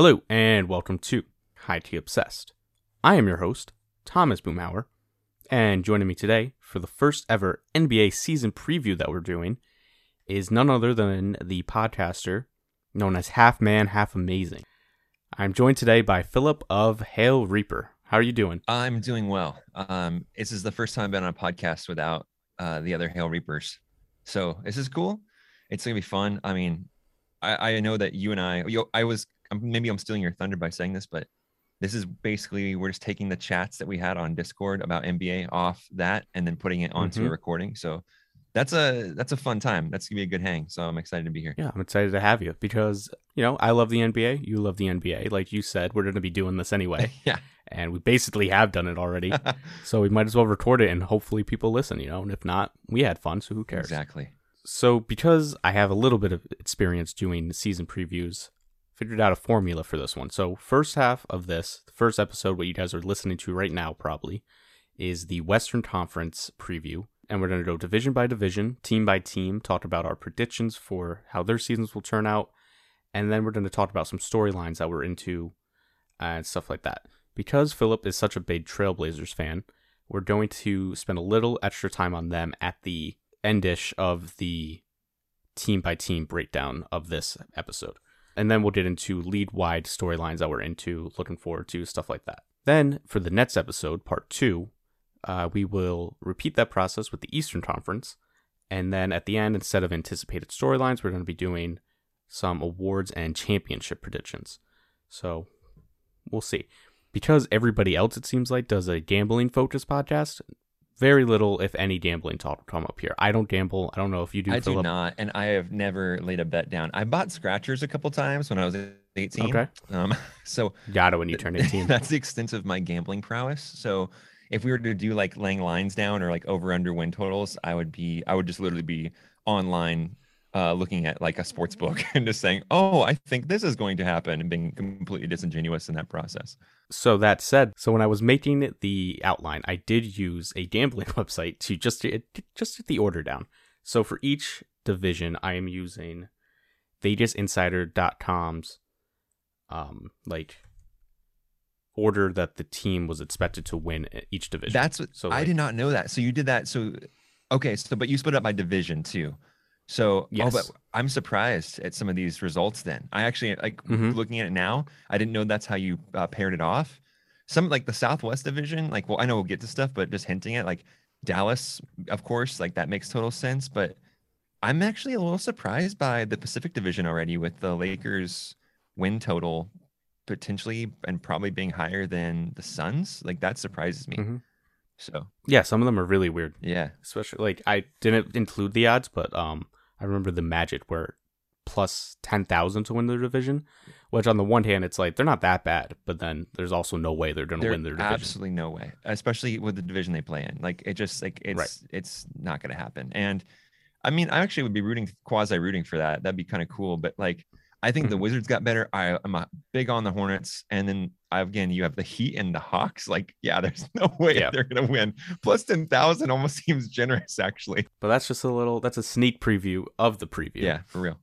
Hello, and welcome to High Tea Obsessed. I am your host, Thomas Boomhauer, and joining me today for the first ever NBA season preview that we're doing is none other than the podcaster known as Half Man, Half Amazing. I'm joined today by Philip of Hail Reaper. How are you doing? I'm doing well. Um, this is the first time I've been on a podcast without uh, the other Hail Reapers, so this is cool. It's gonna be fun. I mean, I, I know that you and I, you, I was maybe I'm stealing your thunder by saying this, but this is basically we're just taking the chats that we had on Discord about NBA off that and then putting it onto Mhm. a recording. So that's a that's a fun time. That's gonna be a good hang. So I'm excited to be here. Yeah, I'm excited to have you because, you know, I love the NBA. You love the NBA. Like you said, we're going to be doing this anyway. yeah. and we basically have done it already. so we might as well record it and hopefully people listen, you know. And if not, we had fun, so who cares? exactly. So because I have a little bit of experience doing season previews, figured out a formula for this one. So first half of this, the first episode, what you guys are listening to right now probably, is the Western Conference preview. And we're going to go division by division, team by team, talk about our predictions for how their seasons will turn out. And then we're going to talk about some storylines that we're into uh, and stuff like that. Because Philip is such a big Trailblazers fan, we're going to spend a little extra time on them at the endish of the team by team breakdown of this episode. And then we'll get into lead wide storylines that we're into, looking forward to, stuff like that. Then for the next episode, part two, uh, we will repeat that process with the Eastern Conference. And then at the end, instead of anticipated storylines, we're going to be doing some awards and championship predictions. So we'll see. Because everybody else, it seems like, does a gambling focused podcast, very little, if any, gambling talk will come up here. I don't gamble. I don't know if you do, I Philip. do not, and I have never laid a bet down. I bought scratchers a couple times when I was 18. Okay. Um, so Got it when you turn 18. that's the extent of my gambling prowess. So if we were to do like laying lines down or like over under win totals, I would be I would just literally be online uh looking at like a sports book and just saying, "Oh, I think this is going to happen," and being completely disingenuous in that process. So that said, so when I was making the outline, I did use a gambling website to just just get the order down. So for each division, I am using VegasInsider.com's um like order that the team was expected to win each division. That's what So, I did not know that. So you did that. So okay, so but you split up by division too. So Yes. oh, but I'm surprised at some of these results. Then I actually like Mhm. looking at it now. I didn't know that's how you uh, paired it off. Some like the Southwest Division, like well, I know we'll get to stuff, but just hinting at like Dallas, of course, like that makes total sense. But I'm actually a little surprised by the Pacific Division already with the Lakers win total potentially and probably being higher than the Suns. Like that surprises me. Mhm. So yeah, some of them are really weird. yeah, Especially like I didn't include the odds, but um I remember the Magic were plus 10,000 to win their division, which on the one hand it's like they're not that bad, but then there's also no way they're going to win their division. absolutely no way, especially with the division they play in. Like it just like it's Right. it's not going to happen. And I mean, I actually would be rooting quasi rooting for that. That'd be kind of cool. But like, I think the Mhm. Wizards got better. I, I'm a big on the Hornets, and then again, you have the Heat and the Hawks. Like, yeah, there's no way Yeah. they're going to win. Plus ten thousand almost seems generous, actually. But that's just a little that's a sneak preview of the preview. Yeah, for real.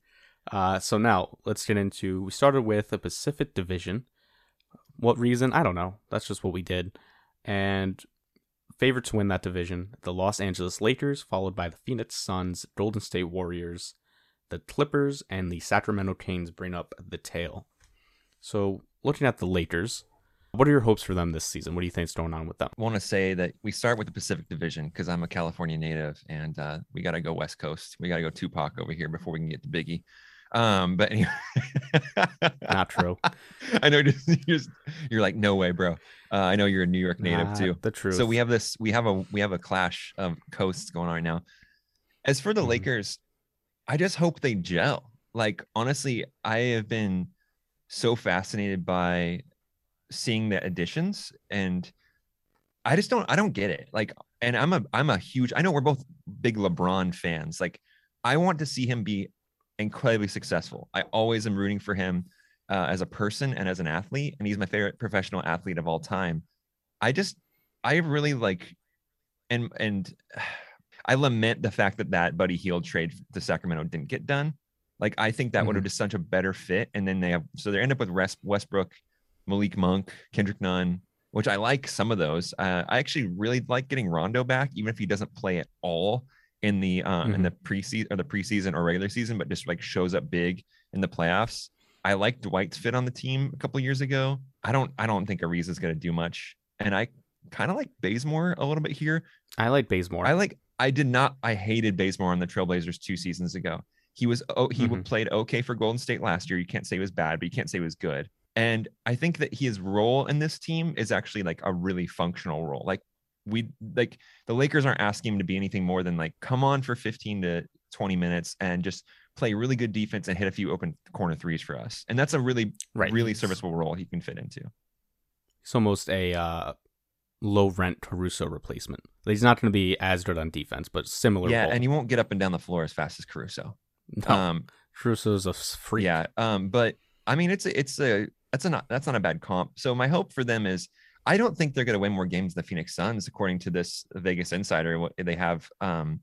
Uh so now let's get into we started with the Pacific Division. What reason? I don't know. That's just what we did. And favorite to win that division, the Los Angeles Lakers, followed by the Phoenix Suns, Golden State Warriors, the Clippers, and the Sacramento Kings bring up the tail. So looking at the Lakers, what are your hopes for them this season? What do you think is going on with them? I want to say that we start with the Pacific Division because I'm a California native and uh, we got to go West Coast. We got to go Tupac over here before we can get to Biggie. Um, but anyway, Not true. I know just, you're, just- you're like, no way, bro. Uh, I know you're a New York native Not too. The truth. So we have this, we have a, we have a clash of coasts going on right now. As for the Mhm. Lakers, I just hope they gel. Like honestly, I have been so fascinated by seeing the additions and I just don't I don't get it. Like and I'm a I'm a huge I know we're both big LeBron fans. Like I want to see him be incredibly successful. I always am rooting for him uh, as a person and as an athlete and he's my favorite professional athlete of all time. I just I really like and and I lament the fact that that Buddy Hield trade to Sacramento didn't get done Like I think that would have just such a better fit. And then they have so they end up with West, Westbrook, Malik Monk, Kendrick Nunn, which I like some of those. Uh, I actually really like getting Rondo back, even if he doesn't play at all in the uh, in the preseason or the preseason or regular season, but just like shows up big in the playoffs. I like Dwight's fit on the team a couple years ago. I don't I don't think Ariza's going to do much, and I kind of like Bazemore a little bit here. I like Bazemore. I like. I did not. I hated Bazemore on the Trailblazers two seasons ago. He was. Oh, he Mhm. played okay for Golden State last year. You can't say he was bad, but you can't say he was good. And I think that his role in this team is actually like a really functional role. Like we like the Lakers aren't asking him to be anything more than like come on for 15 to 20 minutes and just play really good defense and hit a few open corner threes for us. And that's a really right. really serviceable role he can fit into. It's almost a uh, low rent Caruso replacement. He's not going to be as good on defense, but similar. yeah, role. and he won't get up and down the floor as fast as Caruso. no, Um, Caruso's a freak. Yeah. Um, but I mean, it's a, it's a that's a not that's not a bad comp. So my hope for them is I don't think they're going to win more games than the Phoenix Suns, according to this Vegas Insider. What they have um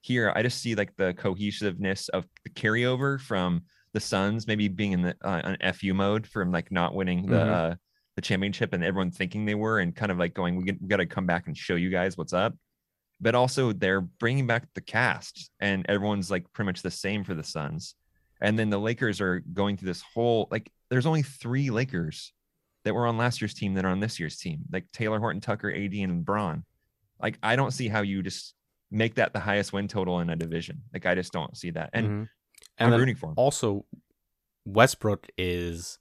here, I just see like the cohesiveness of the carryover from the Suns, maybe being in the uh, an FU mode from like not winning the Mhm. uh, the championship and everyone thinking they were, and kind of like going, we, get, we got to come back and show you guys what's up. But also, they're bringing back the cast, and everyone's like pretty much the same for the Suns. And then the Lakers are going through this whole like there's only three Lakers that were on last year's team that are on this year's team, like Talen Horton Tucker, AD, and Braun. Like I don't see how you just make that the highest win total in a division. Like I just don't see that. And Mhm. I'm and then rooting for him. also Westbrook is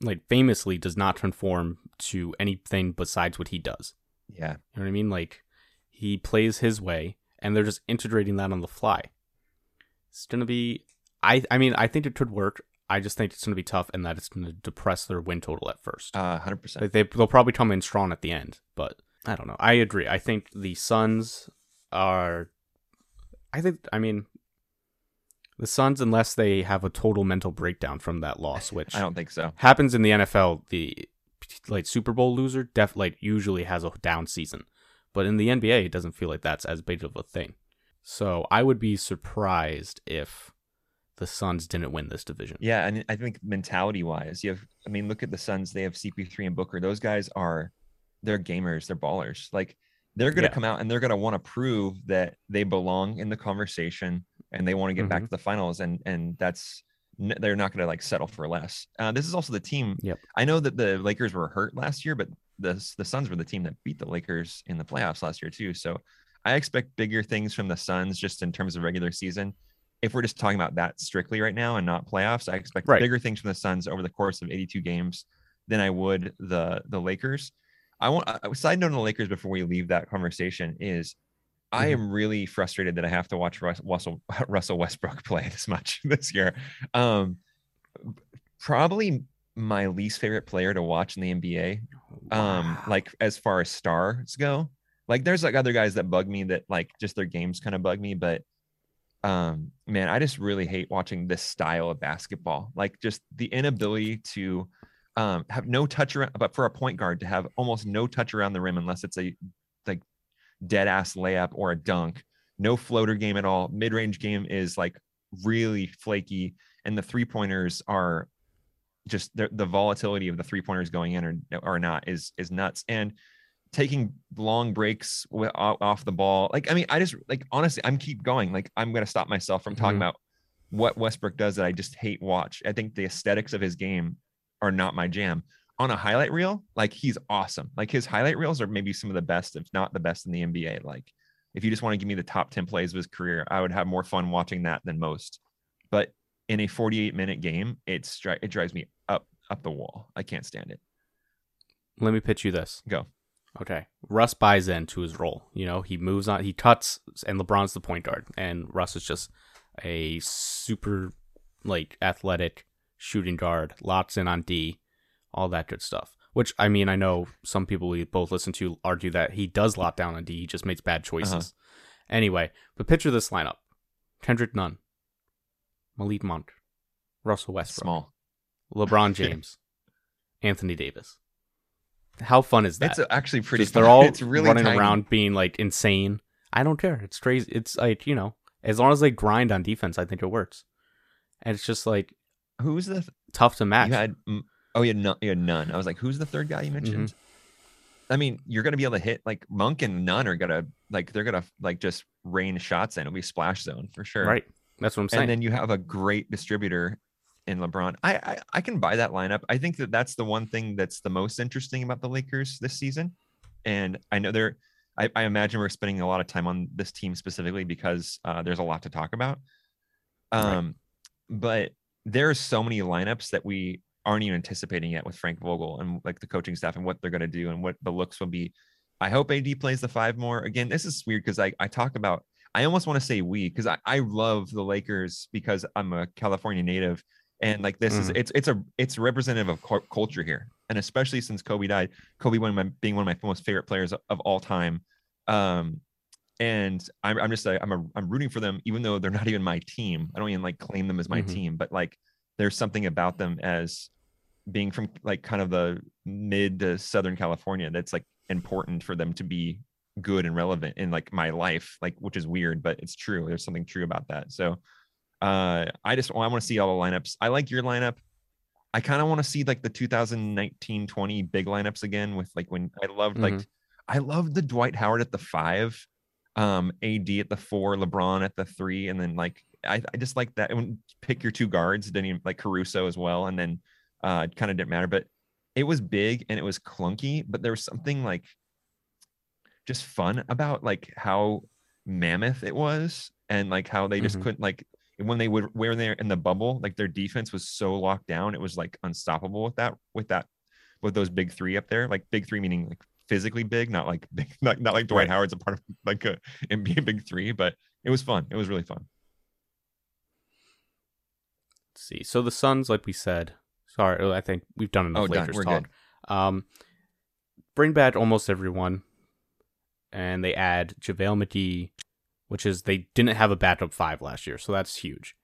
like famously does not conform to anything besides what he does. yeah. You know what I mean? Like he plays his way, and they're just integrating that on the fly. It's gonna be. I I mean I think it could work. I just think it's gonna be tough, and that it's gonna depress their win total at first. Uh, 100%. Like they they'll probably come in strong at the end, but I don't know. I agree. I think the Suns are. I think. I mean. The Suns, unless they have a total mental breakdown from that loss, which I don't think so. happens in the NFL, the like Super Bowl loser def like usually has a down season, but in the NBA, it doesn't feel like that's as big of a thing. So I would be surprised if the Suns didn't win this division. Yeah, and I think mentality wise, you have I mean, look at the Suns, they have CP3 and Booker. Those guys are they're gamers, they're ballers. Like they're gonna Yeah. come out and they're gonna want to prove that they belong in the conversation and they want to get back Mhm. to the finals and and that's they're not gonna like settle for less. Uh, this is also the team. Yep. I know that the Lakers were hurt last year, but the the Suns were the team that beat the Lakers in the playoffs last year too. So I expect bigger things from the Suns just in terms of regular season. If we're just talking about that strictly right now and not playoffs, I expect Right. bigger things from the Suns over the course of 82 games than I would the the Lakers. I want a side note on the Lakers before we leave that conversation is I Mhm. am really frustrated that I have to watch Russell Russell Westbrook play this much this year. Um, probably my least favorite player to watch in the NBA um Wow. like as far as stars go like there's like other guys that bug me that like just their games kind of bug me but um man i just really hate watching this style of basketball like just the inability to um have no touch around but for a point guard to have almost no touch around the rim unless it's a dead ass layup or a dunk. No floater game at all. Mid-range game is like really flaky and the three pointers are just the, the volatility of the three pointers going in or, or not is is nuts. And taking long breaks off the ball like i mean i just like honestly i'm keep going. Like i'm going to stop myself from talking Mhm. about what westbrook does that i just hate watch. I think the aesthetics of his game are not my jam on a highlight reel like he's awesome like his highlight reels are maybe some of the best if not the best in the nba like if you just want to give me the top 10 plays of his career i would have more fun watching that than most but in a 48 minute game it's it drives me up up the wall i can't stand it Let me pitch you this. go Okay. Russ buys into his role. You know, he moves on, he cuts, and LeBron's the point guard, and Russ is just a super, like, athletic shooting guard, locks in on D, all that good stuff. Which, I mean, I know some people we both listen to argue that he does lock down on D, he just makes bad choices. Uh-huh. Anyway, but picture this lineup Kendrick Nunn, Malik Monk, Russell Westbrook, small LeBron James, Anthony Davis. How fun is that? it's actually pretty Just they're all it's really running tiny. around being like insane. I don't care. It's crazy. It's like you know, as long as they grind on defense, I think it works. and it's just like Who's the th- tough to match. you had? mm, Oh, had, no, had none. I was like, who's the third guy you mentioned? I mean, you're gonna be able to hit like Monk and Nunn are gonna like they're gonna like just rain shots in. It'll be splash zone for sure. Right. That's what I'm saying. and then you have a great distributor in LeBron. I, I I can buy that lineup. I think that that's the one thing that's the most interesting about the Lakers this season. And I know they're. I, I imagine we're spending a lot of time on this team specifically because uh, there's a lot to talk about. Right. Um, but there are so many lineups that we aren't even anticipating yet with Frank Vogel and like the coaching staff and what they're going to do and what the looks will be. I hope AD plays the five more. Again, this is weird because I, I talk about, I almost want to say we because I, I love the Lakers because I'm a California native. And like this is Mhm. it's it's a it's representative of cul- culture here, and especially since Kobe died, Kobe one my being one of my most favorite players of, of all time, um, and I'm, I'm just a, I'm a, I'm rooting for them even though they're not even my team. I don't even like claim them as my Mhm. team, but like there's something about them as being from like kind of the mid to southern California that's like important for them to be good and relevant in like my life, like which is weird, but it's true. There's something true about that. So uh I just I want to see all the lineups. I like your lineup. I kind of want to see like the 2019-20 big lineups again with like when I loved like Mhm. I loved the Dwight Howard at the five, um, AD at the four, LeBron at the three, and then like I, I just like that. And pick your two guards, then you like Caruso as well, and then uh, it kind of didn't matter, but it was big and it was clunky, but there was something like just fun about like how mammoth it was, and like how they just Mhm. couldn't like when they would when they're in the bubble, like their defense was so locked down, it was like unstoppable with that with that with those big three up there, like big three meaning like physically big, not like big, not, not like Dwight. Howard's a part of like a NBA big three, but it was fun. It was really fun. Let's see. So the Suns, like we said, sorry, I think we've done enough Oh, done. Lakers We're talk. good. Um, bring back almost everyone, and they add JaVale McGee, which is they didn't have a backup five last year, so that's huge.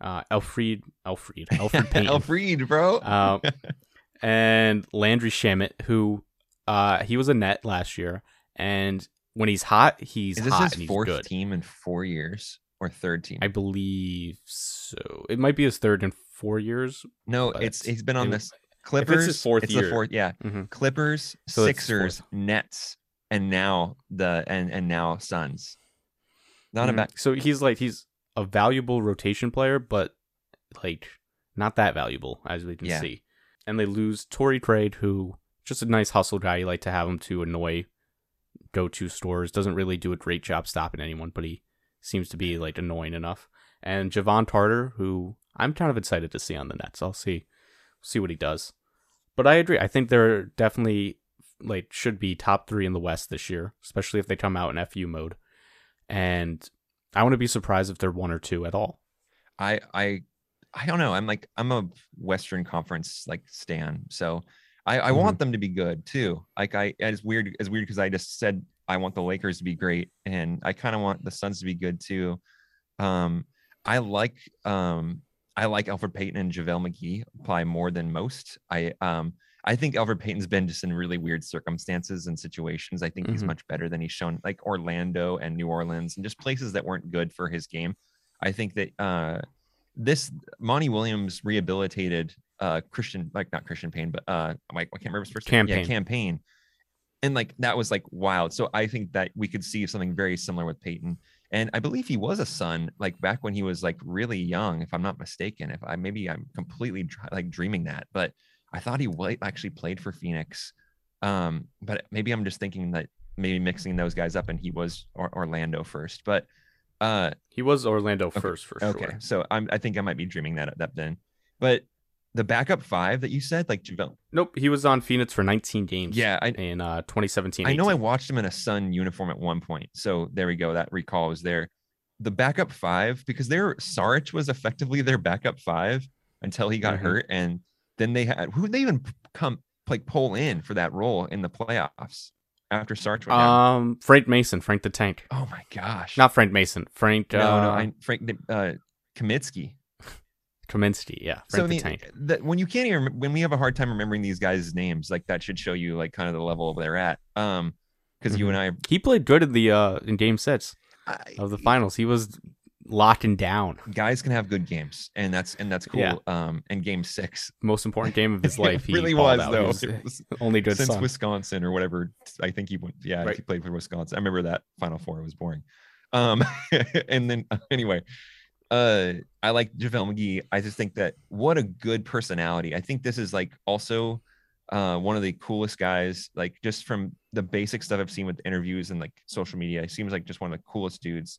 Uh, Alfred, Alfred, Alfred Payton, Alfred, bro. um, and Landry Shamet, who uh, he was a net last year, and when he's hot, he's Is this hot his fourth good. team in four years or third team? I believe so. It might be his third in four years. no, it's he's been on it- this Clippers. his fourth it's year. the fourth. Yeah, Mhm. Clippers, So Sixers, Nets, and now the and and now Suns. Not a Mhm. bad. So he's like he's a valuable rotation player, but like not that valuable as we can Yeah. see. And they lose Torrey Craig, who just a nice hustle guy. You like to have him to annoy go-to stores. Doesn't really do a great job stopping anyone, but he seems to be like annoying enough. And Jevon Carter, who I'm kind of excited to see on the Nets. I'll see see what he does. But I agree. I think they're definitely like should be top three in the West this year, especially if they come out in FU mode. And I wouldn't be surprised if they're one or two at all. I I I don't know. I'm like I'm a Western Conference like stan, so I I Mm-hmm. want them to be good too. Like I it's weird as weird because I just said I want the Lakers to be great, and I kind of want the Suns to be good too. Um, I like um I like Alfred Payton and JaVale McGee probably more than most. I um I think Alfred Payton's been just in really weird circumstances and situations. I think he's Mhm. much better than he's shown, like Orlando and New Orleans, and just places that weren't good for his game. I think that uh this Monty Williams rehabilitated uh Christian like not Christian Payne, but uh like I can't remember his first name. Cam Payne. Yeah, Cam Payne. And like that was like wild. So I think that we could see something very similar with Payton. And I believe he was a son like back when he was like really young, if I'm not mistaken. If I maybe I'm completely like dreaming that, but I thought he actually played for Phoenix. Um, but maybe I'm just thinking that maybe mixing those guys up and he was or- Orlando first. But uh He was Orlando first for Okay, sure. so I'm I think I might be dreaming that that then. But the backup five that you said, like Javale, Nope, he was on Phoenix for 19 games. yeah, I in uh, 2017. I know I watched him in a Sun uniform at one point. So there we go. That recall was there. The backup five, because their Saric was effectively their backup five until he got Mhm. hurt, and then they had who they even come like pull in for that role in the playoffs after Saric went down. Um, Frank Mason, Frank the Tank. Oh my gosh! Not Frank Mason, Frank no, uh, no, I, Frank uh, Kaminsky. Kaminsky. Yeah, Frank so the mean, that when you can't even when we have a hard time remembering these guys' names, like that should show you like kind of the level they're at. Um, because you Mhm. and I, He played good in the uh in game sets I of the finals. He was locking down. Guys can have good games, and that's and that's cool. Yeah. Um, and game six Most important game of his life. he really was out. though. Was was- only good since. Wisconsin or whatever. I think he went. Yeah, Right. he played for Wisconsin. I remember that Final Four It was boring. Um, and then anyway, uh, I like JaVale McGee. I just think that what a good personality. I think this is like also uh one of the coolest guys. Like just from the basic stuff I've seen with interviews and like social media, he seems like just one of the coolest dudes,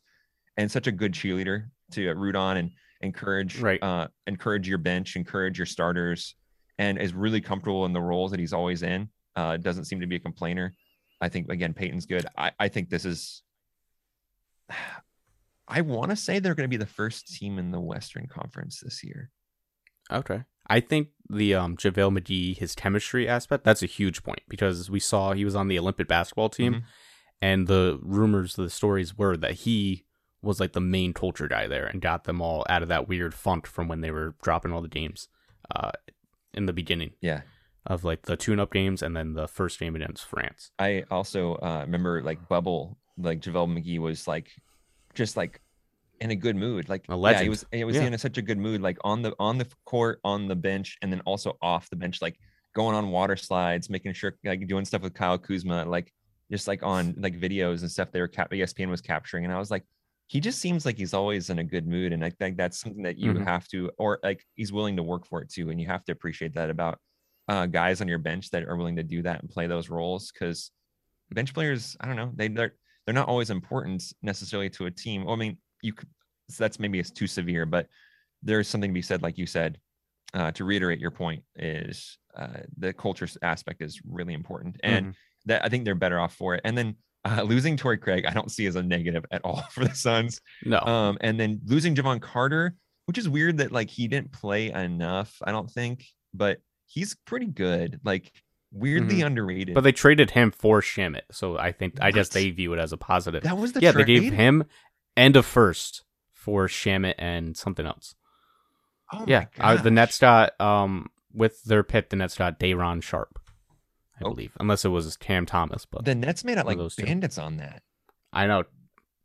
and such a good cheerleader to root on and encourage. Right. Uh, encourage your bench, encourage your starters, and is really comfortable in the roles that he's always in. Uh, doesn't seem to be a complainer. I think again, Payton's good. I, I think this is. I want to say they're going to be the first team in the Western Conference this year. Okay. I think the um JaVale McGee, his chemistry aspect, that's a huge point because we saw he was on the Olympic basketball team Mhm. and the rumors, the stories were that he was like the main culture guy there and got them all out of that weird funk from when they were dropping all the games uh in the beginning Yeah, of like the tune up games and then the first game against France. I also uh, remember like Bubble, like JaVale McGee was like, just like in a good mood. Like yeah, he was. He was Yeah. in a, such a good mood, like on the on the court, on the bench, and then also off the bench, like going on water slides, making sure like doing stuff with Kyle Kuzma, like just like on like videos and stuff they were cap- ESPN was capturing, and I was like. He just seems like he's always in a good mood, and I think that's something that you Mhm. have to, or like he's willing to work for it too, and you have to appreciate that about uh, guys on your bench that are willing to do that and play those roles because bench players i don't know they they're they're not always important necessarily to a team well, i mean you could so that's maybe it's too severe but there's something to be said like you said uh, to reiterate your point is uh, the culture aspect is really important and Mhm. that i think they're better off for it and then uh, losing Torrey Craig, I don't see as a negative at all for the Suns. no. Um, and then losing Jevon Carter, which is weird that like he didn't play enough, I don't think, but he's pretty good. Like weirdly underrated. but they traded him for Shamet, so I think I guess they view it as a positive. that was the yeah, trade. they gave him and a first for Shamet and something else. Oh my yeah, uh, the. Nets got um with their pick, the Nets got Day'Ron Sharpe, I Oh. believe, unless it was Cam Thomas. But The Nets made out like those two. bandits on that. I know,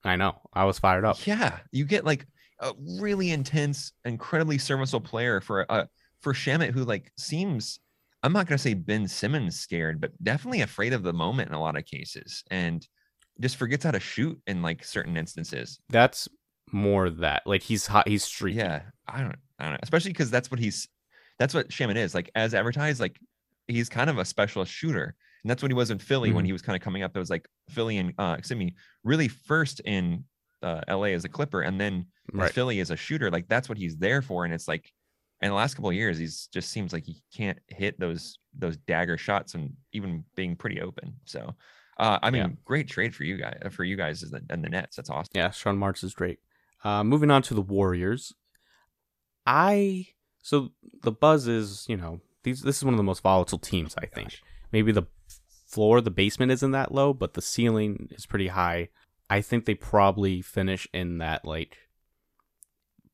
I know, I was fired up. Yeah, you get like a really intense, incredibly serviceable player for uh for Shamit, who like seems. I'm not gonna say Ben Simmons scared, but definitely afraid of the moment in a lot of cases, and just forgets how to shoot in like certain instances. That's more that like he's hot, he's streaky. Yeah, I don't, I don't know, especially because that's what he's, that's what Shaman is like as advertised. Like he's kind of a specialist shooter, and that's what he was in Philly when Mhm. he was kind of coming up. It was like Philly and uh, excuse me, really first in uh, LA as a Clipper, and then right. Philly as a shooter. Like that's what he's there for, and it's like. In the last couple of years, he's just seems like he can't hit those those dagger shots and even being pretty open. So, uh, I mean, Yeah. great trade for you guys for you guys and the, and the Nets. That's awesome. Yeah, Sean Marks is great. Uh, moving on to the Warriors. I so the buzz is you know these this is one of the most volatile teams I think. Gosh. Maybe the floor, the basement isn't that low, but the ceiling is pretty high. I think they probably finish in that like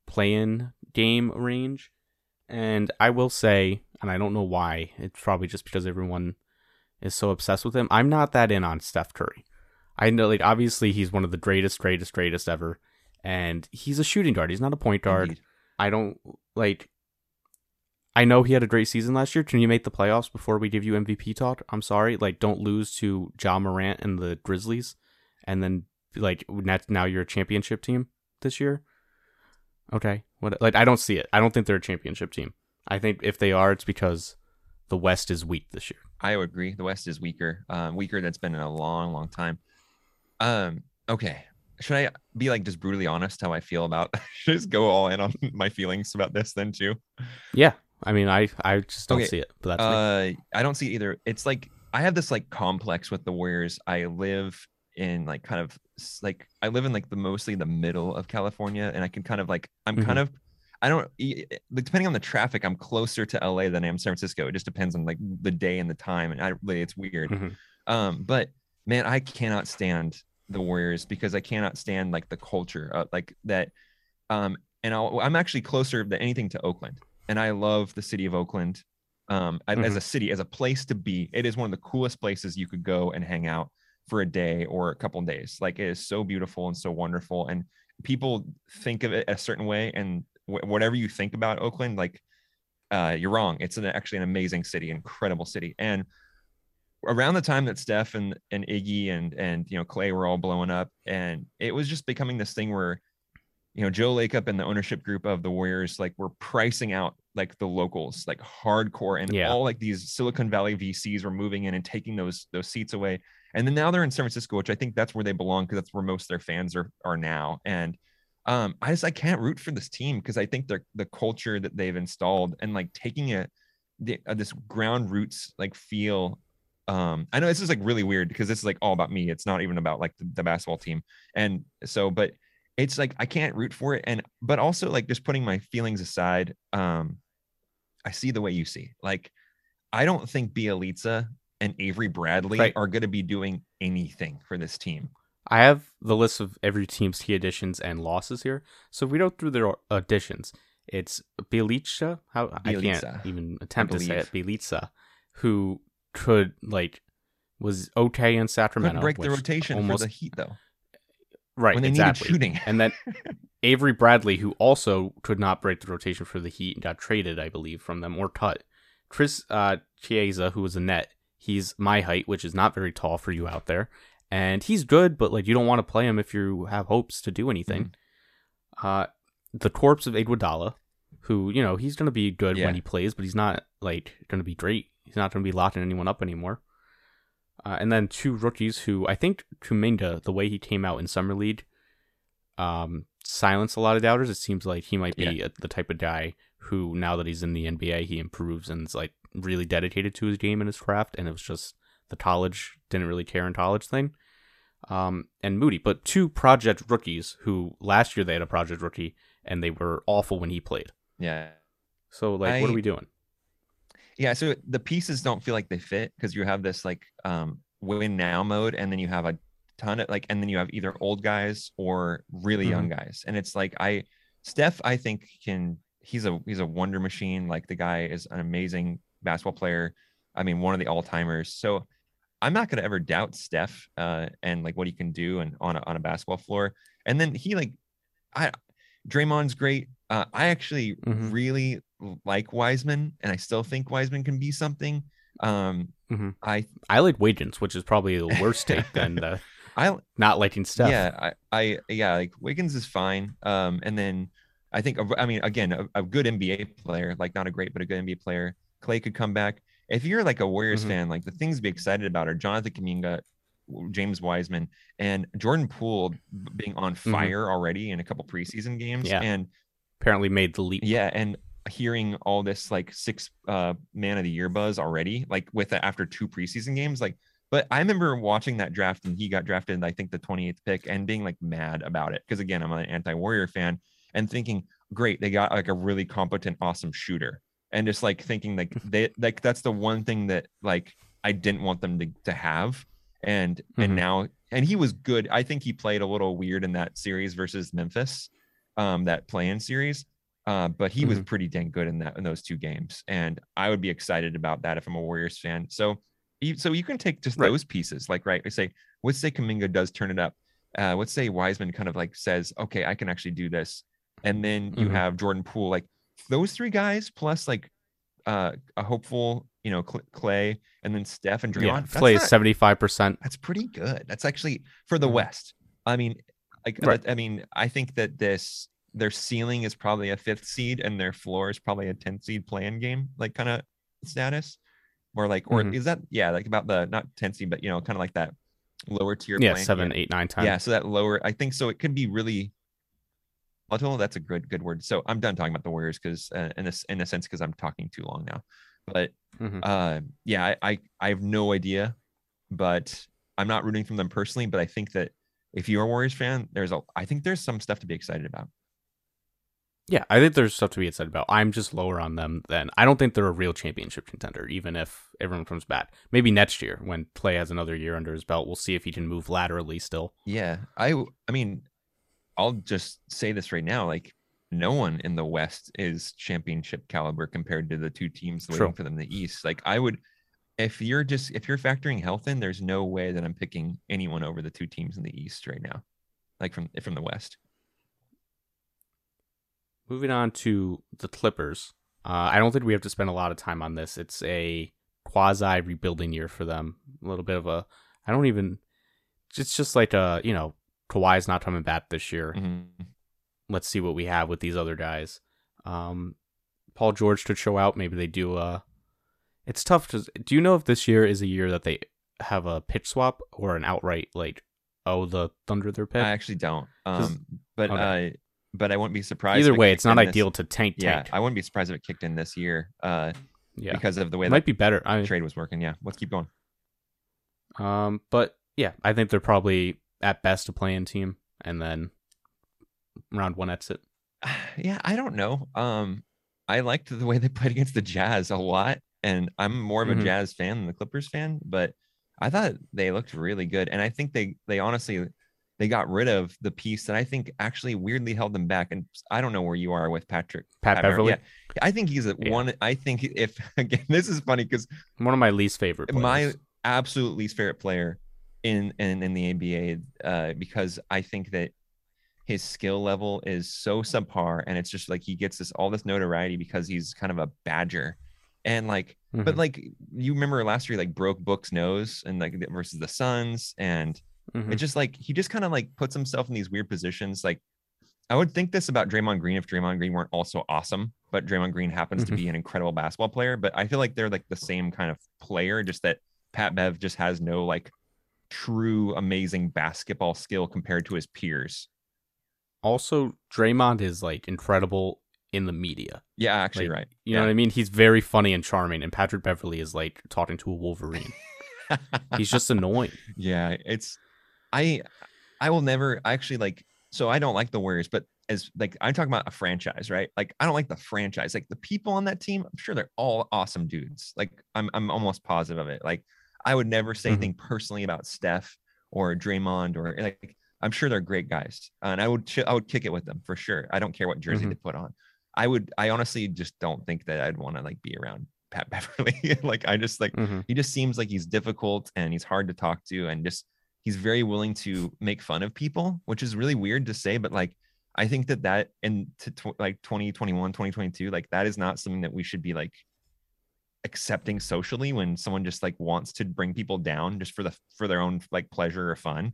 play-in game range. And I will say, and I don't know why, it's probably just because everyone is so obsessed with him. I'm not that in on Steph Curry. I know, like, obviously he's one of the greatest, greatest, greatest ever, and he's a shooting guard. He's not a point guard. Indeed. I don't like. I know he had a great season last year. Can you make the playoffs before we give you MVP talk? I'm sorry. Like, don't lose to Ja Morant and the Grizzlies, and then like now you're a championship team this year. Okay, what? Like, I don't see it. I don't think they're a championship team. I think if they are, it's because the West is weak this year. I would agree. The West is weaker, um, weaker. That's been in a long, long time. Um, okay. Should I be like just brutally honest how I feel about? Should I just go all in on my feelings about this then too? Yeah, I mean, I I just don't Okay, see it. But that's me. Uh, I don't see either. It's like I have this like complex with the Warriors. I live in like kind of like I live in like the mostly the middle of California, and I can kind of like I'm Mhm. kind of I don't like, depending on the traffic. I'm closer to LA than I am San Francisco. It just depends on like the day and the time, and I it's weird. Mhm. Um, but man, I cannot stand the Warriors because I cannot stand like the culture, uh, like that. Um, and I'll, I'm actually closer than anything to Oakland, and I love the city of Oakland. Um, I- as a city, as a place to be, it is one of the coolest places you could go and hang out for a day or a couple days. Like it is so beautiful and so wonderful. And people think of it a certain way. And wh- whatever you think about Oakland, like uh, you're wrong. It's an, actually an amazing city, incredible city. And around the time that Steph and, and Iggy and, and, you know, Clay were all blowing up and it was just becoming this thing where, you know, Joe Lacob and the ownership group of the Warriors, like were pricing out like the locals, like hardcore and Yeah. all like these Silicon Valley VCs were moving in and taking those, those seats away. And then now they're in San Francisco, which I think that's where they belong because that's where most of their fans are, are now. And um, I just, I can't root for this team because I think they're the culture that they've installed and like taking it, uh, this ground roots like feel um i know this is like really weird because this is like all about me. It's not even about like the, the basketball team. And so but it's like i can't root for it. And but also like just putting my feelings aside um i see the way you see. Like i don't think bjelica and avery bradley Right. are going to be doing anything for this team I have the list of every team's key additions and losses here. So if we go through their additions, it's Bjelica. How I can't even attempt to say it. Bjelica, who could like was okay in Sacramento. couldn't break the rotation almost for the heat though right when they exactly. needed shooting and then Avery Bradley, who also could not break the rotation for the Heat, and got traded, I believe, from them or cut. Chris uh, Chiozza, who was a net, he's my height, which is not very tall for you out there, and he's good, but like you don't want to play him if you have hopes to do anything. Mm-hmm. Uh, the corpse of Iguodala, who you know he's going to be good Yeah. when he plays, but he's not like going to be great. He's not going to be locking anyone up anymore. Uh, and then two rookies who I think Kuminga, the way he came out in summer league, um, silenced a lot of doubters. It seems like he might be Yeah. a, the type of guy who, now that he's in the NBA, he improves and is like really dedicated to his game and his craft. And it was just the college didn't really care in college thing. Um, and Moody, but two project rookies who last year they had a project rookie and they were awful when he played. yeah So like, what are we doing? yeah so the pieces don't feel like they fit because you have this like um win now mode and then you have a ton of like and then you have either old guys or really young guys and it's like i steph i think can he's a he's a wonder machine like the guy is an amazing basketball player i mean one of the all-timers so i'm not going to ever doubt steph uh and like what he can do and on a, on a basketball floor and then he like i Draymond's great. Uh, I actually Mhm. really like Wiseman, and I still think Wiseman can be something. Um, Mhm. I I like Wiggins, which is probably the worst take than the I not liking Steph. yeah I, I yeah like Wiggins is fine. Um, and then I think I mean again a, a good NBA player, like not a great but a good NBA player. Clay could come back. If you're like a Warriors Mhm. fan, like the things to be excited about are Jonathan Kuminga, James Wiseman, and Jordan Poole being on fire already in a couple preseason games. Yeah. And Apparently made the leap. Yeah, and hearing all this like six uh man of the year buzz already, like with it after two preseason games, like. But I remember watching that draft and he got drafted, I think the 28th pick, and being like mad about it because again, I'm an anti-warrior fan and thinking, great, they got like a really competent, awesome shooter, and just like thinking like they like that's the one thing that like I didn't want them to to have, and and Mhm. now and he was good. I think he played a little weird in that series versus Memphis, um, that play-in series. Uh, but he was pretty dang good in that in those two games, and I would be excited about that if I'm a Warriors fan. So, so you can take just Right. those pieces, like right, I say, let's say Kuminga does turn it up. Uh, let's say Wiseman kind of like says, okay, I can actually do this, and then you Mhm. have Jordan Poole, like those three guys plus like uh, a hopeful, you know, Clay, and then Steph and Draymond. Yeah, Clay is seventy five percent. that's pretty good. That's actually for the Mhm. West. I mean, like Right. I mean, I think that this their ceiling is probably a fifth seed and their floor is probably a 10th seed playing game, like kind of status. Or like, or Mhm. is that yeah, like about the not 10th seed, but you know, kind of like that lower tier Yeah, seven, eight, nine, ten. yeah, so that lower, I think so. It could be really volatile. That's a good good word. So I'm done talking about the Warriors because uh, in this in a sense because I'm talking too long now. But Mhm. uh, yeah, I, I I have no idea, but I'm not rooting for them personally. But I think that if you're a Warriors fan, there's a I think there's some stuff to be excited about. Yeah, I think there's stuff to be excited about. I'm just lower on them than I don't think they're a real championship contender, even if everyone comes back. Maybe next year when Clay has another year under his belt, we'll see if he can move laterally still. Yeah, I I mean, I'll just say this right now, like. No one in the West is championship caliber compared to the two teams True. waiting for them in the East. Like I would, if you're just if you're factoring health in, there's no way that I'm picking anyone over the two teams in the East right now, like from from the West. Moving on to the Clippers. Uh, I don't think we have to spend a lot of time on this. It's a quasi rebuilding year for them. A little bit of a, I don't even, it's just like a, you know, Kawhi's not coming back this year. Mm-hmm. Let's see what we have with these other guys. Um, Paul George could show out. Maybe they do. Uh, it's tough to. Do you know if this year is a year that they have a pitch swap or an outright like, oh, the Thunder their pick? I actually don't. Um, but okay. uh, but I wouldn't be surprised. Either if it way, it's not in this- ideal to tank Yeah, tank. I wouldn't be surprised if it kicked in this year. Uh, Yeah, because of the way it that might be better. I trade was working. Yeah, let's keep going. Um, but yeah, I think they're probably at best a playing team, and then round one exit. Yeah, I don't know. Um, I liked the way they played against the Jazz a lot, and I'm more of a Mhm. Jazz fan than the Clippers fan, but I thought they looked really good, and I think they they honestly they got rid of the piece that I think actually weirdly held them back. And I don't know where you are with Patrick Pat, Pat Beverly, Yeah, I think he's a Yeah. one. I think if again, this is funny because one of my least favorite. Players. my absolute least favorite player in in, in the NBA uh, because I think that his skill level is so subpar, and it's just like he gets this all this notoriety because he's kind of a badger, and like, but Mhm. like you remember last year, like broke Book's nose and like versus the Suns, and Mhm. it's just like he just kind of like puts himself in these weird positions. Like I would think this about Draymond Green if Draymond Green weren't also awesome, but Draymond Green happens to Mhm. be an incredible basketball player. But I feel like they're like the same kind of player, just that Pat Bev just has no like true amazing basketball skill compared to his peers. also Draymond is like incredible in the media. Yeah, actually, Like, right. You know what I mean? He's very funny and charming, and Patrick Beverly is like talking to a Wolverine. He's just annoying. yeah, it's I I will never I actually like so I don't like the Warriors, but as like I'm talking about a franchise, right? Like I don't like the franchise. Like the people on that team, I'm sure they're all awesome dudes. Like I'm I'm almost positive of it. Like I would never say Mhm. anything personally about Steph or Draymond or like I'm sure they're great guys, and I would I would kick it with them for sure. I don't care what jersey Mhm. they put on. I would I honestly just don't think that I'd want to like be around Pat Beverly. like I just like Mhm. he just seems like he's difficult and he's hard to talk to and just he's very willing to make fun of people which is really weird to say but like i think that that in to tw- like 2021 2022 like that is not something that we should be like accepting socially when someone just like wants to bring people down just for the for their own like pleasure or fun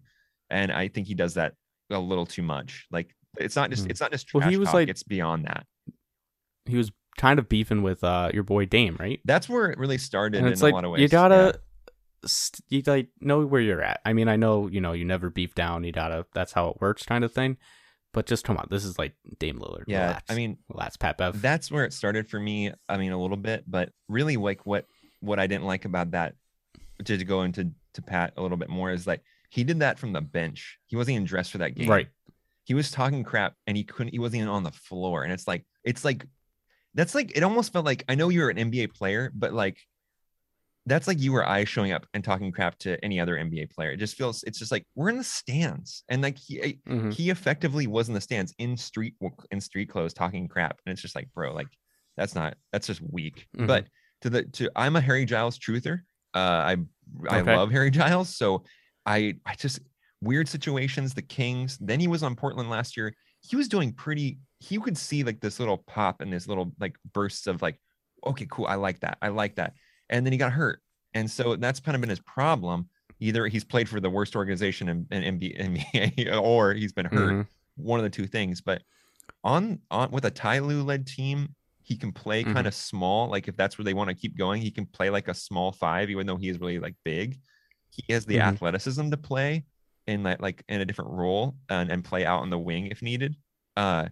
and i think he does that a little too much like it's not just Hmm. it's not just Well, he was talk, like- it's beyond that He was kind of beefing with uh your boy Dame, right? that's where it really started And in it's a like lot of ways you gotta, st- you like know where you're at. I mean, I know you know you never beef down. You gotta. That's how it works, kind of thing. But just come on, this is like Dame Lillard. yeah Relax. i mean relax, Pat Bev. that's where it started for me i mean a little bit but really like what what i didn't like about that to go into to pat a little bit more is like he did that from the bench he wasn't even dressed for that game Right. he was talking crap and he couldn't he wasn't even on the floor and it's like it's like that's like it almost felt like i know you're an nba player but like that's like you or i showing up and talking crap to any other nba player. It just feels it's just like we're in the stands. And like he Mhm. he effectively was in the stands in street in street clothes talking crap. And it's just like bro like that's not that's just weak. Mhm. but to the to i'm a harry giles truther. Uh i i Okay. love harry giles. So i i just weird situations the kings. Then he was on portland last year. He was doing pretty He could see like this little pop and this little like bursts of like okay cool. I like that. I like that and then he got hurt and so that's kind of been his problem either he's played for the worst organization in, in NBA, or he's been hurt Mhm. one of the two things. But on on with a Ty Lue led team, he can play Mhm. kind of small. Like if that's where they want to keep going, he can play like a small five, even though he is really like big. He has the Mhm. athleticism to play in that like in a different role and, and play out on the wing if needed. Uh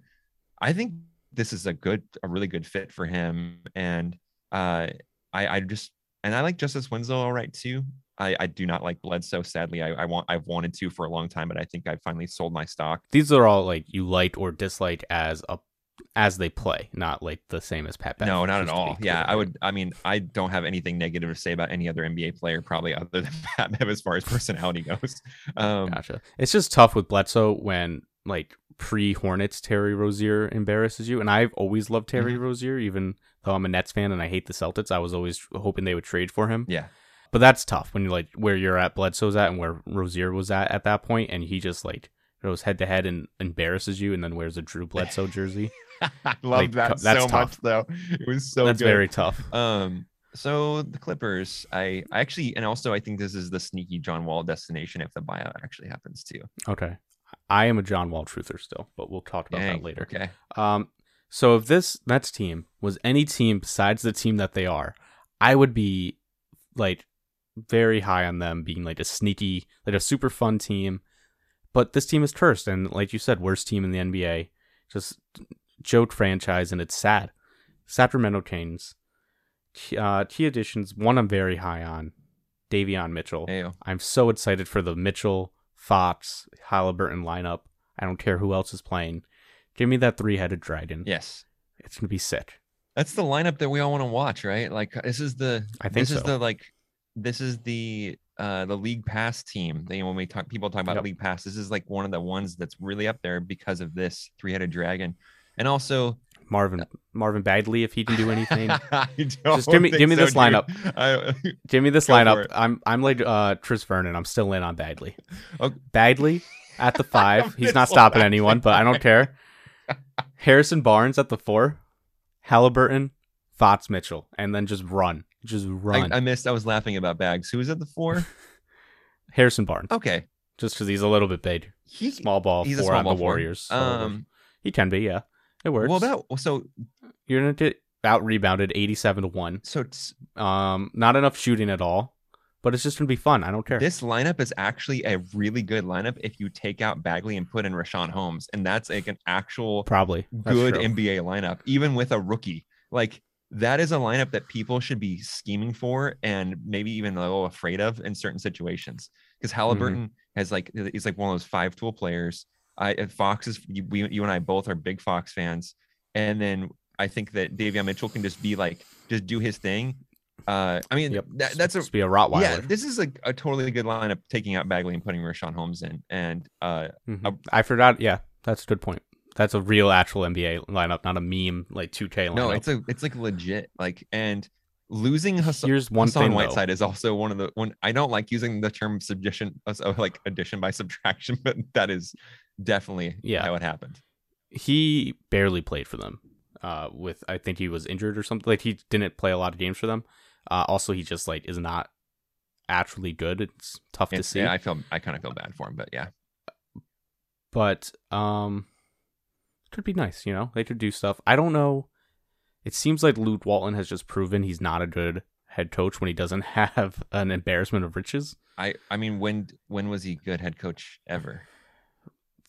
I think this is a good, a really good fit for him. And uh I I just and I like Justice Winslow all right too. I, I do not like Bledsoe. Sadly, I, I want I've wanted to for a long time, but I think I finally sold my stock. These are all like you like or dislike as a as they play, not like the same as Pat Bev. no, not at just to be all. Yeah, I would. I mean, I don't have anything negative to say about any other NBA player, probably other than Pat Bev as far as personality goes. Um, Gotcha. It's just tough with Bledsoe when like pre Hornets Terry Rozier embarrasses you, and I've always loved Terry Mm-hmm. Rozier, even though I'm a Nets fan and I hate the Celtics. I was always hoping they would trade for him. yeah, but that's tough when you're like where you're at Bledsoe's at and where Rozier was at at that point, and he just like goes head to head and embarrasses you, and then wears a Drew Bledsoe jersey. I love Like, that that's so tough. much though. It was so that's good. very tough. Um, so the Clippers, I, I actually, and also I think this is the sneaky John Wall destination if the buyout actually happens too. Okay, I am a John Wall truther still, but we'll talk about Dang, that later. Okay. Um, so if this Nets team was any team besides the team that they are, I would be like very high on them being like a sneaky, like a super fun team. But this team is cursed, and like you said, worst team in the NBA, just joke franchise, and it's sad. Sacramento Kings, key- uh, key additions. One I'm very high on, Davion Mitchell. Ayo. I'm so excited for the Mitchell, Fox, Halliburton lineup. I don't care who else is playing. Give me that three headed dragon. Yes. It's gonna be sick. That's the lineup that we all want to watch, right? Like this is the I think this is the like this is the uh the league pass team. They when we talk people talk about Yep. league pass, this is like one of the ones that's really up there because of this three-headed dragon. And also Marvin Marvin Bagley, if he can do anything. Just give me- give me so, this lineup. I, Give me this lineup. I'm I'm like uh Tris Vernon. I'm still in on Bagley. Okay. Bagley at the five. He's not stopping anyone, but I don't care. Harrison Barnes at the four. Halliburton, Fox Mitchell, and then just run. Just run. I, I missed. I was laughing about bags. Who was at the four? Harrison Barnes. Okay, Just because he's a little bit big. he Small ball he's a four small on ball the. Warriors. so Um, he can be, yeah. It works. well, about so You're gonna get out rebounded eighty seven to one. so it's, Um, not enough shooting at all, but it's just gonna be fun. I don't care. this lineup is actually a really good lineup if you take out Bagley and put in Richaun Holmes, and that's like an actual Probably That's good true. NBA lineup, even with a rookie. Like that is a lineup that people should be scheming for and maybe even a little afraid of in certain situations. Because Mm-hmm. Halliburton has like he's like one of those five tool players. I Fox is you, we, you and I both are big Fox fans, and then I think that Davion Mitchell can just be like just do his thing. Uh, I mean Yep. that, that's a be a Rottweiler. yeah. This is a, a totally good lineup, taking out Bagley and putting Richaun Holmes in, and uh, Mhm. a- I forgot. Yeah, that's a good point. That's a real actual NBA lineup, not a meme like 2K lineup. no, it's a it's like legit like and losing Hassan, Here's one Hassan thing though. Whiteside is also one of the one I don't like using the term subdition uh, like addition by subtraction, but that is definitely Yeah. how it happened. He barely played for them. Uh, with I think he was injured or something. Like he didn't play a lot of games for them. Uh, also he just like is not actually good. It's tough to see. yeah, I feel I kind of feel bad for him, but yeah, but um could be nice you know they could do stuff i don't know it seems like luke walton has just proven he's not a good head coach when he doesn't have an embarrassment of riches I I mean when when was he good head coach ever?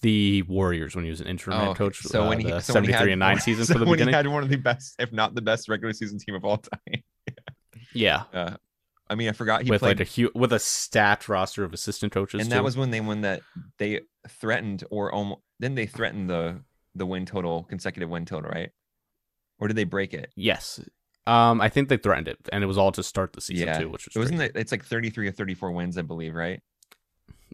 the warriors when he was an interim Oh, head coach so uh, when he so he 73 and 9 seasons so for the when beginning he had one of the best, if not the best, regular season team of all time. yeah Uh, I mean, I forgot he with played like a hu- with a stacked roster of assistant coaches and too. that was when they won that they threatened or almost then they threatened the the win total consecutive win total right or did they break it yes um i think they threatened it and it was all to start the season Yeah. too which was it wasn't it, it's like 33 or 34 wins i believe right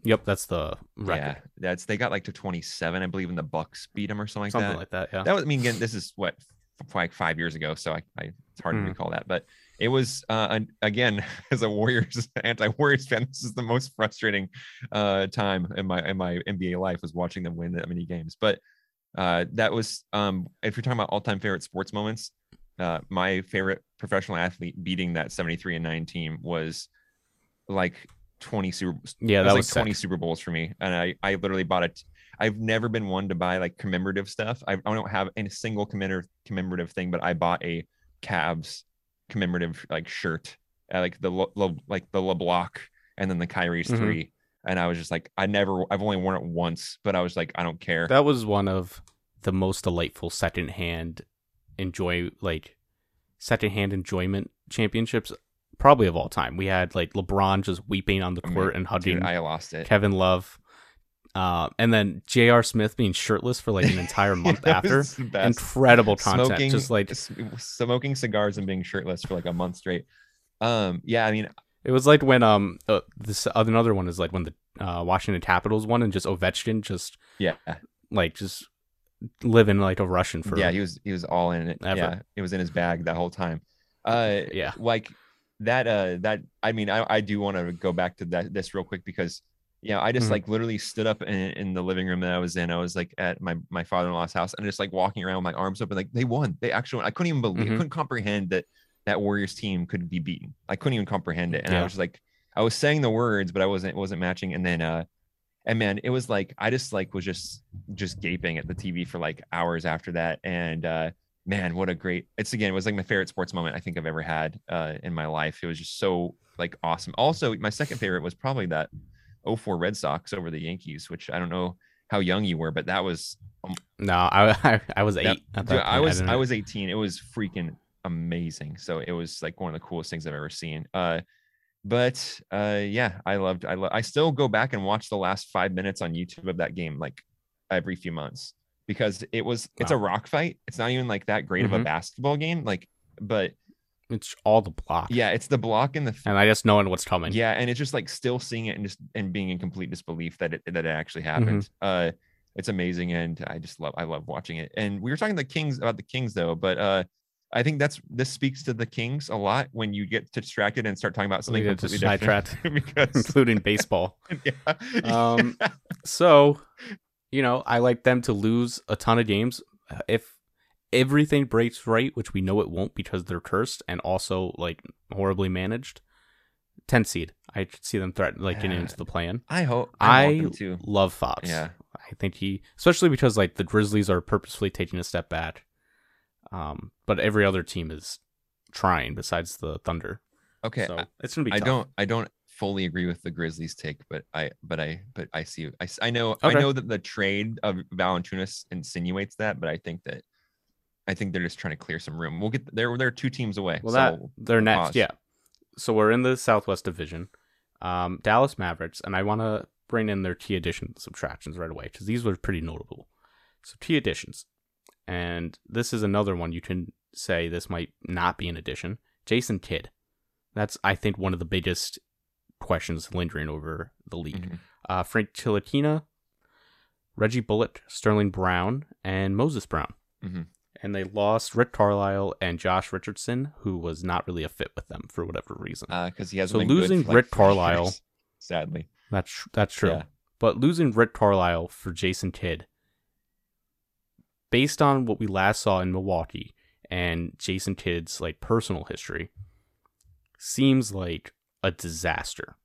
yep that's the record yeah that's they got like to 27 i believe and the bucks beat them or something like that. something like that yeah that was i mean again this is what f- like five years ago so i, I it's hard Mhm. to recall that but it was uh again as a warriors anti-warriors fan this is the most frustrating uh time in my in my nba life was watching them win that many games but uh that was um if you're talking about all-time favorite sports moments uh my favorite professional athlete beating that 73 and 9 team was like 20 super yeah that was was like 20 sick. Super Bowls for me. And I, I literally bought it. I've never been one to buy like commemorative stuff. I, I don't have any single commemorative commemorative thing, but I bought a Cavs commemorative like shirt, uh, like the Le, Le- like the LeBlanc and then the Kyrie's Mhm. three. And I was just like, I never, I've only worn it once, but I was like, I don't care. That was one of the most delightful secondhand enjoy like secondhand enjoyment championships probably of all time. We had like LeBron just weeping on the I mean, court and hugging Dude, I lost it. Kevin Love. Uh, and then J.R. Smith being shirtless for like an entire month after. Incredible content. Smoking, Just like smoking cigars and being shirtless for like a month straight. Um, yeah, I mean, it was like when um uh, this another one is like when the uh, Washington Capitals won and just Ovechkin just yeah, like just living like a Russian for yeah, he was he was all in it. Ever. Yeah, it was in his bag that whole time. Uh, yeah. like that uh that I mean I, I do want to go back to that this real quick because yeah I just Mhm. like literally stood up in, in the living room that I was in I was like at my my father-in-law's house and just like walking around with my arms open like they won they actually won. I couldn't even believe Mhm. I couldn't comprehend that that Warriors team could be beaten I couldn't even comprehend it and I was just like I was saying the words but I wasn't wasn't matching and then uh and man it was like I just like was just just gaping at the TV for like hours after that and uh man what a great it's again it was like my favorite sports moment i think i've ever had uh in my life it was just so like awesome also my second favorite was probably that 04 red sox over the yankees which i don't know how young you were but that was No, I I, I was eight. that, at dude, i was didn't- i was 18 it was freaking amazing. So it was like one of the coolest things i've ever seen. Uh but uh yeah i loved i lo- i still go back and watch the last five minutes on youtube of that game like every few months because it was it's a rock fight. It's not even like that great of a Mhm. basketball game like but It's all the block. yeah it's the block and the and I just knowing what's coming. yeah and it's just like still seeing it and just and being in complete disbelief that it that it actually Mm-hmm. happened uh it's amazing and i just love i love watching it and we were talking the kings about the kings though but uh i think that's this speaks to the kings a lot when you get distracted and start talking about something completely different because including baseball. yeah. Um, So, you know, I like them to lose a ton of games if everything breaks right, which we know it won't because they're cursed and also like horribly managed. 10 seed. I see them threaten like getting Yeah. into the plan. i hope i, I want them to love Fox. yeah I think he, especially because like the Grizzlies are purposefully taking a step back. Um, but every other team is trying besides the Thunder. okay so I- it's gonna be. I tough. don't I don't fully agree with the Grizzlies take, but I but I but I see I, I know I know that the trade of Valanciunas insinuates that, but I think that I think they're just trying to clear some room. We'll get there. They're two teams away. Well, so that they're next. pause. Yeah. So we're in the Southwest Division, um, Dallas Mavericks, and I want to bring in their key addition subtractions right away because these were pretty notable. So key additions, and this is another one you can say this might not be an addition. Jason Kidd, that's I think one of the biggest questions lingering over the league. Mhm. Uh, Frank Ntilikina, Reggie Bullock, Sterling Brown, and Moses Brown. Mhm. And they lost Rick Carlisle and Josh Richardson, who was not really a fit with them for whatever reason. Uh, because he has So losing Rick Carlisle- sadly. that's that's true. Yeah. But losing Rick Carlisle for Jason Kidd, based on what we last saw in Milwaukee and Jason Kidd's like personal history, seems like a disaster.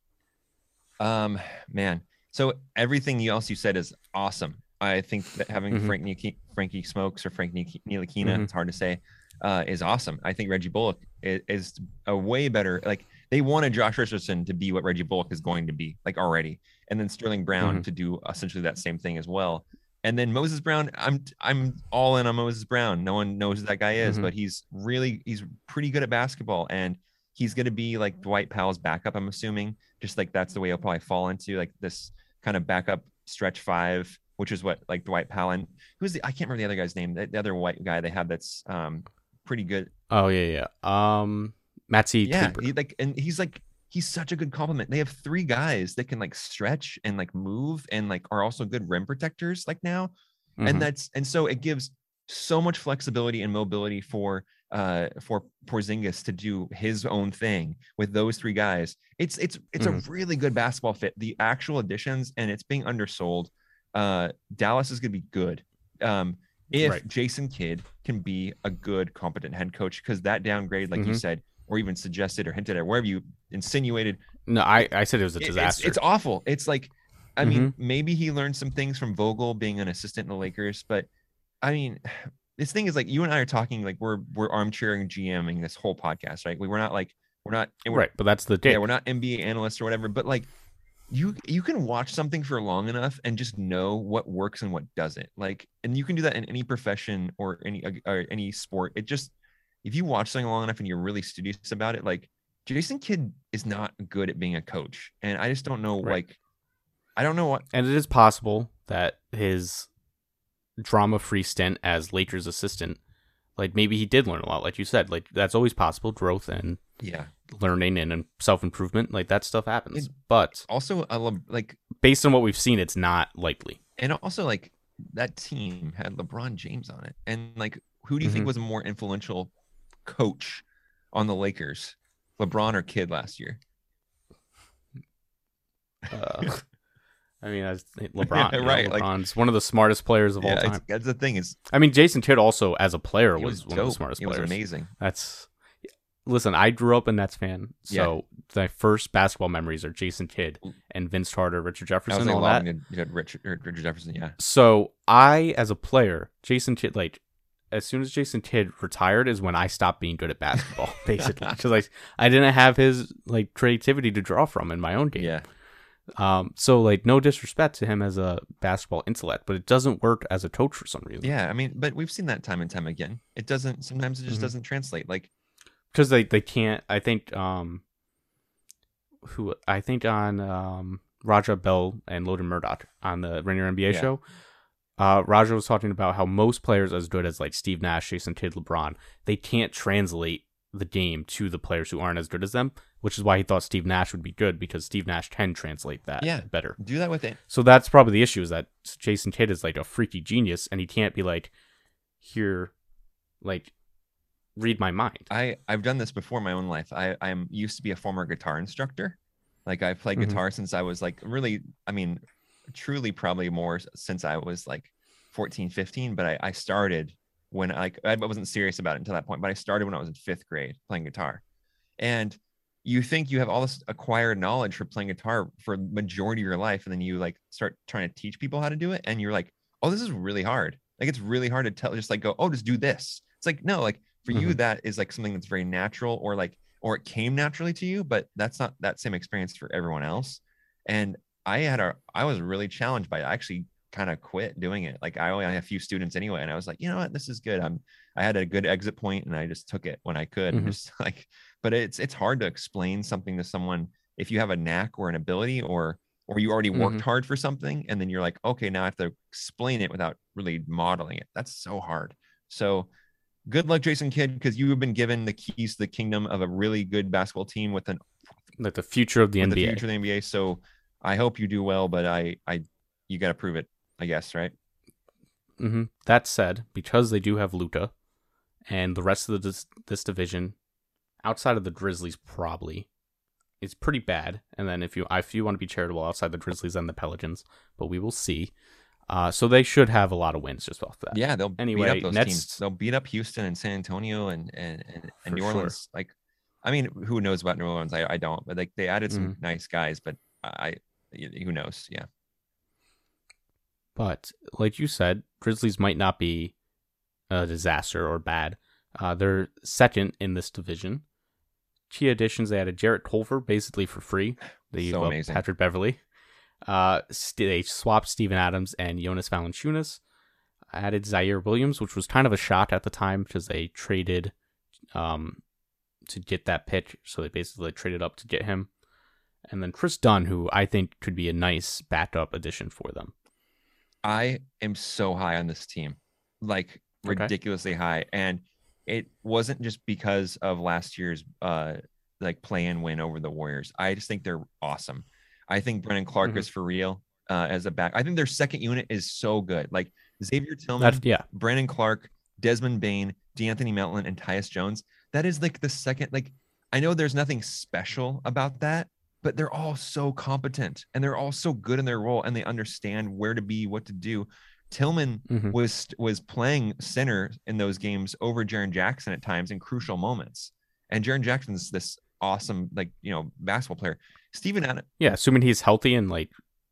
Um, man. So everything else you said is awesome. I think that having Mhm. Frank Frankie Smokes or Frank Niki- Ntilikina, Mhm. it's hard to say, uh, is awesome. I think Reggie Bullock is, is a way better. Like they wanted Josh Richardson to be what Reggie Bullock is going to be, like already, and then Sterling Brown Mhm. to do essentially that same thing as well. And then Moses Brown, I'm I'm all in on Moses Brown. No one knows who that guy is, Mhm. but he's really he's pretty good at basketball, and he's going to be like Dwight Powell's backup. I'm assuming, just like that's the way he'll probably fall into like this kind of backup stretch five, which is what like Dwight Powell and who's the I can't remember the other guy's name. The, the other white guy they have that's um pretty good. Oh yeah, yeah. Um, Matty yeah, he, like and he's like he's such a good compliment. They have three guys that can like stretch and like move and like are also good rim protectors like now Mhm. and that's and so it gives so much flexibility and mobility for uh for Porzingis to do his own thing with those three guys. It's it's it's a really good basketball fit. The actual additions and it's being undersold. Uh Dallas is going to be good. Um if Right. Jason Kidd can be a good competent head coach cuz that downgrade like you Mhm. said or even suggested or hinted at wherever you insinuated no, I I said it was a it- it's- disaster. It's, awful. It's like, I mean, Mm-hmm. maybe he learned some things from Vogel being an assistant in the Lakers, but I mean, this thing is like you and I are talking like we're we're armchairing GMing this whole podcast, right? We we're not like we're not we're, right, but that's the yeah, we're not NBA analysts or whatever, but like you you can watch something for long enough and just know what works and what doesn't. Like, and you can do that in any profession or any uh, or any sport. It just if you watch something long enough and you're really studious about it, like Jason Kidd is not good at being a coach, and I just don't know. Right. Like, I don't know what. And it is possible that his drama free stint as Lakers assistant, like maybe he did learn a lot, like you said. Like that's always possible, growth and Yeah. learning and, and self improvement. Like that stuff happens. It- but Also, like, based on what we've seen, it's not likely. and also like that team had LeBron James on it, and like, who do you think Mhm. was a more influential coach on the Lakers? LeBron or Kidd last year? Uh, I mean, as LeBron, Yeah, you know, right, like- LeBron's one of the smartest players of all yeah, it's- time. that's the thing. Is I mean, Jason Kidd also as a player was, was, one of the smartest He was players. amazing. That's listen. I grew up a Nets fan, so my first basketball memories are Jason Kidd and Vince Carter, Richard Jefferson, was all that. you had Richard, er, Richard Jefferson. Yeah, So I, as a player, Jason Kidd, like as soon as Jason Kidd retired, is when I stopped being good at basketball. Basically, because like I didn't have his like creativity to draw from in my own game. yeah. Um. So like, no disrespect to him as a basketball intellect, but it doesn't work as a coach for some reason. Yeah, I mean, but we've seen that time and time again. It doesn't. Sometimes it just Mhm. doesn't translate. Like, because they they can't. I think um, who I think on um Raja Bell and Logan Murdock on the Ringer NBA Yeah. show. Uh, Raja was talking about how most players as good as like Steve Nash, Jason Kidd, LeBron, they can't translate the game to the players who aren't as good as them, which is why he thought Steve Nash would be good because Steve Nash can translate that Yeah. better. do that with it. So that's probably the issue is that Jason Kidd is like a freaky genius and he can't be like, here, like, read my mind. I I've done this before in my own life. I I'm used to be a former guitar instructor. Like I played Mhm. guitar since I was like really. I mean, truly probably more since I was like 14, 15. But I I started when like I wasn't serious about it until that point. But I started when I was in fifth grade playing guitar, and you think you have all this acquired knowledge for playing guitar for majority of your life, and then you like start trying to teach people how to do it, and you're like, oh, this is really hard. Like it's really hard to tell, just like go, oh, just do this. It's like no, like for you mm-hmm. that is like something that's very natural, or like or it came naturally to you, but that's not that same experience for everyone else. And I had a, I was really challenged by it. I actually kind of quit doing it. Like I only had a few students anyway, and I was like, you know what, this is good. I'm, I had a good exit point, and I just took it when I could. Mhm. Just like, but it's it's hard to explain something to someone if you have a knack or an ability, or or you already worked Mhm. hard for something, and then you're like, okay, now I have to explain it without really modeling it. That's so hard. So good luck, Jason Kidd, because you have been given the keys to the kingdom of a really good basketball team with an Like the future of the with the NBA. future of the NBA. So I hope you do well, but I I you got to prove it, I guess, right? hmm That said, because they do have Luka, and the rest of the, this, this division, outside of the Grizzlies, probably is pretty bad. And then if you if you want to be charitable, outside the Grizzlies and the Pelicans, but we will see. Uh, so they should have a lot of wins just off that. Yeah, they'll Anyway, beat up those Nets- teams. They'll beat up Houston and San Antonio and and and, and New sure. Orleans. Like, I mean, who knows about New Orleans? I, I don't. But like they added some Mm-hmm. nice guys, but I who knows? Yeah, But like you said, Grizzlies might not be a disaster or bad. Uh, they're second in this division. Key additions: they added Jarrett Culver basically for free. They So amazing. Patrick Beverley. Uh, st- they swapped Steven Adams and Jonas Valanciunas. Added Ziaire Williams, which was kind of a shock at the time because they traded um, to get that pick. So they basically traded up to get him. And then Kris Dunn, who I think could be a nice backup addition for them. I am so high on this team, like Okay. ridiculously high, and it wasn't just because of last year's uh like play and win over the Warriors. I just think they're awesome. I think Brandon Clarke Mhm. is for real uh, as a back. I think their second unit is so good. Like Xavier Tillman, That's yeah. Brandon Clarke, Desmond Bane, D'Anthony Melton, and Tyus Jones. That is like the second. Like I know there's nothing special about that, but they're all so competent and they're all so good in their role and they understand where to be, what to do. Tillman Mhm. was was playing center in those games over Jaren Jackson at times in crucial moments. And Jaren Jackson's this awesome, like you know, basketball player. Steven Adams, Yeah, assuming he's healthy and like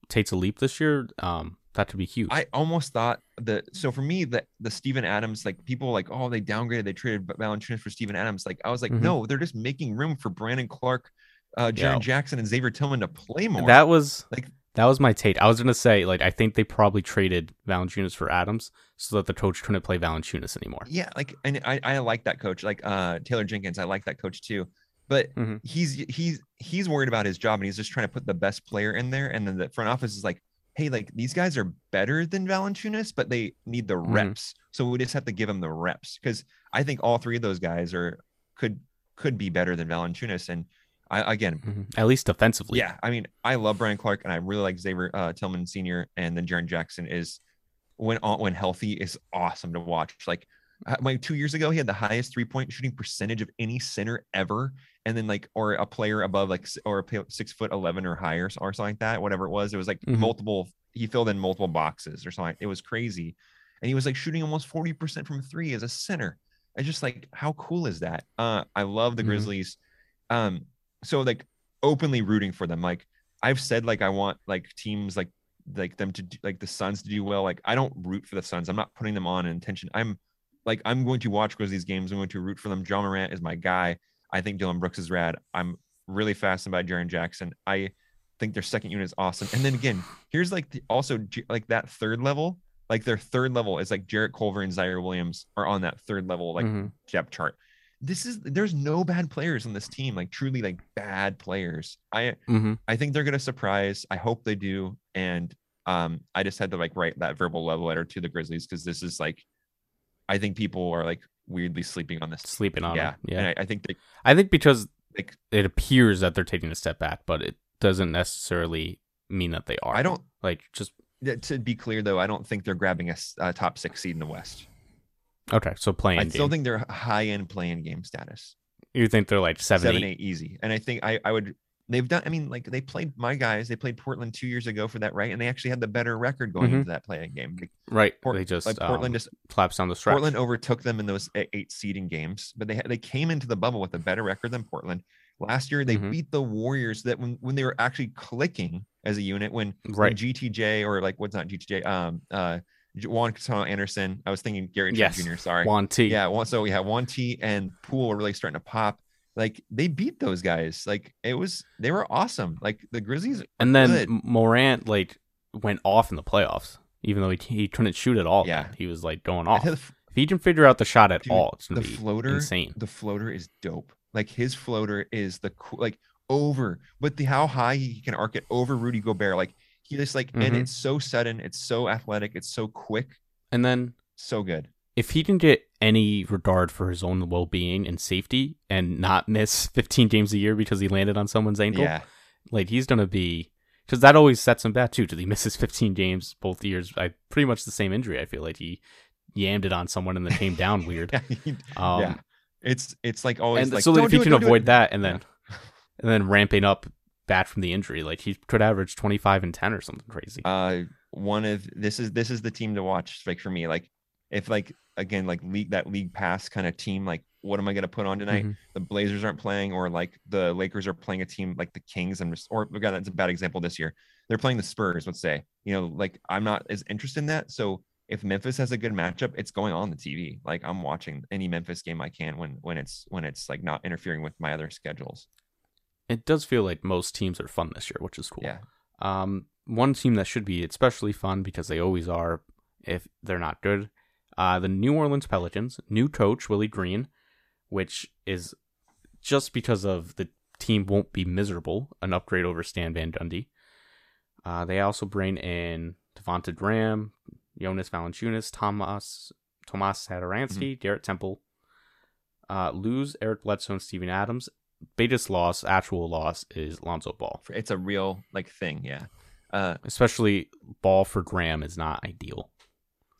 takes a leap this year, um, that could be huge. I almost thought that. So for me, the the Steven Adams, like people like, oh, they downgraded, they traded Valanciunas for Steven Adams. Like I was like, Mhm. no, they're just making room for Brandon Clarke, uh, Jaren. Jackson, and Xavier Tillman to play more. that was Like- that was my take. I was gonna say like I think they probably traded Valanciunas for Adams so that the coach couldn't play Valanciunas anymore. yeah, like and I I like that coach, like uh Taylor Jenkins, I like that coach too. But Mhm. he's he's he's worried about his job and he's just trying to put the best player in there. And then the front office is like, hey, like these guys are better than Valanciunas, but they need the Mhm. reps. So we just have to give them the reps because I think all three of those guys are could could be better than Valanciunas. And I again, Mhm. At least defensively. yeah, I mean, I love Brian Clark and I really like Xavier uh, Tillman Sr. and then Jaren Jackson is when when healthy is awesome to watch. Like uh, like two years ago, he had the highest three point shooting percentage of any center ever. And then like, or a player above like, or a six foot 11 or higher or something like that, whatever it was. It was like Mhm. multiple, he filled in multiple boxes or something. It was crazy. And he was like shooting almost 40% from three as a center. I just like, how cool is that? Uh, I love the Mhm. Grizzlies. Um, so like openly rooting for them. Like I've said, like I want like teams like like them to do, like the Suns to do well. Like I don't root for the Suns. I'm not putting them on in intention. I'm like I'm going to watch Grizzlies games. I'm going to root for them. Ja Morant is my guy. I think Dillon Brooks is rad. I'm really fascinated by Jaren Jackson. I think their second unit is awesome. And then again, here's like the, also like that third level. Like their third level is like Jarrett Culver and Ziaire Williams are on that third level like Mhm. depth chart. This is there's no bad players on this team, like truly like bad players. I Mhm. I think they're gonna surprise. I hope they do. And um, I just had to like write that verbal love letter to the Grizzlies because this is like, I think people are like weirdly sleeping on this. Sleeping on yeah. Yeah. And I, I think they I think because like. it appears that they're taking a step back, but it doesn't necessarily mean that they are. I don't. like just To be clear though, I don't think they're grabbing a top six seed in the West. Okay. So playing. I still game. think they're high end playing game status. you think they're like seven, Seven, eight. eight easy. And I think I I would. They've done. I mean, like they played my guys. They played Portland two years ago for that, right? And they actually had the better record going Mhm. into that playing game. Right? Port- they just like Portland um, just collapsed down the stretch. Portland overtook them in those eight seeding games, but they they came into the bubble with a better record than Portland. Last year, they Mhm. beat the Warriors that when, when they were actually clicking as a unit, when, when right? GTJ or like what's not GTJ, um, uh, Juan Toscano-Anderson. I was thinking Gary Trent Yes. Jr. Sorry, Juan T. yeah. One, so we have one T and Poole are really starting to pop. Like they beat those guys. Like it was, they were awesome. Like the Grizzlies. and then good. Morant like went off in the playoffs, even though he, he couldn't shoot at all. Yeah. he was like going off. If he can figure out the shot at Dude, all, it's gonna the be floater, insane. the floater is dope. Like his floater is the cool, like over, but the how high he can arc it over Rudy Gobert. Like he just like, and Mhm. it's so sudden, it's so athletic, it's so quick, And then so good. if he can get any regard for his own well being and safety and not miss 15 games a year because he landed on someone's ankle, Yeah, like he's gonna be because that always sets him back too. Did he misses 15 games both years. I pretty much the same injury. I feel like he yammed it on someone and then came down weird. yeah, Um, yeah. It's it's like always and like so "Don't if he can avoid it." that and then and then ramping up back from the injury, like he could average 25 and 10 or something crazy. uh one of this is this is the team to watch like for me like if like again like league that league pass kind of team like what am i going to put on tonight? Mhm. the blazers aren't playing or like the lakers are playing a team like the kings and or again that's a bad example this year. They're playing the spurs let's say. You know like i'm not as interested in that. So if memphis has a good matchup it's going on the tv like i'm watching any memphis game i can when when it's when it's like not interfering with my other schedules It does feel like most teams are fun this year, which is cool. yeah Um, one team that should be especially fun because they always are if they're not good. Uh, the New Orleans Pelicans, new coach Willie Green, which is just because of the team won't be miserable, an upgrade over Stan Van Gundy. Uh, they also bring in Devonte Graham, Jonas Valanciunas, Thomas Tomas Satoransky, Garrett Temple. Uh, lose Eric Bledsoe and Steven Adams. Biggest loss, actual loss, is Lonzo Ball. it's a real like thing yeah uh especially ball for Graham is not ideal.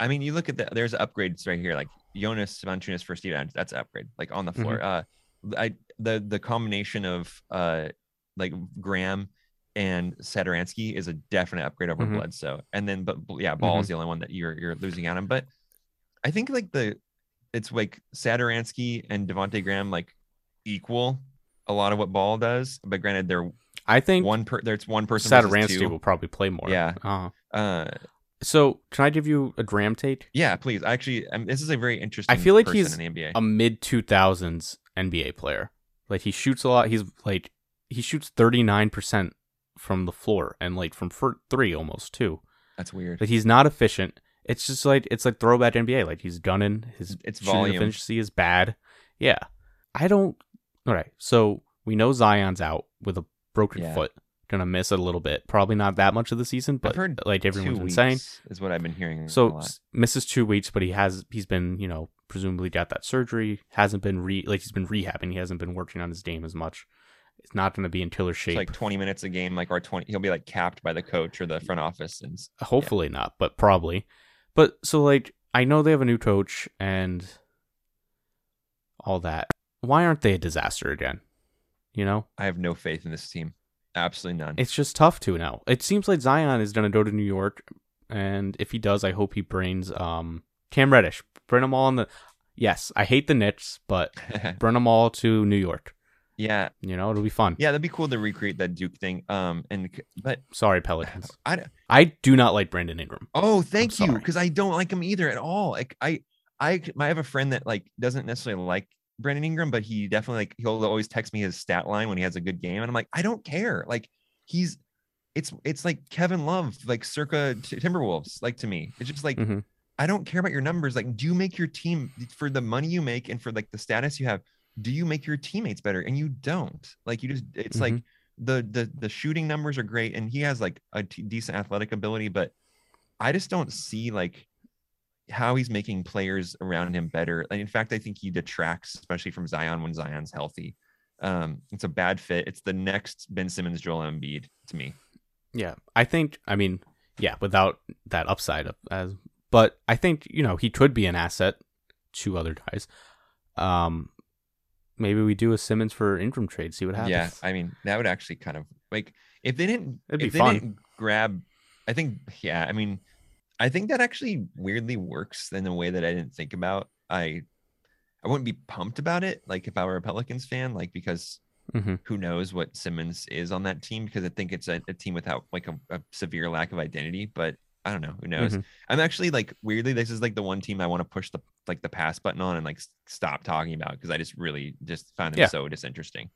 I mean, you look at the there's upgrades right here, like Jonas Valanciunas for Steve Adams. That's an upgrade, like on the floor. Uh, I the the combination of uh like Graham and Satoransky is a definite upgrade over Mhm. Bledsoe. And then, but yeah, Ball is the only one that you're you're losing on him. But I think like the it's like Satoransky and Devonte Graham like equal a lot of what Ball does. But granted, they're I think one per there's one person. versus Satoransky will probably play more. Yeah. Uh, Uh, so can I give you a Graham take? yeah, please. Actually, um, this is a very interesting. I feel like he's in the NBA. A mid two thousands NBA player. Like he shoots a lot. He's like he shoots thirty nine percent from the floor and like from three almost too. That's weird. But he's not efficient. It's just like it's like throwback NBA. Like he's gunning. His It's volume. efficiency is bad. Yeah, I don't. All right, so we know Zion's out with a broken Yeah. foot. Gonna miss it a little bit. Probably not that much of the season, but like everyone's been saying. is what I've been hearing. So misses two weeks, but he has he's been you know presumably got that surgery. Hasn't been re like he's been rehabbing. He hasn't been working on his game as much. It's not going to be in killer it's shape. like 20 minutes a game, like or 20. He'll be like capped by the coach or the front office, and Hopefully not, but probably. But so like I know they have a new coach and all that. Why aren't they a disaster again? You know, I have no faith in this team. Absolutely none. it's just tough to now. It seems like Zion is going to go to New York, and if he does, I hope he brings um Cam Reddish. Bring them all in the. Yes, I hate the Knicks, but bring them all to New York. yeah, You know, it'll be fun. yeah, that'd be cool to recreate that Duke thing. Um, and but Sorry, Pelicans. I I do not like Brandon Ingram. oh, thank you, because I don't like him either at all. Like I, I, I have a friend that like doesn't necessarily like Brandon Ingram, but he definitely like he'll always text me his stat line when he has a good game, and I'm like, I don't care. Like he's, it's it's like Kevin Love, like circa T- Timberwolves, like to me. It's just like Mhm. I don't care about your numbers. Like, do you make your team for the money you make and for like the status you have? Do you make your teammates better? And you don't. Like, you just it's like the the the shooting numbers are great, and he has like a t- decent athletic ability, but I just don't see like how he's making players around him better. And in fact, I think he detracts, especially from Zion when Zion's healthy. Um, it's a bad fit. It's the next Ben Simmons, Joel Embiid to me. Yeah, I think. I mean, yeah, without that upside of as, but I think you know he could be an asset to other guys. Um, maybe we do a Simmons for Ingram trade. See what happens. Yeah, I mean that would actually kind of like if they didn't It'd be if they fun. didn't grab. I think yeah, I mean, I think that actually weirdly works in a way that I didn't think about. I I wouldn't be pumped about it like if I were a Pelicans fan, like because Mhm. who knows what Simmons is on that team because I think it's a, a team without like a, a severe lack of identity. But I don't know, who knows? Mhm. I'm actually like weirdly, this is like the one team I want to push the like the pass button on and like stop talking about because I just really just found him Yeah. so disinteresting.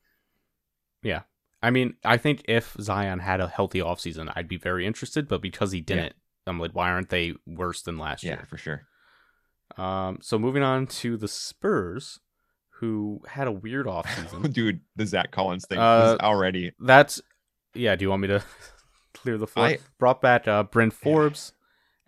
Yeah. I mean, I think if Zion had a healthy offseason, I'd be very interested, but because he didn't, I'm like, why aren't they worse than last Yeah, year? for sure. Um, so moving on to the Spurs, who had a weird offseason. Dude, the Zach Collins thing Uh, already. That's yeah. Do you want me to clear the floor? I- Brought back uh, Bryn Forbes,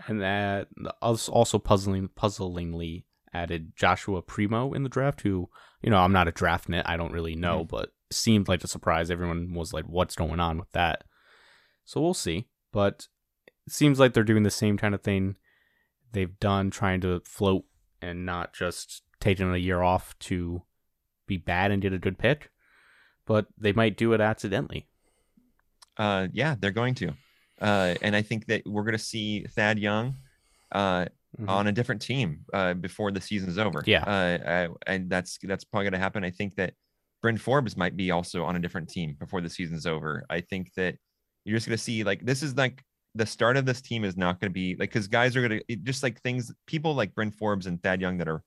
and that also puzzling, puzzlingly added Joshua Primo in the draft. Who you know, I'm not a draft nit. I don't really know, but seemed like a surprise. Everyone was like, "What's going on with that?" So we'll see. But seems like they're doing the same kind of thing they've done, trying to float and not just taking a year off to be bad and get a good pick. But they might do it accidentally. Uh, yeah, they're going to. Uh, and I think that we're going to see Thad Young uh, Mhm. on a different team uh, before the season's over. Yeah. Uh, I, and that's that's probably going to happen. I think that Bryn Forbes might be also on a different team before the season's over. I think that you're just going to see like this is like the start of this team is not going to be like because guys are going to just like things people like Bryn Forbes and Thad Young that are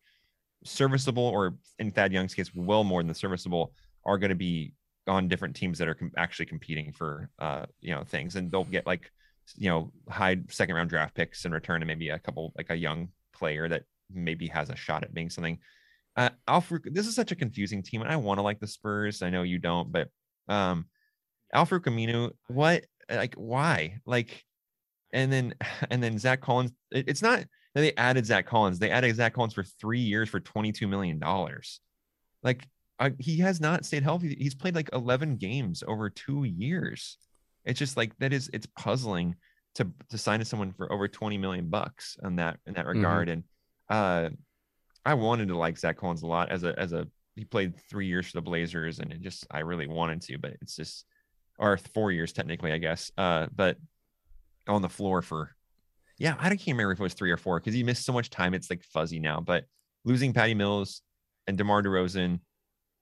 serviceable or in Thad Young's case well more than the serviceable are going to be on different teams that are com- actually competing for uh you know things. And they'll get like you know high second round draft picks in return and maybe a couple like a young player that maybe has a shot at being something. Uh Alfred this is such a confusing team and I want to like the Spurs. I know you don't but um Al-Farouq Aminu what like why? Like and then and then Zach Collins it- it's not that they added Zach Collins they added Zach Collins for 3 years for 22 million dollars like uh, he has not stayed healthy. He's played like 11 games over two years. It's just like that is it's puzzling to to sign to someone for over 20 million bucks on that in that regard. And uh, I wanted to like Zach Collins a lot as a as a he played three years for the Blazers, and it just I really wanted to, but it's just or four years technically, I guess. Uh, but on the floor for yeah, I don't can't remember if it was three or four because he missed so much time. It's like fuzzy now. But losing Patty Mills and DeMar DeRozan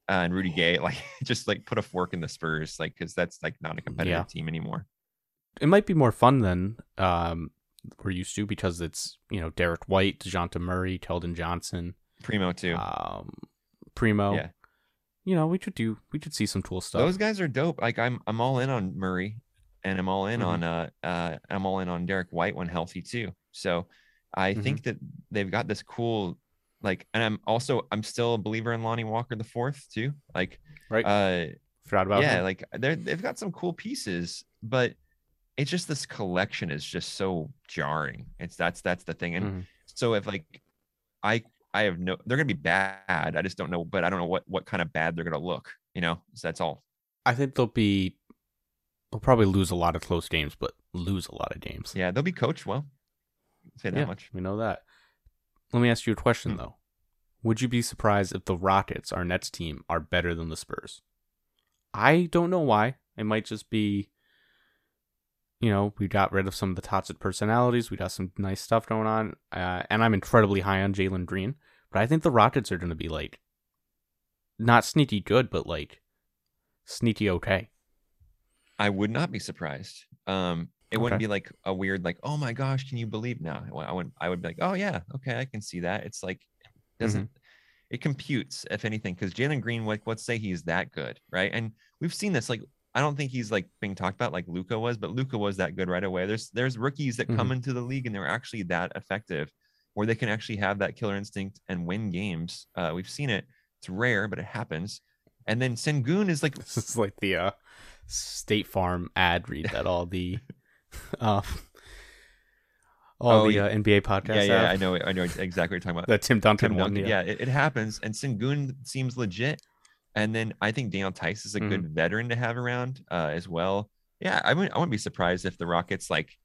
uh, and Rudy Gay, like just like put a fork in the Spurs, like because that's like not a competitive Yeah. team anymore. It might be more fun than um, we're used to because it's you know Derrick White, Dejounte Murray, Keldon Johnson, Primo too. um, Primo. Yeah. You know, we should do we should see some cool stuff. Those guys are dope. Like I'm I'm all in on Murray and I'm all in Mhm. on uh uh I'm all in on Derrick White when healthy too. So I Mhm. think that they've got this cool like and I'm also I'm still a believer in Lonnie Walker the fourth too. Like right? uh Forgot about yeah, him. like they're they've got some cool pieces, but it's just this collection is just so jarring. It's that's that's the thing. And Mhm. so if like I I have no they're gonna be bad. I just don't know, but I don't know what what kind of bad they're gonna look, you know. So that's all. I think they'll be. They'll probably lose a lot of close games, but lose a lot of games. Yeah, they'll be coached well. Say that Yeah, much. We know that. Let me ask you a question Hmm. though. would you be surprised if the Rockets, our Nets team, are better than the Spurs? I don't know why. It might just be, you know, we got rid of some of the toxic personalities. We got some nice stuff going on. Uh, and I'm incredibly high on Jalen Green. But I think the Rockets are going to be like, not sneaky good, but like sneaky okay. I would not be surprised. Um, it Okay. wouldn't be like a weird, like, oh my gosh, can you believe? now? I would, I would be like, oh yeah, okay, I can see that. It's like, it doesn't it computes if anything? Because Jalen Green, like, let's say he's that good, right? And we've seen this. Like, I don't think he's like being talked about like Luka was, but Luka was that good right away. There's there's rookies that come into the league and they're actually that effective, where they can actually have that killer instinct and win games. Uh, we've seen it. It's rare, but it happens. And then Sengun is like This is like the uh, State Farm ad read that all the um, all Oh, the uh, NBA podcasts yeah, yeah, I know, I know exactly what you're talking about. That Tim Duncan Tim one. Yeah. Yeah, it, it happens. And Sengun seems legit. And then I think Daniel Theis is a good Mm-hmm. veteran to have around uh, as well. Yeah, I wouldn't, I wouldn't be surprised if the Rockets like,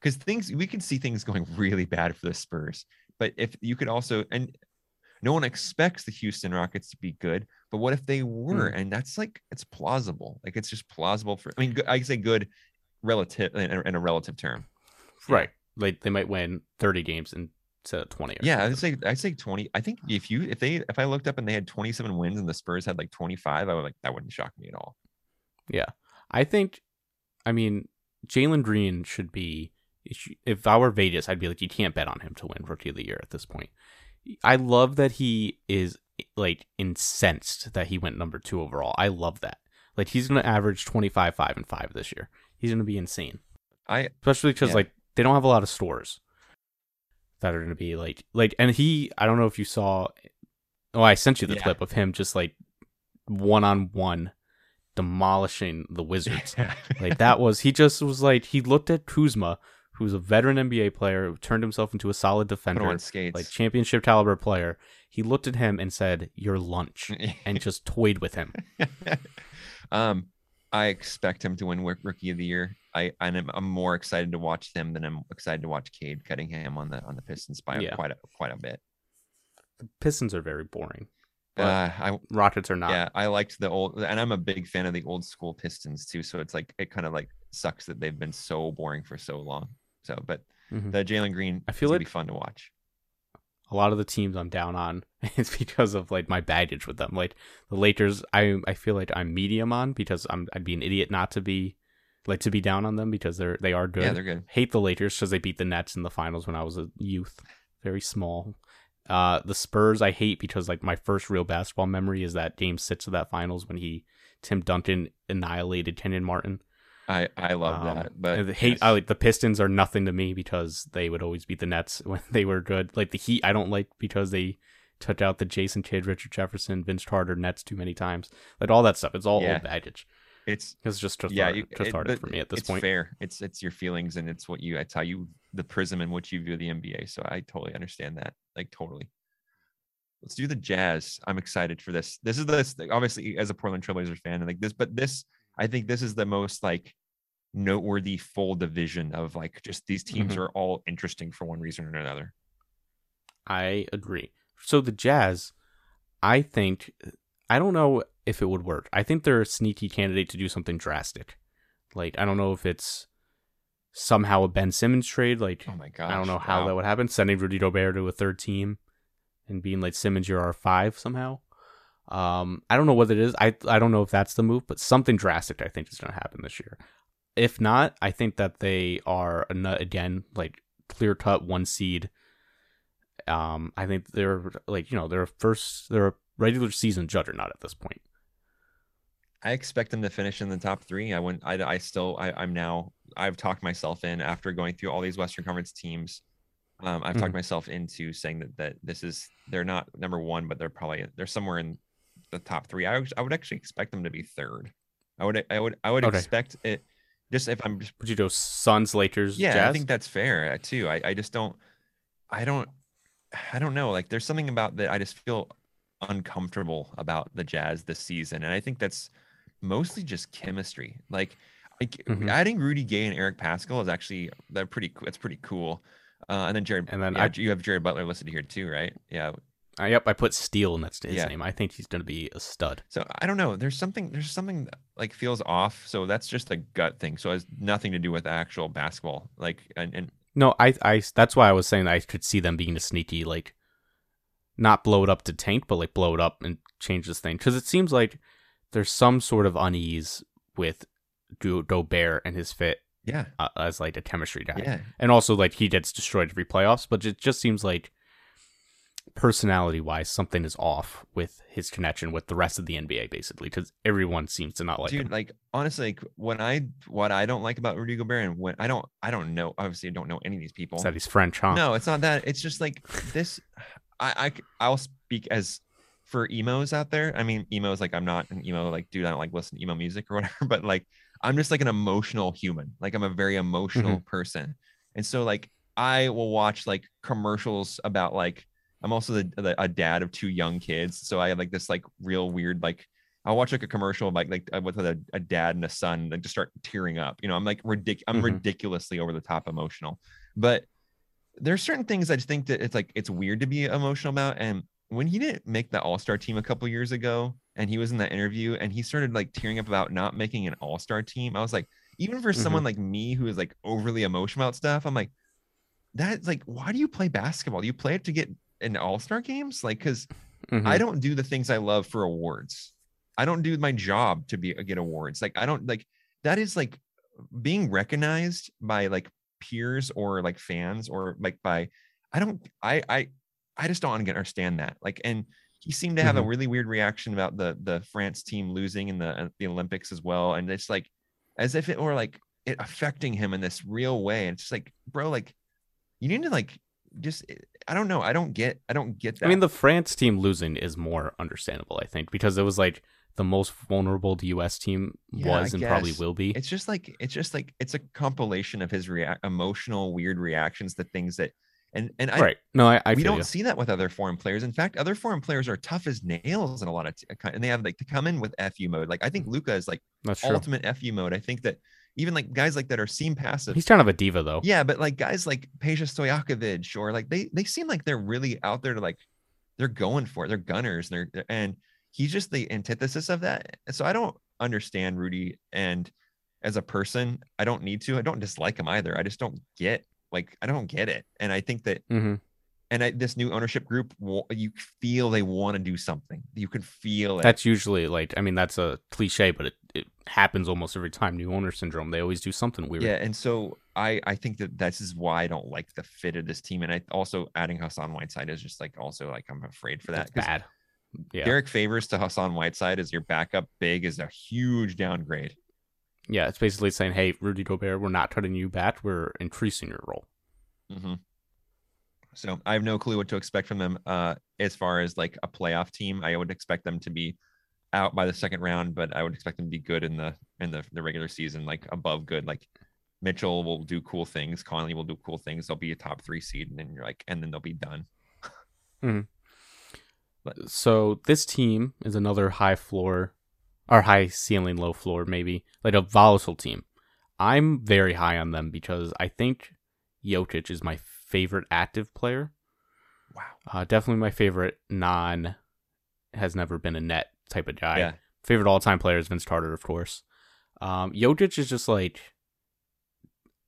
because things we can see things going really bad for the Spurs. But if you could also, and no one expects the Houston Rockets to be good, but what if they were? Mm. And that's like it's plausible. Like it's just plausible for. I mean, I say good, relative in a, relative term. Right. Like they might win 30 games instead of 20. Or Yeah, I'd say I'd say 20. I think if you if they if I looked up and they had 27 wins and the Spurs had like 25, I would like that wouldn't shock me at all. Yeah. I think, I mean, Jalen Green should be. If I were Vegas, I'd be like, you can't bet on him to win Rookie of the Year at this point. I love that he is like incensed that he went number two overall. I love that. Like he's gonna average 25, five and five this year. He's gonna be insane, I especially because Yeah. like they don't have a lot of stores that are gonna be like like. And he, I don't know if you saw. Oh, I sent you the Yeah. clip of him just like one on one demolishing the Wizards. Like that was he just was like he looked at Kuzma, who's a veteran NBA player, who turned himself into a solid defender, on skates. like championship caliber player. He looked at him and said, "You're lunch," and just toyed with him. um, I expect him to win Rookie of the Year. I and I'm, I'm more excited to watch them than I'm excited to watch Cade Cunningham on the on the Pistons by Yeah. quite a quite a bit. The Pistons are very boring. Uh, I Rockets are not. yeah, I liked the old, and I'm a big fan of the old school Pistons too. So it's like it kind of like sucks that they've been so boring for so long. So, but Mhm. the Jalen Green, I feel it's gonna like- be fun to watch. a lot of the teams I'm down on is because of like my baggage with them. Like the Lakers, I I feel like I'm medium on because I'm I'd be an idiot not to be like to be down on them because they're they are good. Yeah, they're good. hate the Lakers because they beat the Nets in the finals when I was a youth, very small. Uh, the Spurs I hate because like my first real basketball memory is that game six of that finals when he Tim Duncan annihilated Kenyon Martin. I I love Um, that, but the hate yes. I like the Pistons are nothing to me because they would always beat the Nets when they were good. Like the Heat, I don't like because they took out the Jason Kidd, Richard Jefferson, Vince Carter Nets too many times. Like all that stuff. It's all Yeah. old baggage. it's It's just just yeah, you, it- hard but for me at this it's point. fair. It's it's your feelings and it's what you it's how you the prism in which you view the NBA. So I totally understand that. Like totally. Let's do the Jazz. I'm excited for this. This is this obviously as a Portland Trailblazers fan and like this, but this I think this is the most like noteworthy full division of like just these teams Mhm. are all interesting for one reason or another. I agree. So the Jazz, I think, I don't know if it would work. I think they're a sneaky candidate to do something drastic. Like I don't know if it's somehow a Ben Simmons trade. Like Oh my god. I don't know how that would happen. Sending Rudy Gobert to a third team and being like Simmons, you're our five somehow. Um, I don't know what it is. I I don't know if that's the move, but something drastic I think is going to happen this year. If not, I think that they are a nut again, like clear cut one seed. Um, I think they're like you know they're a first they're a regular season juggernaut at this point. I expect them to finish in the top three. I wouldn't. I, I still. I, I'm now. I've talked myself in after going through all these Western Conference teams. Um, I've talked Mhm. myself into saying that that this is they're not number one, but they're probably they're somewhere in the top three. I would, I would actually expect them to be third. I would I would I would Okay. expect it. Just if I'm just Would you go Suns, Lakers, yeah, Jazz? I think that's fair uh, too. I, I just don't I don't I don't know. Like there's something about that I just feel uncomfortable about the Jazz this season. And I think that's mostly just chemistry. Like like Mhm. adding Rudy Gay and Eric Paschall is actually they're pretty that's pretty cool. Uh, and then Jared And then yeah, I- you have Jared Butler listed here too, right? Yeah. Uh, yep, I put Steele and that's his Yeah. name. I think he's going to be a stud. So I don't know. There's something. There's something like feels off. So that's just a gut thing. So it has nothing to do with actual basketball. Like and, and No, I, I, that's why I was saying I could see them being a sneaky, like, not blow it up to tank, but like blow it up and change this thing. Because it seems like there's some sort of unease with Do- Dobert and his fit yeah, uh, as like a chemistry guy. yeah, And also, like, he gets destroyed every playoffs, but it just seems like personality wise, something is off with his connection with the rest of the NBA, basically, because everyone seems to not like dude. him. Like honestly, like when I what I don't like about Rudy Gobert and when I don't I don't know. Obviously, I don't know any of these people. That he's French, huh? No, it's not that. It's just like this. I I, I will speak as for emos out there. I mean, emos like I'm not an emo like dude. I don't like listen to emo music or whatever. But like I'm just like an emotional human. Like I'm a very emotional mm-hmm. person, and so like I will watch like commercials about like I'm also the, the a dad of two young kids, so I have like this like real weird like. I'll watch like a commercial of like like uh, with a, a dad and a son, like just start tearing up. You know, I'm like ridic- I'm Mhm. ridiculously over the top emotional. But there's certain things I just think that it's like it's weird to be emotional about. And when he didn't make the All Star team a couple years ago, and he was in that interview, and he started like tearing up about not making an All Star team, I was like, even for someone like me who is like overly emotional about stuff, I'm like, that's like, why do you play basketball? Do you play it to get in All Star games? Like, because Mhm. I don't do the things I love for awards. I don't do my job to be get awards. Like I don't like that is like being recognized by like peers or like fans or like by I don't I I I just don't understand that. Like and he seemed to have a Mhm. really weird reaction about the the France team losing in the uh, the Olympics as well and it's like as if it were like it affecting him in this real way and it's just like bro like you need to like just eh, I don't know I don't get I don't get that I mean, the France team losing is more understandable, I think, because it was like the most vulnerable the U.S. team Yeah, was I and probably will be. it's just like it's just like it's a compilation of his react emotional weird reactions to things that and and I right? No, I, I we don't you. see that with other foreign players. In fact, other foreign players are tough as nails in a lot of t- and they have like to come in with fu mode. Like I think mm. Luka is like That's true. ultimate fu mode. I think that even like guys like that are seem passive. He's kind of a diva, though. yeah, but like guys like Peja Stojakovic or like they they seem like they're really out there to like they're going for it. They're gunners. They're and he's just the antithesis of that. So I don't understand Rudy and as a person, I don't need to. I don't dislike him either. I just don't get like I don't get it. And I think that hmm and I, this new ownership group, you feel they want to do something. You can feel it. That's usually like, I mean, that's a cliche, but it, it happens almost every time. New owner syndrome. They always do something weird. yeah, and so I I think that this is why I don't like the fit of this team. And I also adding Hassan Whiteside is just like also like I'm afraid for that. that's bad. Yeah, Derrick Favors to Hassan Whiteside as your backup big is a huge downgrade. yeah. It's basically saying, "Hey, Rudy Gobert, we're not cutting you back. We're increasing your role." hmm So I have no clue what to expect from them. Uh, as far as like a playoff team, I would expect them to be out by the second round, but I would expect them to be good in the in the, the regular season, like above good. Like Mitchell will do cool things, Conley will do cool things. They'll be a top three seed, and then you're like, and then they'll be done. So this team is another high floor, or high ceiling, low floor, maybe like a volatile team. I'm very high on them because I think Jokic is my favorite active player. Wow. Uh, definitely my favorite non has never been a net type of guy. Yeah. Favorite all time player is Vince Carter, of course. Um, Jokic is just like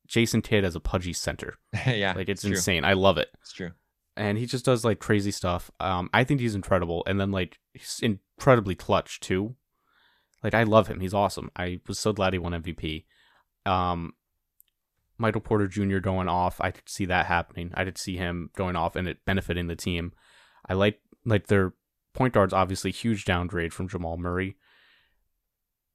Jason Kidd as a pudgy center. yeah. Like it's true. insane. I love it. It's true. And he just does like crazy stuff. Um, I think he's incredible. And then like he's incredibly clutch too. Like I love him. He's awesome. I was so glad he won MVP. Um, Michael Porter Jr. going off. I could see that happening. I could see him going off and it benefiting the team. I like like their point guards obviously huge downgrade from Jamal Murray.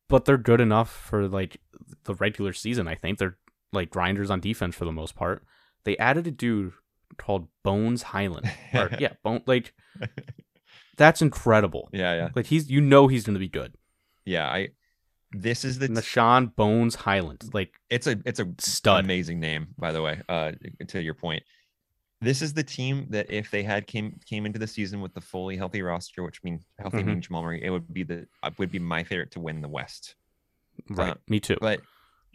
But they're good enough for like the regular season, I think. They're like grinders on defense for the most part. They added a dude called Bones Hyland. Or, yeah, Bone like that's incredible. yeah, yeah, Like he's you know he's gonna be good. yeah. I. This is the. Nah'Shon Bones Hyland. Like It's a. It's a stud. amazing name, by the way. Uh, to your point, this is the team that if they had came came into the season with the fully healthy roster, which means healthy Mhm. means Jamal Murray, it would be the uh, would be my favorite to win the West. Right. Uh, Me too. But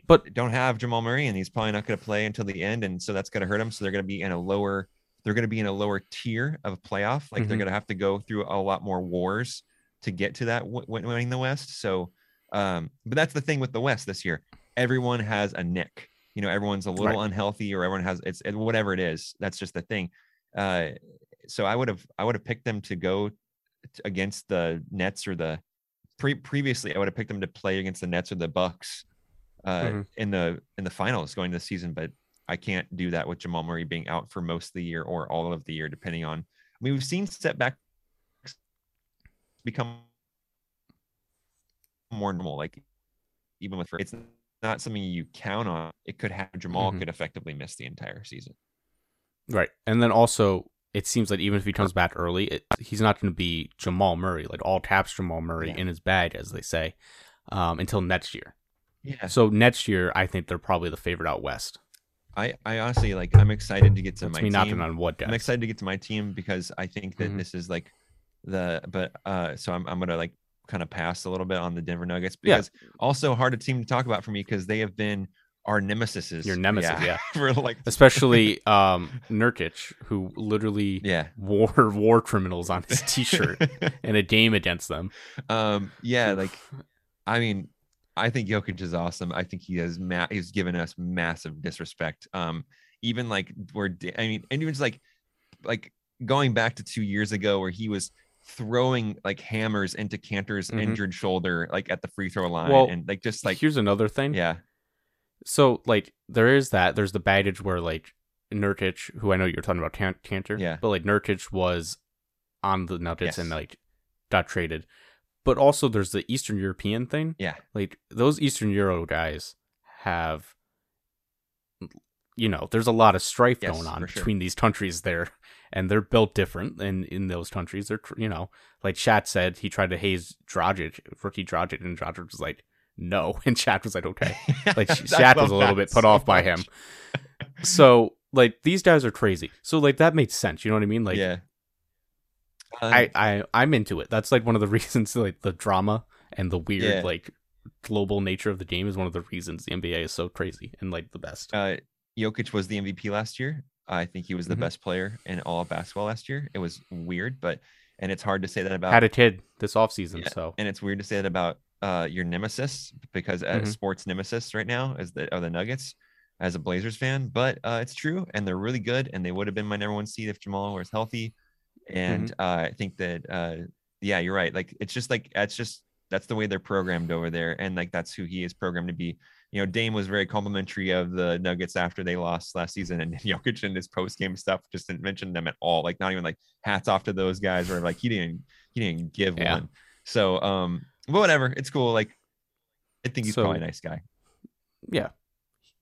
But don't have Jamal Murray, and he's probably not going to play until the end, and so that's going to hurt him. So they're going to be in a lower they're going to be in a lower tier of playoff. Like they're Mhm. going to have to go through a lot more wars to get to that w- winning the West. So, um, but that's the thing with the West this year. Everyone has a nick. You know, everyone's a little Right. unhealthy, or everyone has it's it- whatever it is. That's just the thing. Uh, so I would have I would have picked them to go against the Nets or the pre- previously I would have picked them to play against the Nets or the Bucks uh, Mhm. in the in the finals going this season, but I can't do that with Jamal Murray being out for most of the year or all of the year, depending on. I mean, we've seen setbacks become more normal. Like even with it's not something you count on. It could have Jamal Mhm. could effectively miss the entire season. Right. And then also, it seems like even if he comes back early, it, he's not going to be Jamal Murray, like all taps Jamal Murray Yeah. in his bag, as they say, um, until next year. Yeah. So next year, I think they're probably the favorite out west. I I honestly like. I'm excited to get to That's my me team. knocking on wood, I'm excited to get to my team because I think that Mhm. this is like the but uh so I'm I'm gonna like kind of passed a little bit on the Denver Nuggets Yeah. because also hard a team to talk about for me because they have been our nemesis. Your nemesis, yeah. for like Especially um, Nurkic, who literally yeah. wore war criminals on his T-shirt in a game against them. um yeah like I mean I think Jokic is awesome. I think he has ma- he's given us massive disrespect. Um even like where I mean and even just like like going back to 2 years ago where he was throwing like hammers into Kanter's Mhm. injured shoulder like at the free throw line Well, and like just like here's another thing. yeah. So like there is that. There's the baggage where like Nurkic, who I know you're talking about Tan- Kanter, Yeah. but like Nurkic was on the Nuggets and like got traded. But also there's the Eastern European thing. Yeah. Like those Eastern Euro guys have you know, there's a lot of strife Yes, going on for sure. between these countries there and they're built different and in those countries they're you know, like Shaq said he tried to haze Dragic, rookie Dragic and Dragic was like no and Shaq was like okay. Like Shaq was a little bit put so off by much. him. So like these guys are crazy. So like that makes sense. You know what I mean? Like yeah. I Um, I I'm into it. That's like one of the reasons like the drama and the weird Yeah. like global nature of the game is one of the reasons the NBA is so crazy and like the best. uh, Jokic was the MVP last year. I think he was the Mhm. best player in all of basketball last year. It was weird, but and it's hard to say that about Had a kid this offseason, Yeah, so and it's weird to say that about uh, your nemesis because uh, Mhm. sports nemesis right now is the are the Nuggets as a Blazers fan, but uh, it's true and they're really good and they would have been my number one seed if Jamal was healthy. And Mm-hmm. uh, I think that uh, yeah, you're right. Like it's just like that's just that's the way they're programmed over there, and like that's who he is programmed to be. You know, Dame was very complimentary of the Nuggets after they lost last season, and Jokic in his post game stuff just didn't mention them at all. Like not even like hats off to those guys, or like he didn't he didn't give Yeah. one. So um, but whatever, it's cool. Like I think he's So- probably a nice guy. yeah.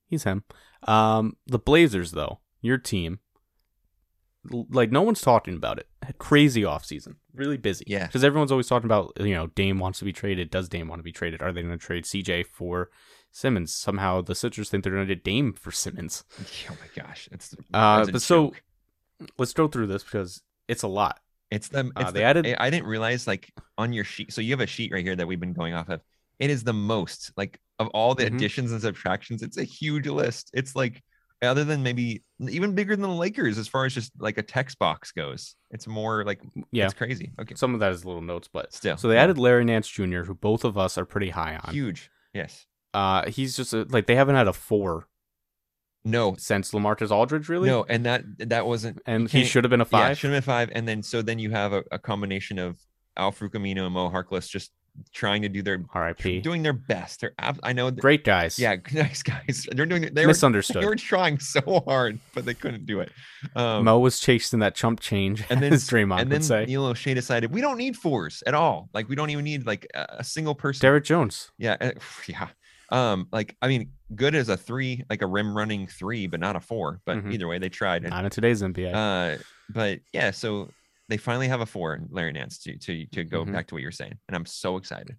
He's him. Um the Blazers though, your team like no one's talking about it. Crazy offseason. Really busy. Yeah. Because everyone's always talking about, you know, Dame wants to be traded. Does Dame want to be traded? Are they going to trade CJ for Simmons? Somehow the Sixers think they're going to get Dame for Simmons. Oh my gosh, it's Uh, but so let's go through this because it's a lot. It's the Uh, they the- added- I- didn't realize like on your sheet. So you have a sheet right here that we've been going off of. It is the most like of all the Mhm. additions and subtractions. It's a huge list. It's like other than maybe even bigger than the Lakers as far as just like a text box goes. It's more like Yeah. it's crazy. Okay, Some of that is little notes, but still. so they added Larry Nance Jr., who both of us are pretty high on. huge. Yes. Uh, he's just a, like they haven't had a four No. since LaMarcus Aldridge, really. No, and that that wasn't and he should have been a five. Yeah, should have been five. And then so then you have a, a combination of Al-Farouq Aminu and Mo Harkless just trying to do their R.I.P. doing their best. They're ab- I know that, Great guys. yeah, nice guys. They're doing they were misunderstood. they were trying so hard, but they couldn't do it. Um, Mo was chasing that chump change, and then Draymond and would then say. Neil Olshey decided we don't need fours at all. Like we don't even need like a, a single person. Derrick Jones. yeah, uh, yeah. Um, like I mean, good as a three, like a rim running three, but not a four. But Mhm. either way, they tried. Not in today's NBA. Uh, but yeah, so they finally have a four in Larry Nance to to to go Mhm. back to what you're saying, and I'm so excited.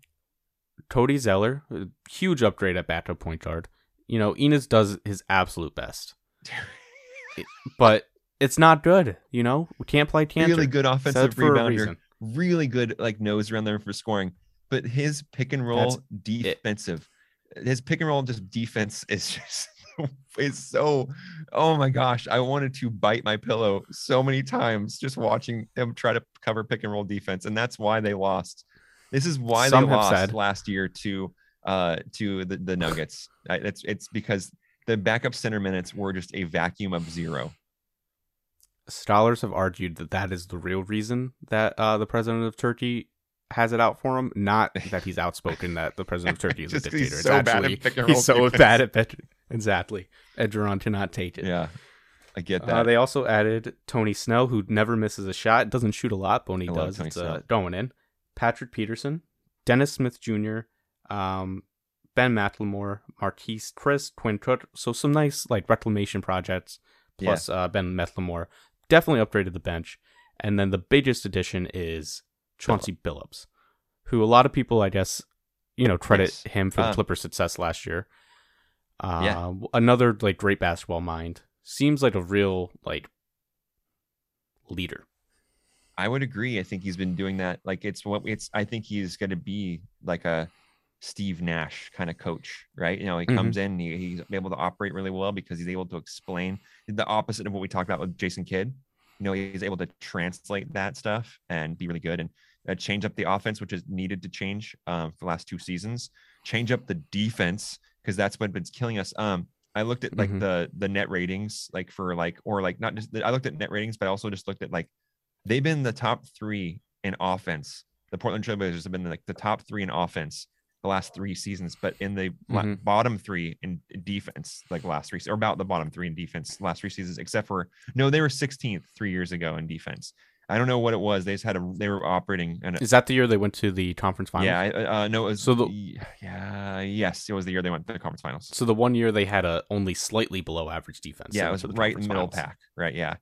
Cody Zeller, huge upgrade at backup point guard. You know, Enes does his absolute best, but it's not good. You know, we can't play Kanter. really good offensive rebounder, really good like nose around there for scoring. But his pick and roll That's defensive, his pick and roll just defense is just is so oh my gosh i wanted to bite my pillow so many times just watching them try to cover pick and roll defense and that's why they lost this is why Some they lost said- last year to uh to the, the nuggets it's it's because the backup center minutes were just a vacuum of zero Scholars have argued that that is the real reason that uh, the president of Turkey has it out for him, not that he's outspoken that the president of Turkey is a 'cause he's dictator. It's so bad at pick and roll he's so defense. bad at bet- exactly. Edgeron to not take it. yeah i get that Uh, they also added Tony Snell, who never misses a shot. Doesn't shoot a lot, but when he I does, it's uh, going in. Patrick Peterson, Dennis Smith Jr., um, Ben McLemore, Marquese Chriss, Quinn Cook. So some nice like reclamation projects. Plus uh, Ben McLemore definitely upgraded the bench. And then the biggest addition is Chauncey Billups, who a lot of people, I guess, you know, credit Yes. him for the Um, Clippers' success last year. Uh, Yeah. Another like great basketball mind. Seems like a real like leader. I would agree. I think he's been doing that. Like it's what it's. I think he's going to be like a Steve Nash kind of coach, right? You know, he Mhm. comes in, he, he's able to operate really well because he's able to explain the opposite of what we talked about with Jason Kidd. You know, he's able to translate that stuff and be really good and uh, change up the offense, which is needed to change um, for the last two seasons. Change up the defense because that's what been killing us. Um, I looked at like Mhm. the the net ratings, like for like or like not just I looked at net ratings, but I also just looked at like they've been the top three in offense. The Portland Trailblazers have been like the top three in offense the last three seasons, but in the Mhm. bottom three in defense, like last three, or about the bottom three in defense, last three seasons, except for no, they were 16th three years ago in defense. I don't know what it was. They just had a, they were operating and Is that the year they went to the conference finals? yeah, uh, no, it was So the- yeah, yes, it was the year they went to the conference finals. So the one year they had a only slightly below average defense. yeah, it was the right in conference the middle finals. pack, right? Yeah.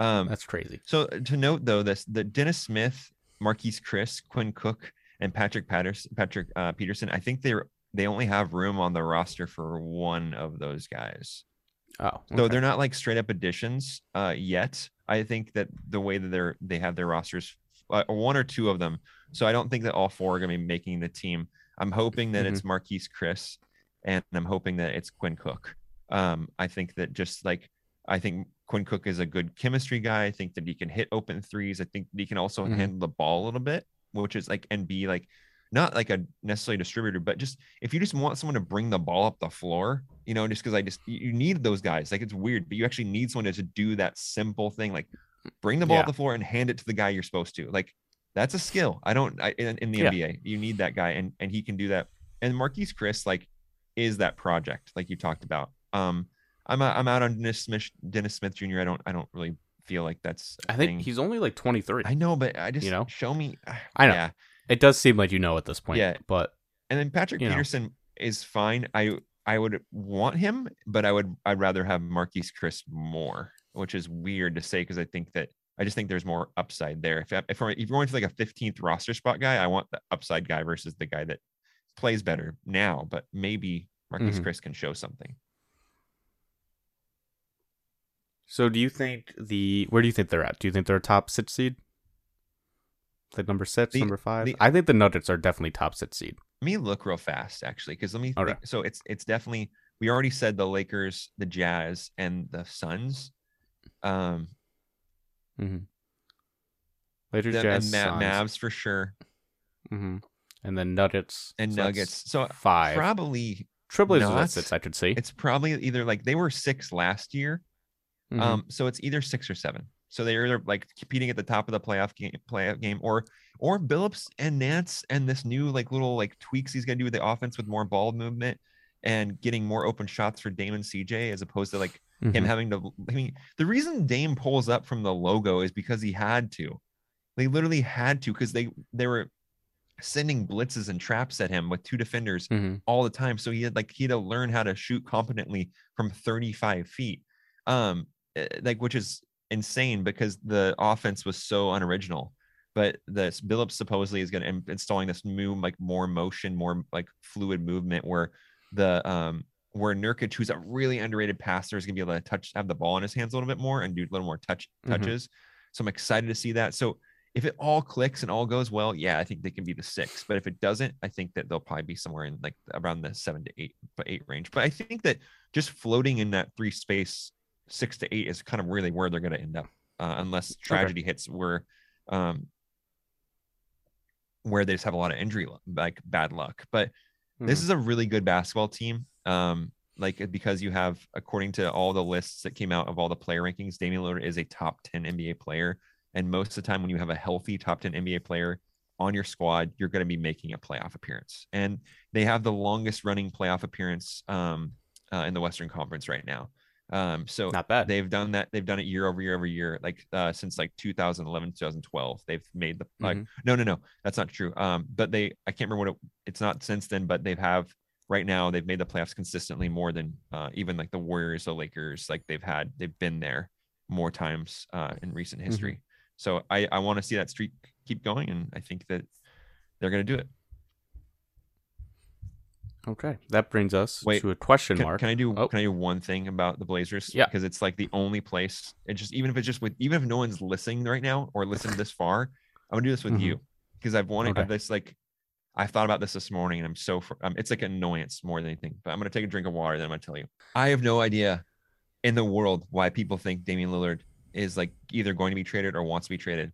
Um, That's crazy. So uh, to note though, this the Dennis Smith, Marquese Chriss, Quinn Cook, and Patrick Patterson, Patrick uh, Peterson. I think they're they only have room on the roster for one of those guys. Oh, So they're not like straight up additions uh, yet. I think that the way that they're they have their rosters, uh, one or two of them. So I don't think that all four are going to be making the team. I'm hoping that it's Marquese Chriss, and I'm hoping that it's Quinn Cook. Um, I think that just like I think Quinn Cook is a good chemistry guy. I think that he can hit open threes. I think he can also Mhm. handle the ball a little bit, which is like and be like not like a necessarily distributor, but just if you just want someone to bring the ball up the floor, you know, just because I just you need those guys. Like it's weird, but you actually need someone to just do that simple thing, like bring the ball Yeah. up the floor and hand it to the guy you're supposed to. Like that's a skill. I don't I, in, in the Yeah. NBA, you need that guy, and and he can do that. And Marquese Chriss like is that project like you talked about. Um, I'm i I'm out on Dennis Smith Dennis Smith Jr. I don't I don't really feel like that's. I think thing. he's only like 23. I know, but I just you know? show me. I know. Yeah, It does seem like you know at this point. Yeah. But and then Patrick You know. Peterson is fine. I I would want him, but I would I'd rather have Marquese Chriss more, which is weird to say because I think that I just think there's more upside there. If if, we're- if you're going for like a 15th roster spot guy, I want the upside guy versus the guy that plays better now, but maybe Marquese Mhm. Chriss can show something. so do you think the where do you think they're at? Do you think they're a top six seed? Like number six, The- number five? the- I think the Nuggets are definitely top six seed. Let me look real fast actually, because let me. Think- so it's it's definitely we already said the Lakers, the Jazz, and the Suns. Um, Mm-hmm. Later the, Jazz, and Ma- Mavs for sure, hmm and then Nuggets and so Nuggets. So five. probably not. six, I could see. it's probably either like they were six last year. Mhm. Um, so it's either six or seven. So they're either like competing at the top of the playoff game, playoff game, or or Billups and Nance and this new like little like tweaks he's gonna do with the offense with more ball movement and getting more open shots for Damon CJ as opposed to like him Mhm. having to. I mean, the reason Dame pulls up from the logo is because he had to. They literally had to because they they were sending blitzes and traps at him with two defenders Mhm. all the time. So he had like he had to learn how to shoot competently from 35 feet. Um, eh, like which is insane because the offense was so unoriginal. But this Billups supposedly is going to installing this new like more motion, more like fluid movement where the um where Nurkic, who's a really underrated passer, is gonna be able to touch have the ball in his hands a little bit more and do a little more touch Mhm. touches. So I'm excited to see that. So if it all clicks and all goes well, yeah, I think they can be the six. But if it doesn't, I think that they'll probably be somewhere in like around the seven to eight, but eight range. But I think that just floating in that three space, six to eight is kind of really where they're going to end up, uh, unless tragedy okay. hits where, um, where they just have a lot of injury, like bad luck. But mm-hmm. this hmm. is a really good basketball team. Um, like because you have, according to all the lists that came out of all the player rankings, Damian Lillard is a top 10 NBA player and most of the time, when you have a healthy top 10 NBA player on your squad, you're going to be making a playoff appearance. And they have the longest running playoff appearance um, uh, in the Western Conference right now. Um, so not bad. They've done that. They've done it year over year over year, like uh, since like 2011, 2012. They've made the like. Mm-hmm. No, no, no, that's not true. Um, but they, I can't remember what it, it's not since then, but they've have right now they've made the playoffs consistently more than uh, even like the Warriors, the Lakers. Like they've had, they've been there more times uh, in recent mm-hmm. history. Mm-hmm. So I, I want to see that streak keep going, and I think that they're going to do it. Okay, that brings us Wait, to a question can, mark. Can I do oh. can I do one thing about the Blazers? Yeah, because it's like the only place. It just even if it's just with even if no one's listening right now or listened this far, I'm gonna do this with mm-hmm. you because I've wanted okay. I've this like I thought about this this morning and I'm so um, it's like annoyance more than anything. But I'm gonna take a drink of water then I'm gonna tell you. I have no idea in the world why people think Damian Lillard is like either going to be traded or wants to be traded.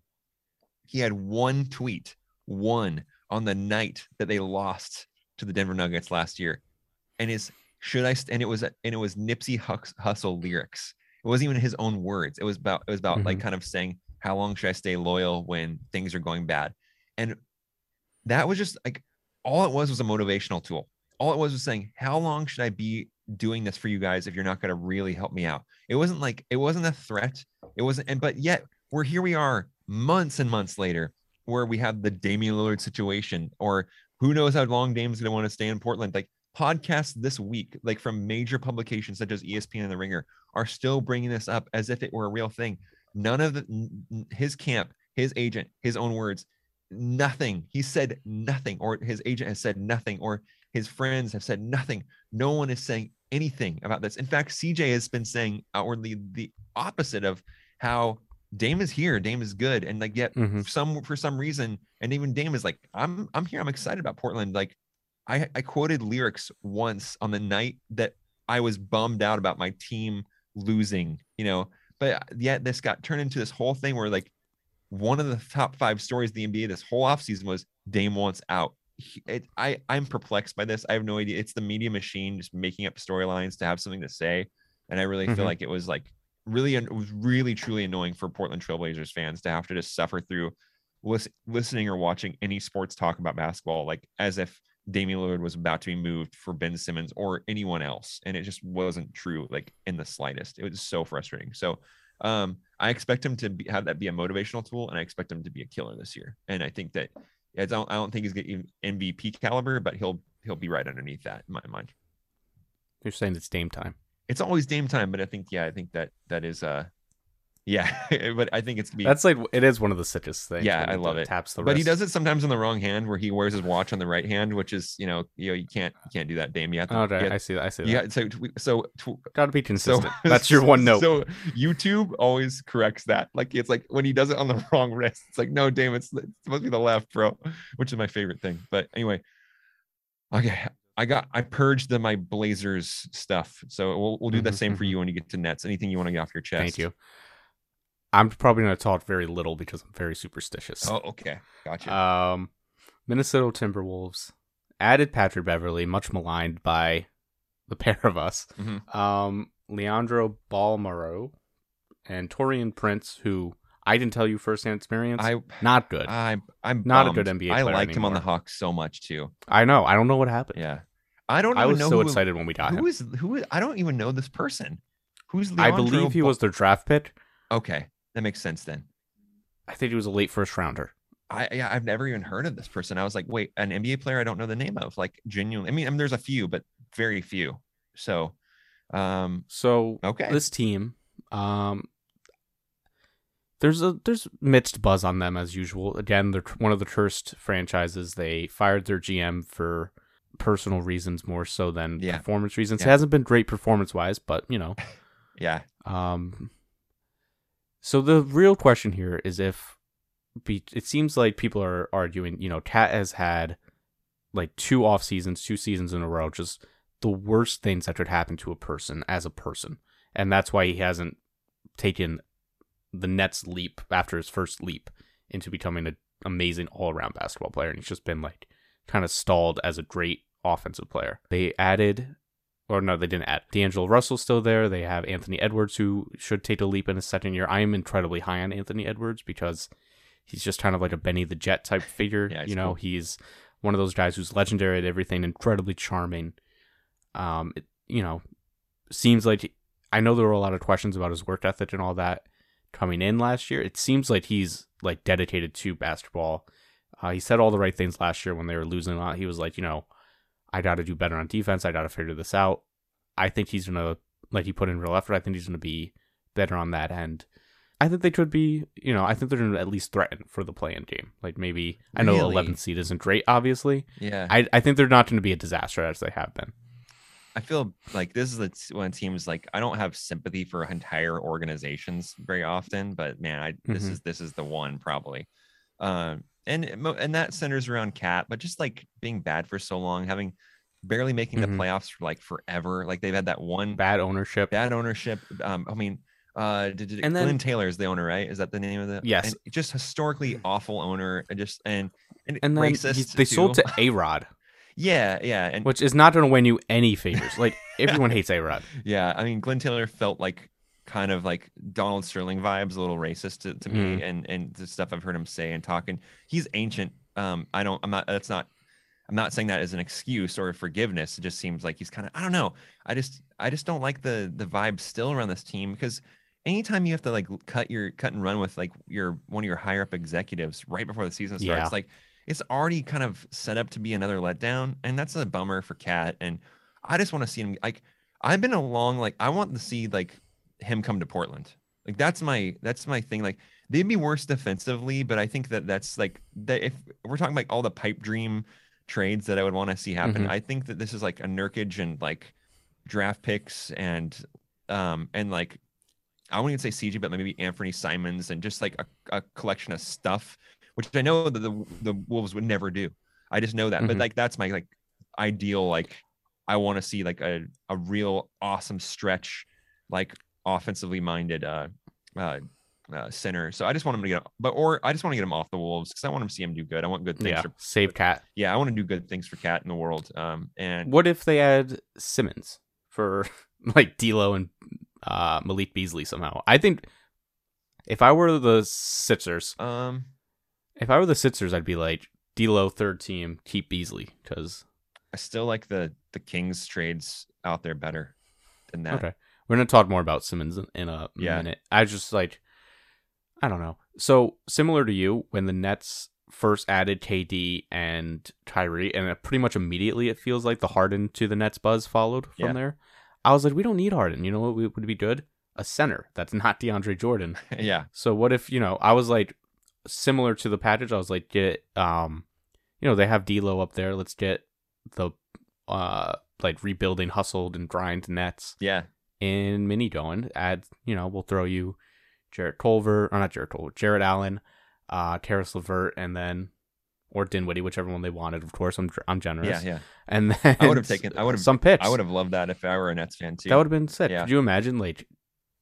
He had one tweet, one on the night that they lost to the Denver Nuggets last year, and his should I and it was and it was Nipsey Hussle lyrics. It wasn't even his own words. It was about it was about mm-hmm. like kind of saying how long should I stay loyal when things are going bad, and that was just like all it was was a motivational tool. All it was was saying how long should I be doing this for you guys if you're not going to really help me out. It wasn't like it wasn't a threat. It wasn't, and but yet we're here. We are months and months later, where we have the Damian Lillard situation, or who knows how long Dame's going to want to stay in Portland. Like podcasts this week, like from major publications such as ESPN and The Ringer, are still bringing this up as if it were a real thing. None of the his camp, his agent, his own words, nothing. He said nothing, or his agent has said nothing, or his friends have said nothing. No one is saying anything about this. In fact, CJ has been saying outwardly the opposite of how Dame is here, Dame is good, and like yet mm-hmm. some for some reason, and even Dame is like, I'm I'm here, I'm excited about Portland. Like, I I quoted lyrics once on the night that I was bummed out about my team losing, you know, but yet this got turned into this whole thing where like one of the top five stories of the NBA this whole offseason was Dame wants out it, I I'm perplexed by this. I have no idea. It's the media machine just making up storylines to have something to say, and I really mm-hmm. feel like it was like really it was really truly annoying for Portland Trailblazers fans to have to just suffer through listen, listening or watching any sports talk about basketball like as if Damian Lillard was about to be moved for Ben Simmons or anyone else, and it just wasn't true like in the slightest. It was so frustrating. So um, I expect him to be, have that be a motivational tool, and I expect him to be a killer this year. And I think that I don't I don't think he's getting MVP caliber, but he'll he'll be right underneath that in my mind. You're saying it's Dame time. It's always Dame time, but I think yeah, I think that that is uh yeah, but I think it's gonna be that's like it is one of the sickest things. Yeah, I love it. Taps the, but he does it sometimes in the wrong hand, where he wears his watch on the right hand, which is you know you know you can't you can't do that, Dame. You have to. Oh. I see that. I see that. Yeah, so so to, gotta be consistent. So, that's your one note. So YouTube always corrects that. Like it's like when he does it on the wrong wrist, it's like no, Dame, it's, it's supposed to be the left, bro. Which is my favorite thing. But anyway, okay, I got I purged the my Blazers stuff. So we'll we'll do mm-hmm, the same mm-hmm. for you when you get to Nets. Anything you want to get off your chest? Thank you. I'm probably going to talk very little because I'm very superstitious. Oh, okay, gotcha. Um, Minnesota Timberwolves added Patrick Beverley, much maligned by the pair of us. Mm-hmm. Um, Leandro Bolmaro and Taurean Prince, who I didn't tell you firsthand experience. I not good. I, I'm not bummed. a good NBA. I liked anymore. him on the Hawks so much too. I know. I don't know what happened. Yeah, I don't. Know. I was so who, excited when we got who him. Is, who is? I don't even know this person. Who's Leandro I believe he was their draft pick. Okay, that makes sense then. I think he was a late first rounder. I yeah, I've never even heard of this person. I was like, wait, an NBA player I don't know the name of. Like genuinely. I mean, I mean there's a few, but very few. So um so okay. This team, um there's a there's mixed buzz on them as usual. Again, they're one of the cursed franchises. They fired their GM for personal reasons more so than yeah. performance reasons. Yeah. It hasn't been great performance wise, but you know. yeah. Um so the real question here is if be, it seems like people are arguing, you know, Cat has had like two off seasons, two seasons in a row, just the worst things that could happen to a person as a person. And that's why he hasn't taken the Nets leap after his first leap into becoming an amazing all around basketball player. And he's just been like kind of stalled as a great offensive player. They added, or no, they didn't add. D'Angelo Russell's still there. They have Anthony Edwards, who should take a leap in his second year. I am incredibly high on Anthony Edwards because he's just kind of like a Benny the Jet type figure. Yeah, you know, cool. he's one of those guys who's legendary at everything, incredibly charming. Um, it, you know, seems like I know there were a lot of questions about his work ethic and all that coming in last year. It seems like he's like dedicated to basketball. Uh, he said all the right things last year when they were losing a lot. He was like, you know, I got to do better on defense. I got to figure this out. I think he's gonna like he put in real effort. I think he's gonna be better on that end. I think they could be, you know, I think they're gonna at least threaten for the play-in game. Like maybe I know Really? 11th seed isn't great, obviously. Yeah. I I think they're not going to be a disaster as they have been. I feel like this is the one teams like I don't have sympathy for entire organizations very often, but man, I this Mhm. is this is the one probably. Um, and and that centers around Cat, but just like being bad for so long, having barely making Mhm. the playoffs for like forever. Like they've had that one bad, ownership, Bad ownership. Um, I mean, uh, did, did, And then- Glenn Taylor is the owner, right? Is that the name of the? Yes. And just historically awful owner, and just and and, And racist. he- they sold to A Rod, yeah, yeah, and which is not going to win you any favors. Like everyone hates A Rod. Yeah, I mean, Glenn Taylor felt like kind of like Donald Sterling vibes, a little racist to, to me, and and the stuff I've heard him say and talking. He's ancient. Um, I don't. I'm not. That's not. I'm not saying that as an excuse or forgiveness. It just seems like he's kind of. I don't know. I just. I just don't like the the vibe still around this team because anytime you have to like cut your cut and run with like your one of your higher up executives right before the season starts, Yeah. like it's already kind of set up to be another letdown, and that's a bummer for Cat. And I just want to see him like I've been along like I want to see like him come to Portland. Like that's my that's my thing. Like they'd be worse defensively, but I think that that's like that if we're talking like all the pipe dream trades that I would want to see happen, Mhm. I think that this is like a Nurkic and like draft picks and um and like I wouldn't even say CJ, but maybe Anthony Simons and just like a, a collection of stuff, which I know that the the Wolves would never do. I just know that, but Mhm. like that's my like ideal like I want to see like a a real awesome stretch, like offensively minded uh uh, uh center. So I just want him to get, but or I just want to get him off the Wolves because I want him to see him do good. I want good things Yeah, for save Cat. yeah. I want to do good things for Cat in the world. Um and What if they add Simmons for like D'Lo and uh, Malik Beasley somehow? I think if I were the Sixers, um if I were the Sixers, I'd be like D'Lo third team, keep Beasley because I still like the the Kings trades out there better than that. okay, we're gonna talk more about Simmons in, in a Yeah. minute. I just like I don't know. So similar to you, when the Nets first added KD and Kyrie, and pretty much immediately it feels like the Harden to the Nets buzz followed from Yeah. there. I was like, we don't need Harden. You know what would be good? A center that's not DeAndre Jordan. yeah. So what if you know? I was like similar to the package. I was like, get um, you know, they have D'Lo up there. Let's get the uh like rebuilding hustled and grind Nets Yeah. in mini going. Add you know, we'll throw you Jarrett Culver or not Jarrett Culver, Jarrett Allen, uh, Caris LeVert, and then or Dinwiddie, whichever one they wanted. Of course, I'm I'm generous. Yeah. Yeah. And then I would have taken- I would have- some picks. I would have loved that if I were a Nets fan too. That would have been sick. Yeah. Could you imagine like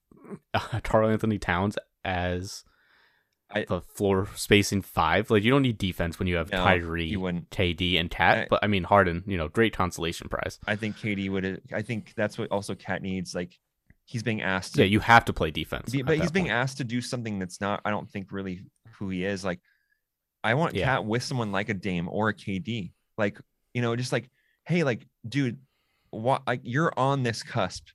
uh, Karl Anthony Towns as I- the floor spacing five? Like you don't need defense when you have No, Kyrie, you wouldn't. KD, and Cat. I- but I mean Harden, you know, great consolation prize. I think KD would. I think that's what also Cat needs. Like he's being asked. Yeah, you have to play defense. be- but he's being point. asked to do something that's not. I don't think really who he is. Like I want Yeah. Cat with someone like a Dame or a KD. Like you know, just like hey, like dude, what? Like you're on this cusp.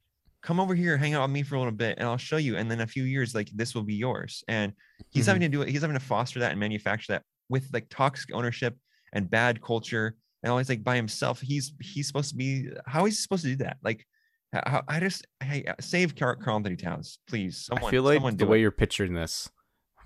Come over here, hang out with me for a little bit, and I'll show you. And then a few years, like this will be yours. And he's Mhm. having to do it. He's having to foster that and manufacture that with like toxic ownership and bad culture and always like by himself. He's he's supposed to be How is he supposed to do that. Like how, I just hey save Karl, Karl Anthony Towns, please. Someone, I feel like the way it. you're picturing this,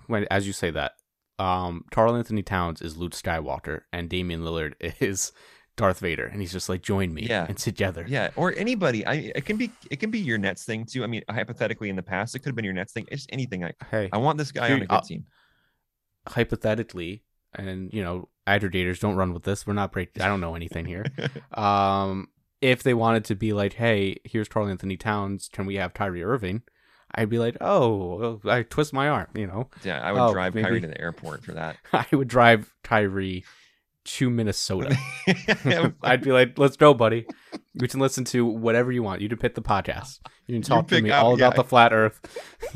when as you say that, um, Karl Anthony Towns is Luke Skywalker and Damian Lillard is Darth Vader, and he's just like, join me, Yeah. and together. Yeah, or anybody. I it can be it can be your Nets thing too. I mean, hypothetically in the past, it could have been your Nets thing. It's anything. I Hey, I want this guy on a good I'll- team. hypothetically, and you know, aggregators don't run with this. We're not break. I don't know anything here. um, if they wanted to be like, hey, here's Karl Anthony Towns, can we have Kyrie Irving? I'd be like, oh, I twist my arm, you know. yeah, I would Oh, drive maybe. Kyrie to the airport for that. I would drive Kyrie to Minnesota. I'd be like, let's go, buddy. You can listen to whatever you want. You can pick the podcast. You can talk to me out- all about yeah. the flat Earth,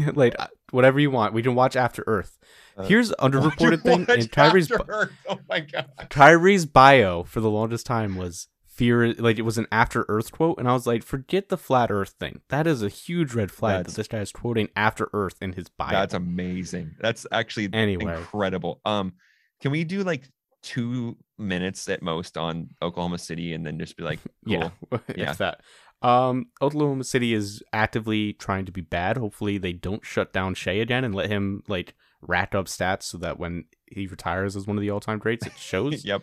like uh, whatever you want. We can watch After Earth. Uh, Here's underreported thing in Earth. Oh my god. Kyrie's bio for the longest time was fear like it was an after earth quote and i was like forget the flat earth thing that is a huge red flag That's- that this guy is quoting after earth in his bio That's amazing. That's actually Anyway. incredible. Um, can we do like two minutes at most on Oklahoma City and then just be like, cool. yeah Yeah. that um oklahoma city is actively trying to be bad hopefully they don't shut down Shai again and let him like rack up stats so that when he retires as one of the all-time greats it shows yep.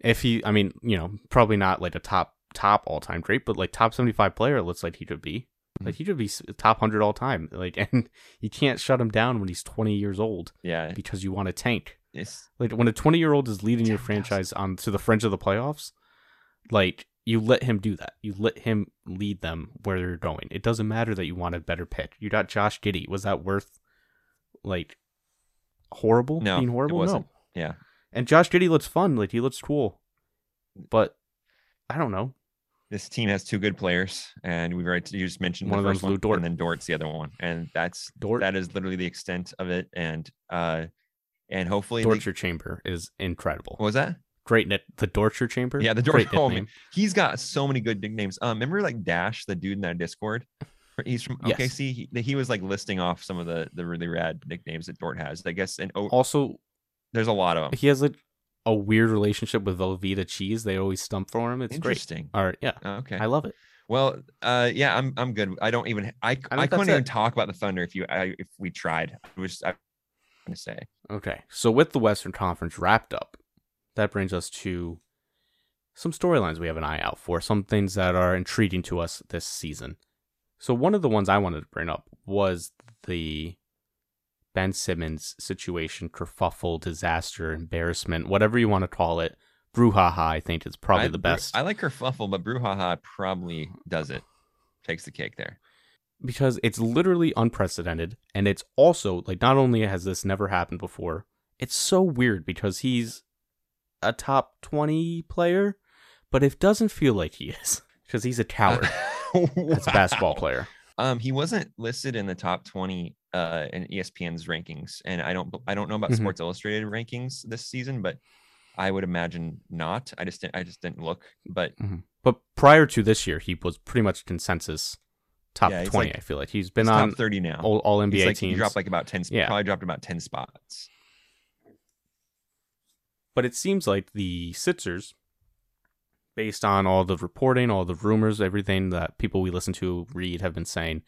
if he i mean you know probably not like a top top all-time great but like top 75 player it looks like he could be like he could be top 100 all time like and you can't shut him down when he's 20 years old Yeah. because you want to tank It's like when a 20 year old is leading your 10,000. franchise on to the fringe of the playoffs like you let him do that. You let him lead them where they're going. It doesn't matter that you want a better pick. You got Josh Giddey was that worth like horrible No, being it horrible? wasn't. no. Yeah. and Josh Giddey looks fun. Like he looks cool. But i don't know. This team has two good players, and we've already you just mentioned One the of first them's Lu one, Dort. and then Dort's the other one, and that's Dort, that is literally the extent of it. And uh, and hopefully, they- Dortcher Chamber is incredible. what was that? Great net. The Dortcher Chamber. Yeah, the Great Dort. Oh, man. He's got so many good nicknames. Um, remember like Dash, the dude in that Discord? He's from Yes. OKC. He, he was like listing off some of the the really rad nicknames that Dort has. I guess, and oh, Also, there's a lot of them. he has like a weird relationship with Velveeta cheese. They always stump for him. It's great. Interesting. All right. Yeah. Okay. I love it. Well, uh, yeah, I'm I'm good. I don't even I I, that's couldn't even it. talk about the Thunder if you I, if we tried. I was I going to say Okay. So with the Western Conference wrapped up, that brings us to some storylines we have an eye out for, some things that are intriguing to us this season. So one of the ones I wanted to bring up was the Ben Simmons situation, kerfuffle, disaster, embarrassment, whatever you want to call it. Brouhaha, I think is probably I, the best I like her fluffle, but Brouhaha probably does it. Takes the cake there. Because it's literally unprecedented, and it's also like not only has this never happened before, it's so weird because he's a top twenty player, but it doesn't feel like he is because he's a coward as a basketball player. Um, he wasn't listed in the top 20 uh in ESPN's rankings, and I don't I don't know about Mhm. Sports Illustrated rankings this season, but I would imagine not. I just didn't I just didn't look, but But prior to this year, he was pretty much consensus top Yeah, twenty. like- I feel like he's been he's on top 30 now. all, all NBA like, he dropped like about 10 Yeah. probably dropped about 10 spots. But it seems like the Sixers, based on all the reporting, all the rumors, everything that people we listen to read have been saying,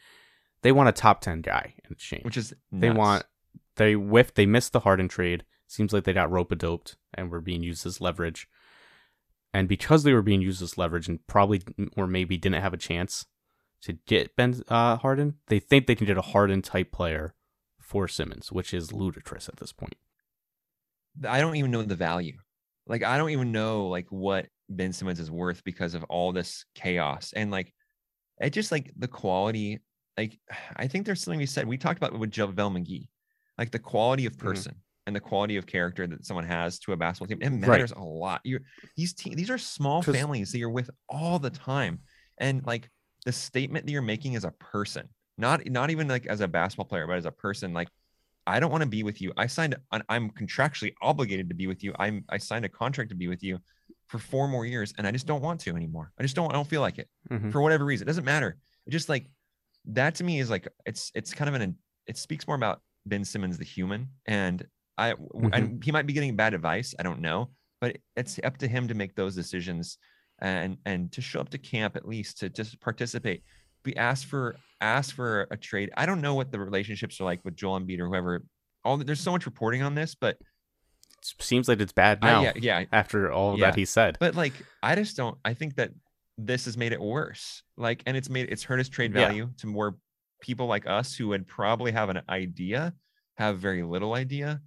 they want a top ten guy in exchange. Which is they nuts. want they whiffed they missed the Harden trade. Seems like they got rope-a-doped and were being used as leverage. And because they were being used as leverage and probably or maybe didn't have a chance to get Ben uh, Harden, they think they can get a Harden type player for Simmons, which is ludicrous at this point. I don't even know the value. Like I don't even know like what Ben Simmons is worth because of all this chaos and like it just like the quality. Like I think there's something we said we talked about it with JaVale McGee, like the quality of Mhm. person and the quality of character that someone has to a basketball team. It Right. matters a lot. You're these te- these are small families that you're with all the time, and like the statement that you're making as a person, not not even like as a basketball player, but as a person, like I don't want to be with you. I signed, I'm contractually obligated to be with you. I'm, I signed a contract to be with you for four more years, and I just don't want to anymore. I just don't, I don't feel like it Mhm. for whatever reason. It doesn't matter. It just like that to me is like it's, it's kind of an, it speaks more about Ben Simmons, the human, and I, and he might be getting bad advice. I don't know, but it's up to him to make those decisions and and to show up to camp at least to just participate. Be asked for ask for a trade. I don't know what the relationships are like with Joel Embiid or whoever. All there's so much reporting on this, but Seems like it's bad I, now yeah, yeah, after all Yeah. that he said. but like I just don't. I think that this has made it worse. Like, and it's made it's hurt his trade Yeah. value to more people like us who would probably have an idea, have very little idea,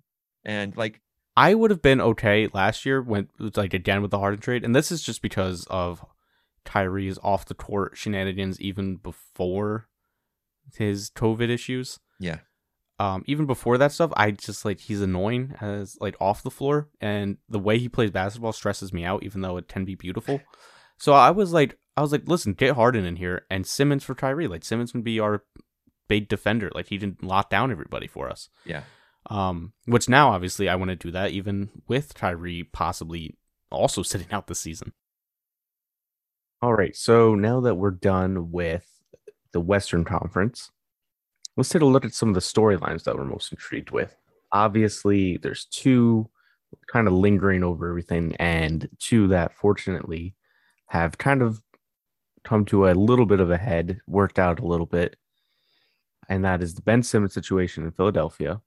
And like I would have been okay last year when like again with the Harden trade, and this is just because of Kyrie's off the court shenanigans even before his COVID issues. Yeah. Um, even before that stuff, I just like he's annoying as like off the floor, and the way he plays basketball stresses me out, even though it can be beautiful. So I was like, I was like, listen, get Harden in here and Simmons for Kyrie. Like Simmons would be our big defender. Like he didn't lock down everybody for us. Yeah. Um, which now obviously I want to do that even with Kyrie possibly also sitting out this season. All right, so now that we're done with the Western Conference, let's take a look at some of the storylines that we're most intrigued with. Obviously, there's two kind of lingering over everything, and two that fortunately have kind of come to a little bit of a head, worked out a little bit. And that is the Ben Simmons situation in Philadelphia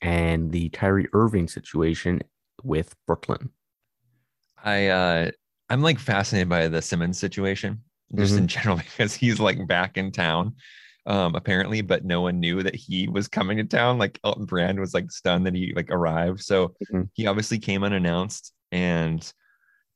and the Kyrie Irving situation with Brooklyn. I uh I'm like fascinated by the Simmons situation just Mhm. in general because he's like back in town um apparently but no one knew that he was coming to town like Elton Brand was like stunned that he like arrived so Mhm. he obviously came unannounced and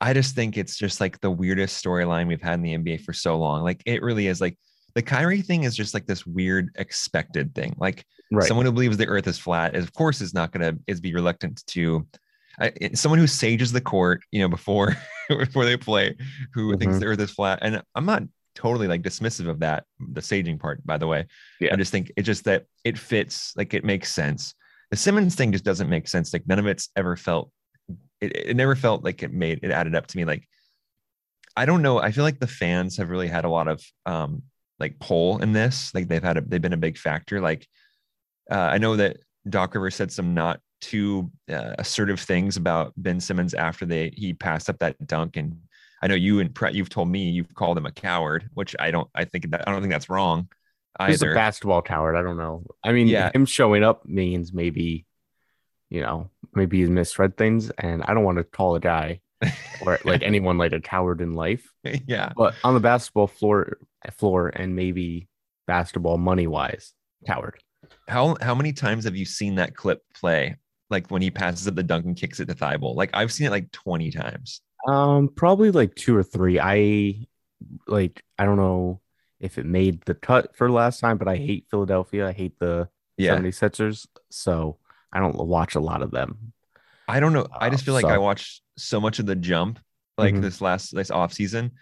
I just think it's just like the weirdest storyline we've had in the NBA for so long like it really is like the Kyrie thing is just like this weird expected thing like Right. someone who believes the earth is flat is of course is not going to is be reluctant to I, someone who sages the court you know before before they play who thinks Mhm. the earth is flat. And i'm not totally like dismissive of that the saging part by the way. Yeah. i just think it's just that it fits like it makes sense. The simmons thing just doesn't make sense. Like none of it's ever felt it, it never felt like it made it added up to me. Like i don't know. I feel like the fans have really had a lot of um like pull in this. Like they've had a, they've been a big factor. Like uh, I know that Doc Rivers said some not too uh, assertive things about Ben Simmons after they he passed up that dunk, and I know you and Brett, you've told me you've called him a coward, which I don't. I think that I don't think that's wrong He's a basketball coward. I don't know. I mean, Yeah. him showing up means maybe, you know, maybe he's misread things, and I don't want to call a guy or like anyone like a coward in life. yeah, But on the basketball floor, floor, and maybe basketball money wise, coward. How how many times have you seen that clip play? Like when he passes up the dunk and kicks it to Thybulle. Like I've seen it like twenty times. Um, probably like two or three. I like. I don't know if it made the cut for last time, but I hate Philadelphia. I hate the Yeah, 76ers, so I don't watch a lot of them. I don't know. I just Uh, feel like so- I watched so much of the jump like Mhm. this last this off season,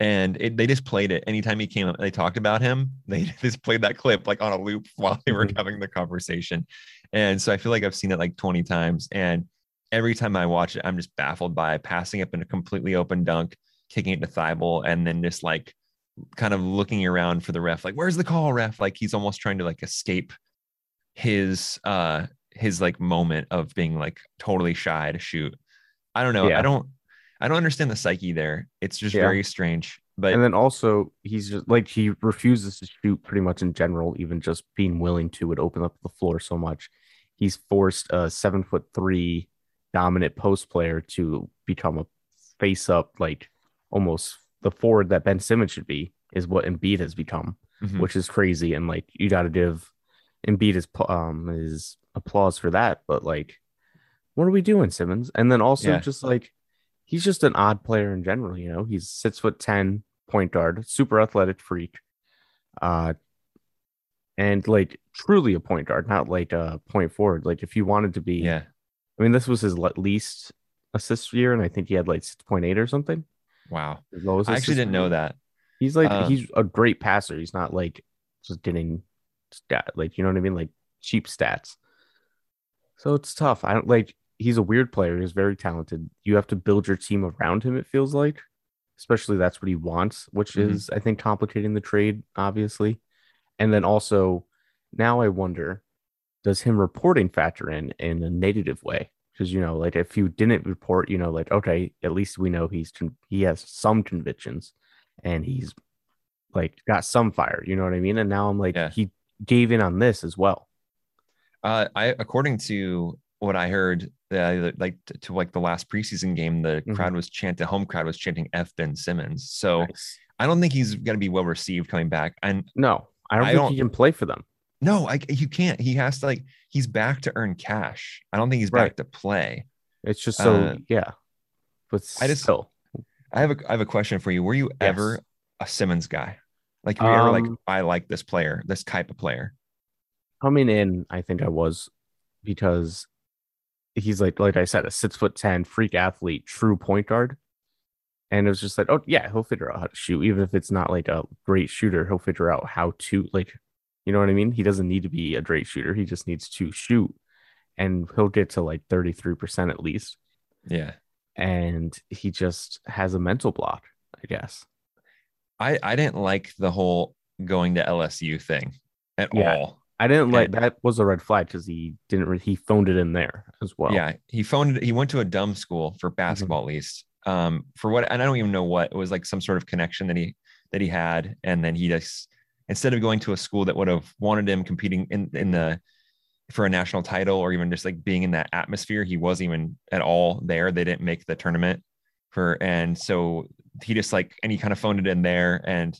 and it, they just played it anytime he came up. They talked about him. They just played that clip like on a loop while they were Mhm. having the conversation, and so I feel like I've seen it like twenty times, and every time I watch it, I'm just baffled by passing up in a completely open dunk, kicking it to Thybulle, and then just like kind of looking around for the ref, like where's the call, ref? Like he's almost trying to like escape his uh his like moment of being like totally shy to shoot. I don't know. Yeah. I don't I don't understand the psyche there. It's just Yeah. very strange. But and then also he's just like he refuses to shoot pretty much in general even just being willing to would open up the floor so much he's forced a seven foot three dominant post player to become a face up like almost the forward that ben simmons should be is what Embiid has become Mhm. which is crazy and like you got to give Embiid his um his applause for that but like what are we doing simmons and then also Yeah. just like he's just an odd player in general you know he's six foot ten point guard super athletic freak uh and like truly a point guard not like a point forward like if you wanted to be yeah. i mean this was his least assist year and i think he had like 6.8 or something Wow. I actually didn't know that. He's like Um, he's a great passer. He's not like just getting stat like you know what I mean, like cheap stats. So it's tough. I don't like he's a weird player. He's very talented. You have to build your team around him, it feels like. Especially that's what he wants, which Mhm. is I think complicating the trade, obviously. And then also now I wonder, does him reporting factor in in a negative way? Because you know, like if you didn't report, you know, like okay, at least we know he's con- he has some convictions, and he's like got some fire. You know what I mean? And now I'm like, Yeah. he gave in on this as well. Uh, I according to what I heard, uh, like to, to like the last preseason game, the Mhm. crowd was chanting, the home crowd was chanting "F Ben Simmons." So Nice. I don't think he's going to be well received coming back. And No, I don't I think don't- he can play for them. No, like you can't. He has to like he's back to earn cash. I don't think he's Right. back to play. It's just so Uh, yeah. But I just- still, I have a I have a question for you. Were you Yes. ever a Simmons guy? Like were you ever like Um, I like this player, this type of player? coming in, I think I was because he's like like I said, a six foot ten freak athlete, true point guard. And it was just like, oh yeah, he'll figure out how to shoot, even if it's not like a great shooter. He'll figure out how to like, you know what I mean. He doesn't need to be a great shooter. He just needs to shoot, and he'll get to like thirty three percent at least. Yeah. And he just has a mental block, I guess. I I didn't like the whole going to LSU thing at Yeah. all. I didn't like that was a red flag because he didn't re- he phoned it in there as well. Yeah, he phoned. He went to a dumb school for basketball, at least. Um, for what, and I don't even know what it was like. Some sort of connection that he that he had, and then he just instead of going to a school that would have wanted him competing in in the for a national title or even just like being in that atmosphere, he wasn't even at all there. They didn't make the tournament for, and so he just like and he kind of phoned it in there, and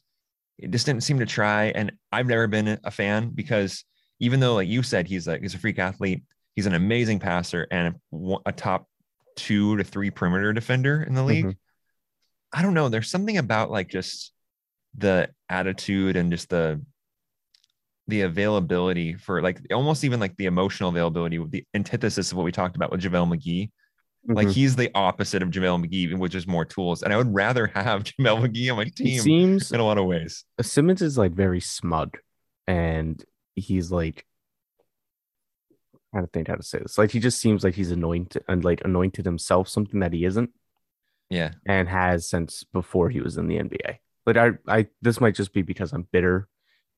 it just didn't seem to try. And I've never been a fan because even though, like you said, he's like he's a freak athlete, he's an amazing passer and a, top two to three perimeter defender in the league. Mhm. I don't know. There's something about like just the attitude and just the the availability for like almost even like the emotional availability with the antithesis of what we talked about with JaVale McGee. Like Mhm. he's the opposite of JaVale McGee, which is more tools. And I would rather have JaVale McGee on my team seems in a lot of ways. Simmons is like very smug, and he's like, I don't think how to say this. Like he just seems like he's anointed and like anointed himself something that he isn't, Yeah. and has since before he was in the NBA. Like I, I this might just be because I'm bitter,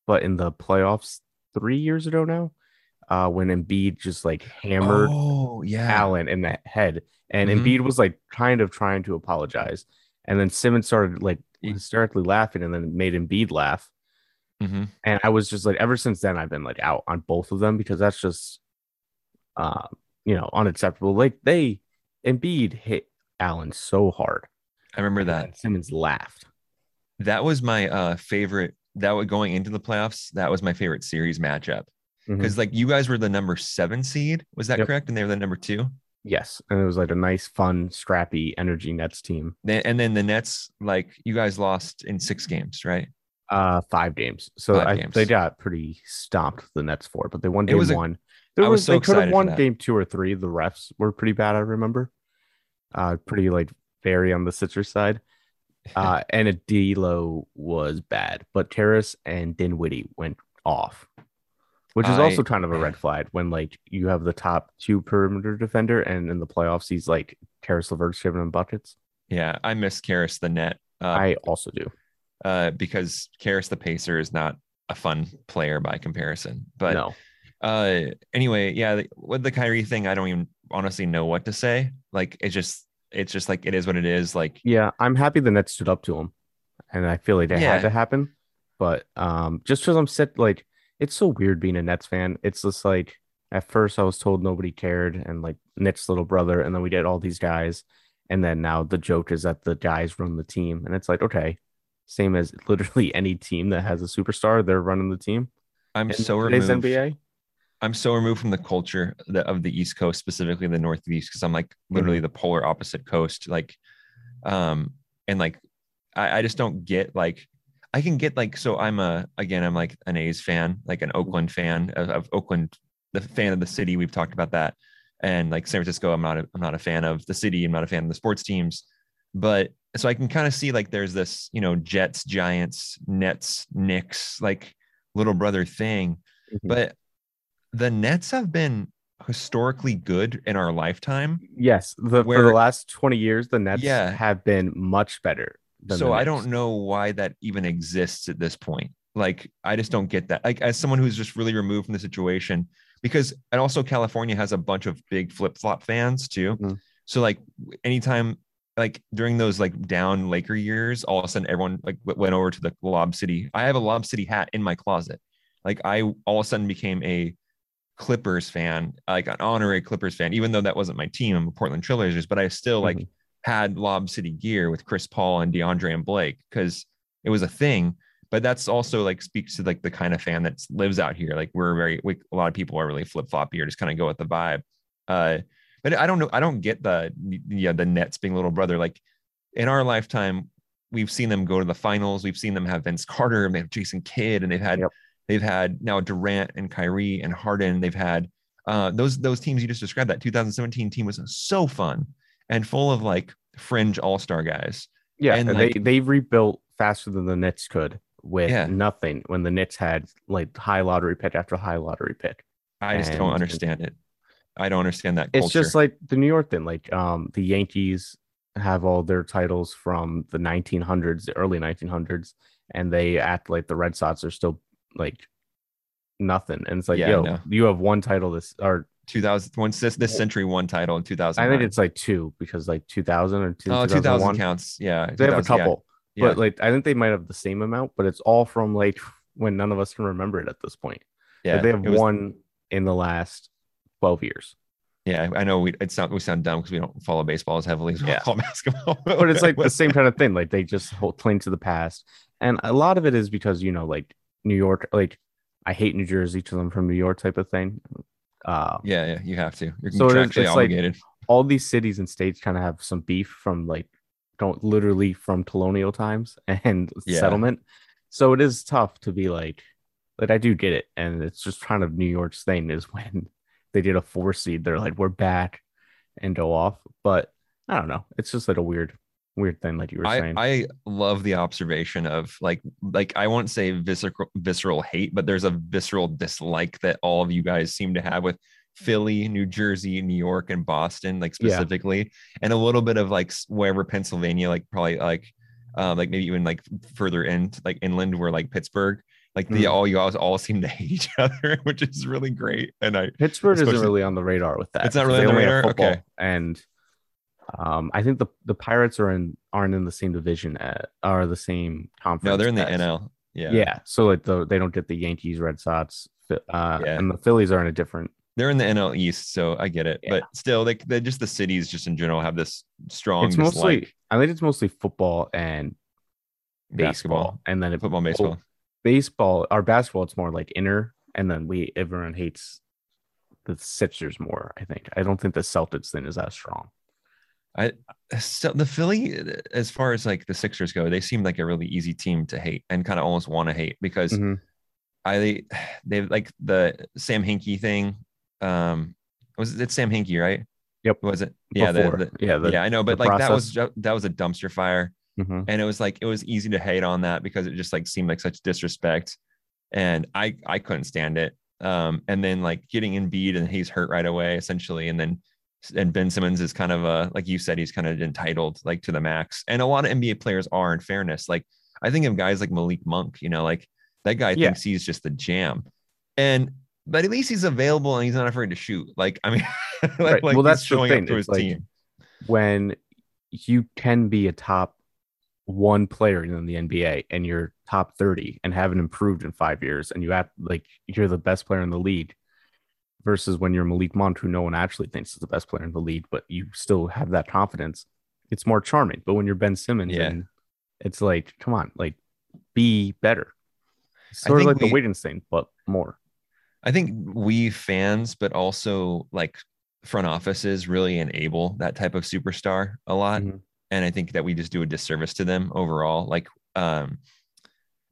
but in the playoffs three years ago now, uh, when Embiid just like hammered Oh, yeah. Allen in the head, and Mhm. Embiid was like kind of trying to apologize, and then Simmons started like hysterically laughing, and then it made Embiid laugh. Mhm. And I was just like, ever since then, I've been like out on both of them because that's just, uh, you know, unacceptable. Like they, Embiid hit Allen so hard. I remember that. Simmons laughed. That was my uh favorite. That was going into the playoffs. That was my favorite series matchup Mhm. because like you guys were the number seven seed. Was that Yep. correct? And they were the number two. Yes, and it was like a nice, fun, scrappy energy Nets team. And then the Nets, like you guys lost in six games, right? Uh, five games. So Five I, games. they got pretty stomped the Nets for, but they won game was a- one. There I was was, so they could have won game two or three. The refs were pretty bad. I remember. Uh, pretty like very on the Sixers side. Uh, and Adilo was bad, but Caris and Dinwiddie went off, which is I- also kind of a red flag when like you have the top two perimeter defender, and in the playoffs he's like Caris LeVert's giving him buckets. Yeah, I miss Caris the net. Uh, I also do. uh, because Caris the pacer is not a fun player by comparison. But no, uh, anyway, yeah, with the Kyrie thing, I don't even honestly know what to say. Like it's just it's just like it is what it is. Like yeah, I'm happy the Nets stood up to him, and I feel like that Yeah. had to happen. But um, just because I'm set, like it's so weird being a Nets fan. It's just like at first I was told nobody cared, and like Nick's little brother, and then we get all these guys, and then now the joke is that the guys run the team, and it's like okay, same as literally any team that has a superstar, they're running the team. I'm In so removed. NBA. I'm so removed from the culture of the East Coast, specifically the Northeast, because I'm like literally Mm-hmm. the polar opposite coast. Like, um, and like, I, I just don't get like, I can get like, so I'm a again, I'm like an A's fan, like an Oakland fan of, of Oakland, the fan of the city. We've talked about that, and like San Francisco, I'm not a, I'm not a fan of the city. I'm not a fan of the sports teams, but so I can kind of see like there's this, you know, Jets, Giants, Nets, Knicks, like little brother thing Mhm. but the Nets have been historically good in our lifetime. Yes, the for the last 20 years, the Nets Yeah. have been much better. So I don't know why that even exists at this point. Like I just don't get that. Like as someone who's just really removed from the situation, because and also California has a bunch of big flip flop fans too. Mhm. So like anytime like during those like down Laker years, all of a sudden everyone like went over to the Lob City. I have a Lob City hat in my closet. Like I all of a sudden became a Clippers fan, like an honorary Clippers fan, even though that wasn't my team. I'm a Portland Trailblazers, but I still like Mhm. Had Lob City gear with Chris Paul and DeAndre and Blake because it was a thing. but that's also like speaks to like the kind of fan that lives out here. Like we're very, we, a lot of people are really flip floppy or just kind of go with the vibe. Uh, but I don't know. I don't get the yeah the Nets being little brother. Like in our lifetime, we've seen them go to the finals. We've seen them have Vince Carter and they have Jason Kidd and they've had yep. they've had now Durant and Kyrie and Harden. They've had uh, those those teams you just described. That 2017 team was so fun and full of like fringe all star guys. Yeah, and like, they they rebuilt faster than the Nets could with yeah. nothing when the Knicks had like high lottery pick after high lottery pick. I just and, don't understand it. I don't understand that. Culture. It's just like the New York thing. Like um, the Yankees have all their titles from the 1900s, the early 1900s, and they act like the Red Sox are still like nothing. And it's like, yeah, yo, no. you have one title this or 2000 once this this century one title in 2000 i think it's like two because like 2000 or two, oh 2000 counts. Yeah they have a couple yeah. but like i think they might have the same amount but it's all from like when none of us can remember it at this point. Yeah like they have was, one in the last 12 years. Yeah i know we it's not we sound dumb because we don't follow baseball as heavily as we yeah. follow basketball. But it's like the same kind of thing like they just hold cling to the past. And a lot of it is because you know like new york like i hate new jersey to them from new york type of thing um, yeah, yeah, you have to. You're so contractually it's obligated. Like all these cities and states kind of have some beef from like don't literally from colonial times and yeah. settlement. So it is tough to be like, like I do get it, and it's just kind of New York's thing is when they did a four seed, they're like, we're back and go off. But I don't know. It's just like a weird weird thing like you were I, saying i love the observation of like like i won't say visceral visceral hate but there's a visceral dislike that all of you guys seem to have with philly new jersey new york and boston like specifically yeah. and a little bit of like wherever pennsylvania like probably like um like maybe even like further in like inland where like pittsburgh like the mm. all you all, all seem to hate each other which is really great and i pittsburgh isn't really on the radar with that it's not really on the radar okay and um, I think the the Pirates are in aren't in the same division at are the same conference. No, they're in the as, NL. Yeah, yeah. So like the they don't get the Yankees, Red Sox, uh, yeah. and the Phillies are in a different. They're in the NL East, so I get it. Yeah. But still, like they just the cities, just in general, have this strong. It's mostly. I think it's mostly football and baseball, basketball. and then football, baseball, baseball. Our basketball, it's more like inner, and then we everyone hates the Sixers more. I think. I don't think the Celtics thing is as strong. I so the Philly, as far as like the Sixers go, they seem like a really easy team to hate and kind of almost want to hate because mm-hmm. I they like the Sam Hinkie thing. Um, was it Sam Hinkie, right? Yep. Was it? Yeah. The, the, yeah. The, yeah. I know, but like process. that was that was a dumpster fire, mm-hmm. and it was like it was easy to hate on that because it just like seemed like such disrespect, and I I couldn't stand it. Um, and then like getting Embiid and he's hurt right away essentially, and then and Ben Simmons is kind of a like you said, he's kind of entitled like to the max. And a lot of NBA players are, in fairness. Like I think of guys like Malik Monk, you know, like that guy yeah. thinks he's just the jam. And but at least he's available and he's not afraid to shoot. Like, I mean, like, right. like well, that's showing up to his like team. When you can be a top one player in the NBA and you're top 30 and haven't improved in five years and you act like you're the best player in the league versus when you're Malik Monk, who no one actually thinks is the best player in the league, but you still have that confidence. It's more charming. But when you're Ben Simmons, yeah. and it's like, come on, like be better. sort of like we, the Wiggins thing, but more. I think we fans, but also like front offices really enable that type of superstar a lot. Mm-hmm. And I think that we just do a disservice to them overall. Like um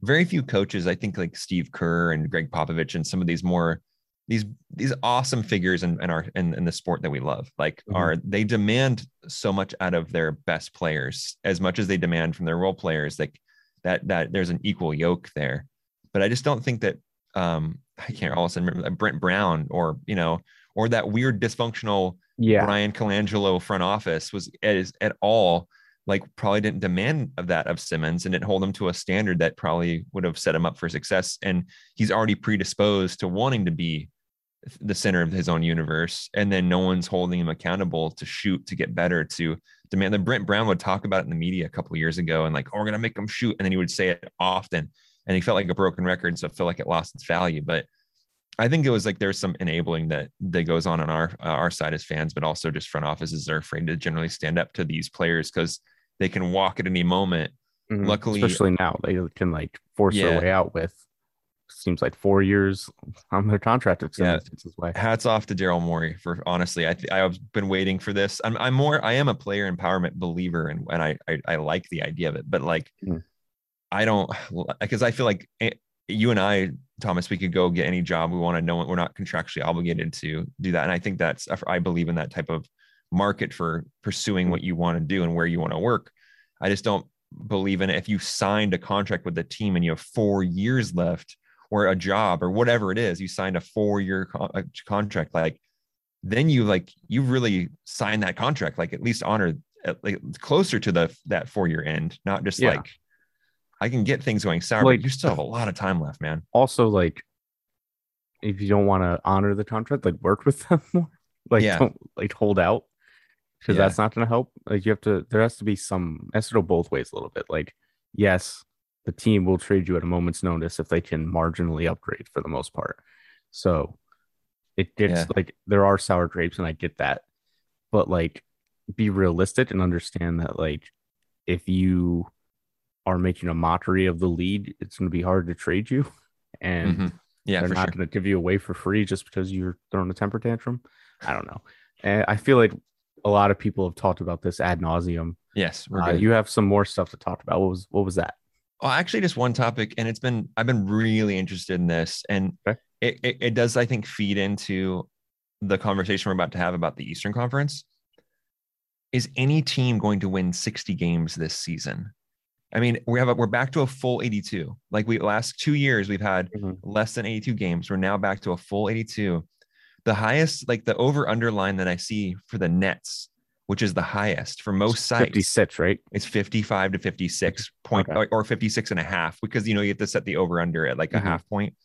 very few coaches, I think like Steve Kerr and Gregg Popovich and some of these more these these awesome figures in, in our in, in the sport that we love like mm-hmm. are they demand so much out of their best players as much as they demand from their role players like that that there's an equal yoke there but i just don't think that um i can't all of a sudden remember Brett Brown or you know or that weird dysfunctional yeah Bryan Colangelo front office was as at all like probably didn't demand of that of Simmons and didn't hold him to a standard that probably would have set him up for success. And he's already predisposed to wanting to be the center of his own universe and then no one's holding him accountable to shoot to get better to demand that Brett Brown would talk about it in the media a couple years ago and like oh we're gonna make him shoot and then he would say it often and he felt like a broken record so i feel like it lost its value but i think it was like there's some enabling that that goes on on our uh, our side as fans but also just front offices are afraid to generally stand up to these players because they can walk at any moment Mhm. Luckily- especially now, they can like force Yeah. their way out with seems like four years on their contract way. hats off to Daryl Morey for honestly. I th- I've been waiting for this. I'm I'm more I am a player empowerment believer and and I I, I like the idea of it, but like Mhm. I don't because I feel like eh, you and I, Thomas, we could go get any job we want to know. We're not contractually obligated to do that, and I think that's I believe in that type of market for pursuing what you want to do and where you want to work. I just don't believe in it. If you signed a contract with the team and you have four years left, or a job, or whatever it is, you signed a four-year con- uh, contract, like then you like you really signed that contract, like at least honor at, like closer to the that four-year end, not just Yeah. like I can get things going sour, Like- but you still have a lot of time left, man. Also, like if you don't want to honor the contract, like work with them more. Like Yeah. don't like hold out because Yeah. that's not going to help. Like you have to. There has to be some. Has to go both ways a little bit. Like yes, the team will trade you at a moment's notice if they can marginally upgrade for the most part. So it gets Yeah. like there are sour grapes, and I get that, but like be realistic and understand that like if you are making a mockery of the lead, it's going to be hard to trade you, and Mhm. Yeah, they're not sure. going to give you away for free just because you're throwing a temper tantrum. I don't know. And I feel like a lot of people have talked about this ad nauseum. Yes, Uh, you have some more stuff to talk about. What was what was that? Well, actually, just one topic, and it's been I've been really interested in this, and Okay. it, it it does I think feed into the conversation we're about to have about the Eastern Conference. Is any team going to win 60 games this season? I mean, we have a, we're back to a full 82. Like we last two years, we've had Mhm. less than 82 games. We're now back to a full 82. The highest, like the over under line that I see for the Nets, which is the highest for most sites, Fifty six, right? it's 55 to 56 point Okay. or, or 56 and a half because you know you have to set the over under at like a Mhm. half point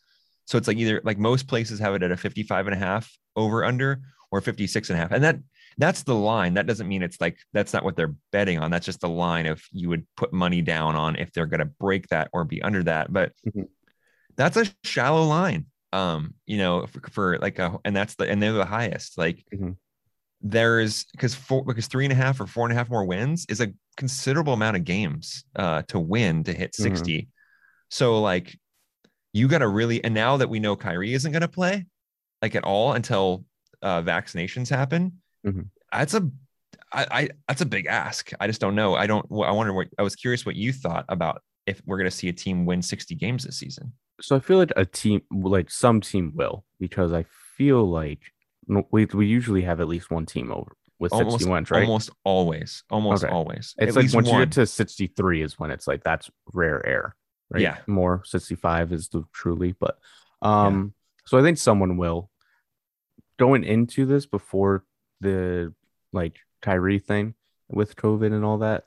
so it's like either like most places have it at a 55 and a half over under or 56 and a half and that that's the line that doesn't mean it's like that's not what they're betting on that's just the line if you would put money down on if they're going to break that or be under that but Mhm. that's a shallow line um you know for, for like a and that's the and they're the highest like Mhm. There's because four because three and a half or four and a half more wins is a considerable amount of games uh to win to hit Mhm. 60 so like you got to really and now that we know Kyrie isn't going to play like at all until uh vaccinations happen Mhm. that's a I, I that's a big ask i just don't know i don't i wonder what i was curious what you thought about if we're going to see a team win 60 games this season So I feel like a team, like some team, will because I feel like we we usually have at least one team over with almost wins, right? almost always almost Okay. always It's At like once you get to sixty three is when it's like that's rare air, right? Yeah. more sixty five is the truly, but um, so I think someone will going into this before the like Kyrie thing with COVID and all that.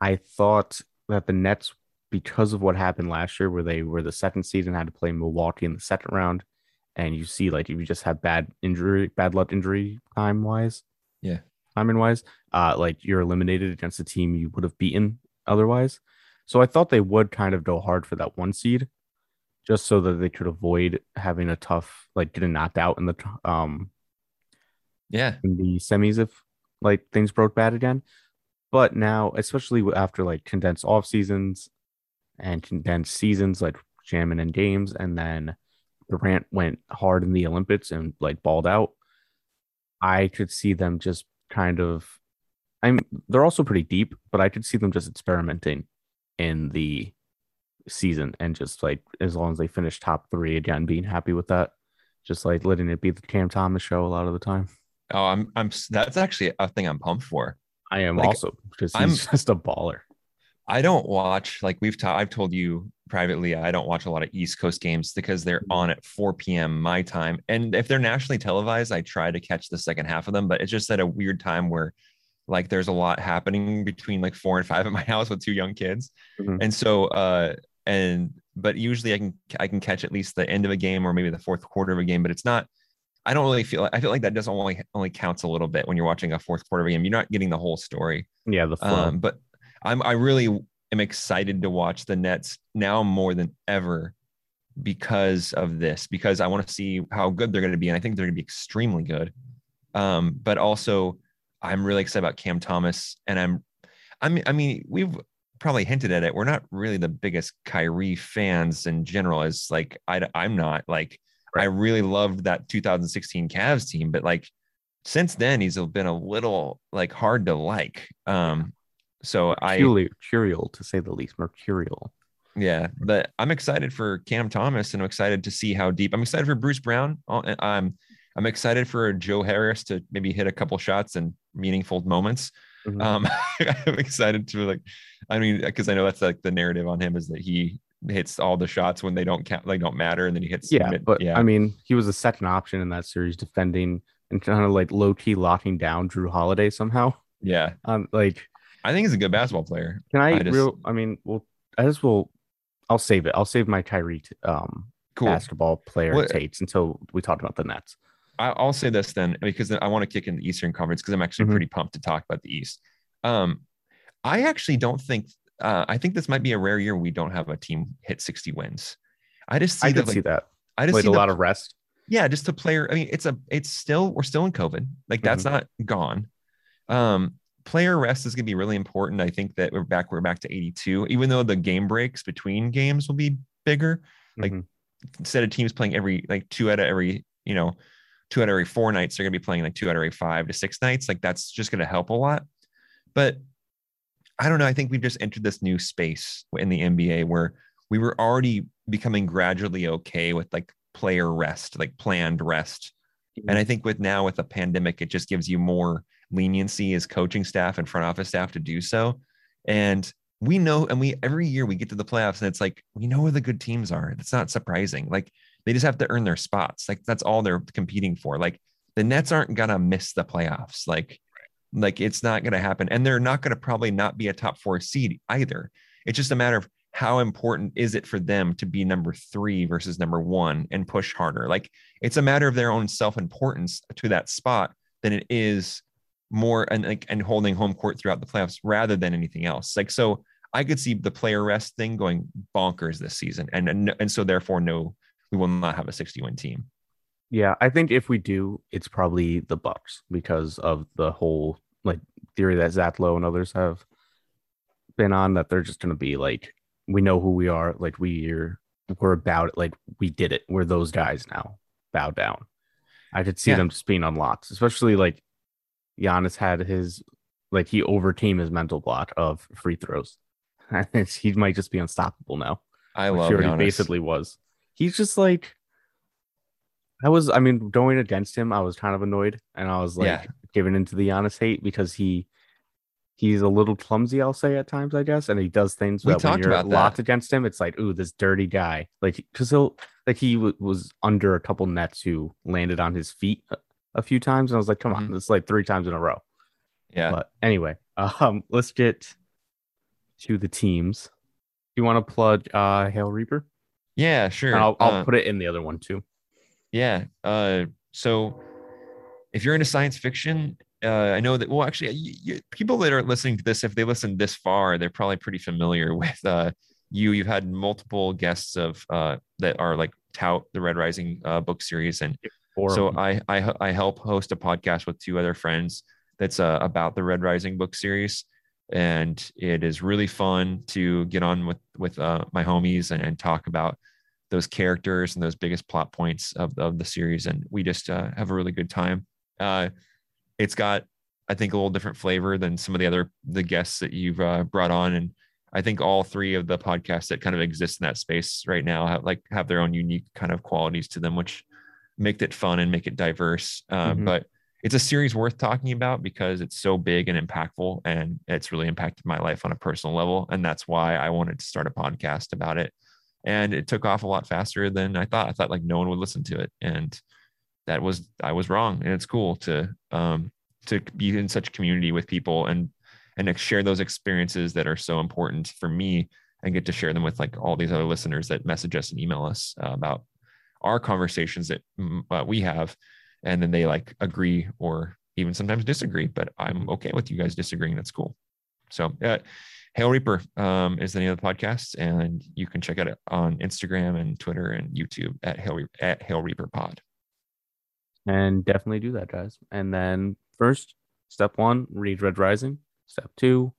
I thought that the Nets, because of what happened last year, where they were the second seed and had to play Milwaukee in the second round, and you see like if you just have bad injury, bad luck injury time wise, Yeah. timing wise, uh, like you're eliminated against a team you would have beaten otherwise. So I thought they would kind of go hard for that one seed, just so that they could avoid having a tough like getting knocked out in the um yeah in the semis if like things broke bad again. But now, especially after like condensed off seasons and condensed seasons, like jamming in games, and then Durant went hard in the Olympics and like balled out. I could see them just kind of. I'm. They're also pretty deep, but I could see them just experimenting in the season and just like as long as they finish top three again, being happy with that. Just like letting it be the Cam Thomas show a lot of the time. oh i'm i'm that's actually a thing i'm pumped for I am Like, also because he's I'm- just a baller. I don't watch like we've ta- I've told you privately. I don't watch a lot of East Coast games because they're on at 4 p.m. my time, and if they're nationally televised, I try to catch the second half of them. But it's just at a weird time where, like, there's a lot happening between like four and five at my house with two young kids, Mhm. and so uh and but usually I can I can catch at least the end of a game or maybe the fourth quarter of a game, but it's not. I don't really feel. I feel like that doesn't only only counts a little bit when you're watching a fourth quarter of a game. You're not getting the whole story. Yeah, the flow. Um, but I'm I really am excited to watch the Nets now more than ever because of this, because I want to see how good they're going to be. And I think they're going to be extremely good. Um, but also I'm really excited about Cam Thomas. And I'm I mean, I mean, we've probably hinted at it. We're not really the biggest Kyrie fans in general. As like I, I'm not like right. I really loved that 2016 Cavs team, but like since then he's been a little like hard to like. Um, so mercurial, I mercurial to say the least, mercurial. Yeah, but I'm excited for Cam Thomas, and I'm excited to see how deep. I'm excited for Bruce Brown. Uh, I'm I'm excited for Joe Harris to maybe hit a couple shots and meaningful moments. Mm-hmm. Um, I'm excited to like, I mean, because I know that's like the narrative on him is that he hits all the shots when they don't count, like don't matter, and then he hits. Yeah, mid, but yeah. I mean, he was a second option in that series, defending and kind of like low key locking down Jrue Holiday somehow. Yeah, um, like I think he's a good basketball player. Can I, I just, real? I mean, well, I just will. I'll save it. I'll save my Kyrie um cool. basketball player takes until we talk about the Nets. I'll say this then because I want to kick in the Eastern Conference because I'm actually mm-hmm. pretty pumped to talk about the East. Um, I actually don't think. Uh, I think this might be a rare year we don't have a team hit 60 wins. I just see I that. Like, see that. I just see a the, lot of rest. Yeah, just a player. I mean, it's a. It's still we're still in COVID. Like that's mm-hmm. not gone. Um, player rest is going to be really important. I think that we're back. We're back to 82, even though the game breaks between games will be bigger. Like mm-hmm. instead of teams playing every like two out of every you know two out of every four nights, they're going to be playing like two out of every five to six nights. Like that's just going to help a lot. But I don't know. I think we've just entered this new space in the NBA where we were already becoming gradually okay with like player rest, like planned rest. And I mm-hmm. think with now with the pandemic, it just gives you more leniency as coaching staff and front office staff to do so. And we know, and we every year we get to the playoffs and it's like we know where the good teams are. It's not surprising. Like they just have to earn their spots. Like that's all they're competing for. Like the Nets aren't gonna miss the playoffs. Like, like it's not gonna happen. And they're not gonna probably not be a top four seed either. It's just a matter of how important is it for them to be number three versus number one and push harder? Like it's a matter of their own self-importance to that spot than it is more and like and holding home court throughout the playoffs rather than anything else. Like so I could see the player rest thing going bonkers this season. And and, and so therefore no we will not have a 60 win team. Yeah, I think if we do, it's probably the Bucks because of the whole like theory that Zach Lowe and others have been on that they're just gonna be like, we know who we are, like we're we're about it, like we did it. We're those guys now. Bow down. I could see yeah. them just being on lots, especially like Giannis had his like he overcame his mental block of free throws. he might just be unstoppable now. I love Giannis. He basically was he's just like I was I mean going against him I was kind of annoyed and I was like yeah. giving into the Giannis hate because he he's a little clumsy I'll say at times I guess and he does things we that when you're locked against him it's like ooh this dirty guy like because he'll like he w- was under a couple nets who landed on his feet a, a few times and I was like come on mm-hmm. this is like three times in a row yeah but anyway um let's get to the teams you want to plug uh Hail Reaper yeah, sure. I'll, I'll uh, put it in the other one too. Yeah. Uh, so if you're into science fiction, uh, I know that. Well, actually, you, you, people that are listening to this, if they listen this far, they're probably pretty familiar with uh, you. You've had multiple guests of uh, that are like tout the Red Rising uh, book series, and so I, I I help host a podcast with two other friends that's uh, about the Red Rising book series and it is really fun to get on with with uh, my homies and, and, talk about those characters and those biggest plot points of, of the series and we just uh, have a really good time uh, it's got i think a little different flavor than some of the other the guests that you've uh, brought on. And i think all three of the podcasts that kind of exist in that space right now have like have their own unique kind of qualities to them which make it fun and make it diverse. Uh, mm-hmm. but it's a series worth talking about because it's so big and impactful and it's really impacted my life on a personal level. And that's why i wanted to start a podcast about it. And it took off a lot faster than i thought. I thought like no one would listen to it. And that was i was wrong and it's cool to um to be in such community with people and and share those experiences that are so important for me and get to share them with like all these other listeners that message us and email us uh, about our conversations that mm, uh, we have and then they like agree or even sometimes disagree. But I'm okay with you guys disagreeing. That's cool. So, uh, Hail Reaper um, is the name of the podcast, and you can check out it on Instagram and Twitter and YouTube at Hail, Re- at Hail Reaper Pod. And definitely do that, guys. And then first, step one, read Red Rising. Step two,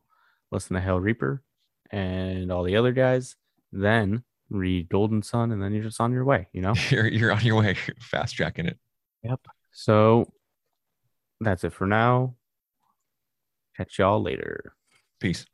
listen to Hail Reaper. and all the other guys. Then read Golden Son, and then you're just on your way. You know. You're you're on your way, fast tracking it. Yep. So that's it for now. Catch y'all later. Peace.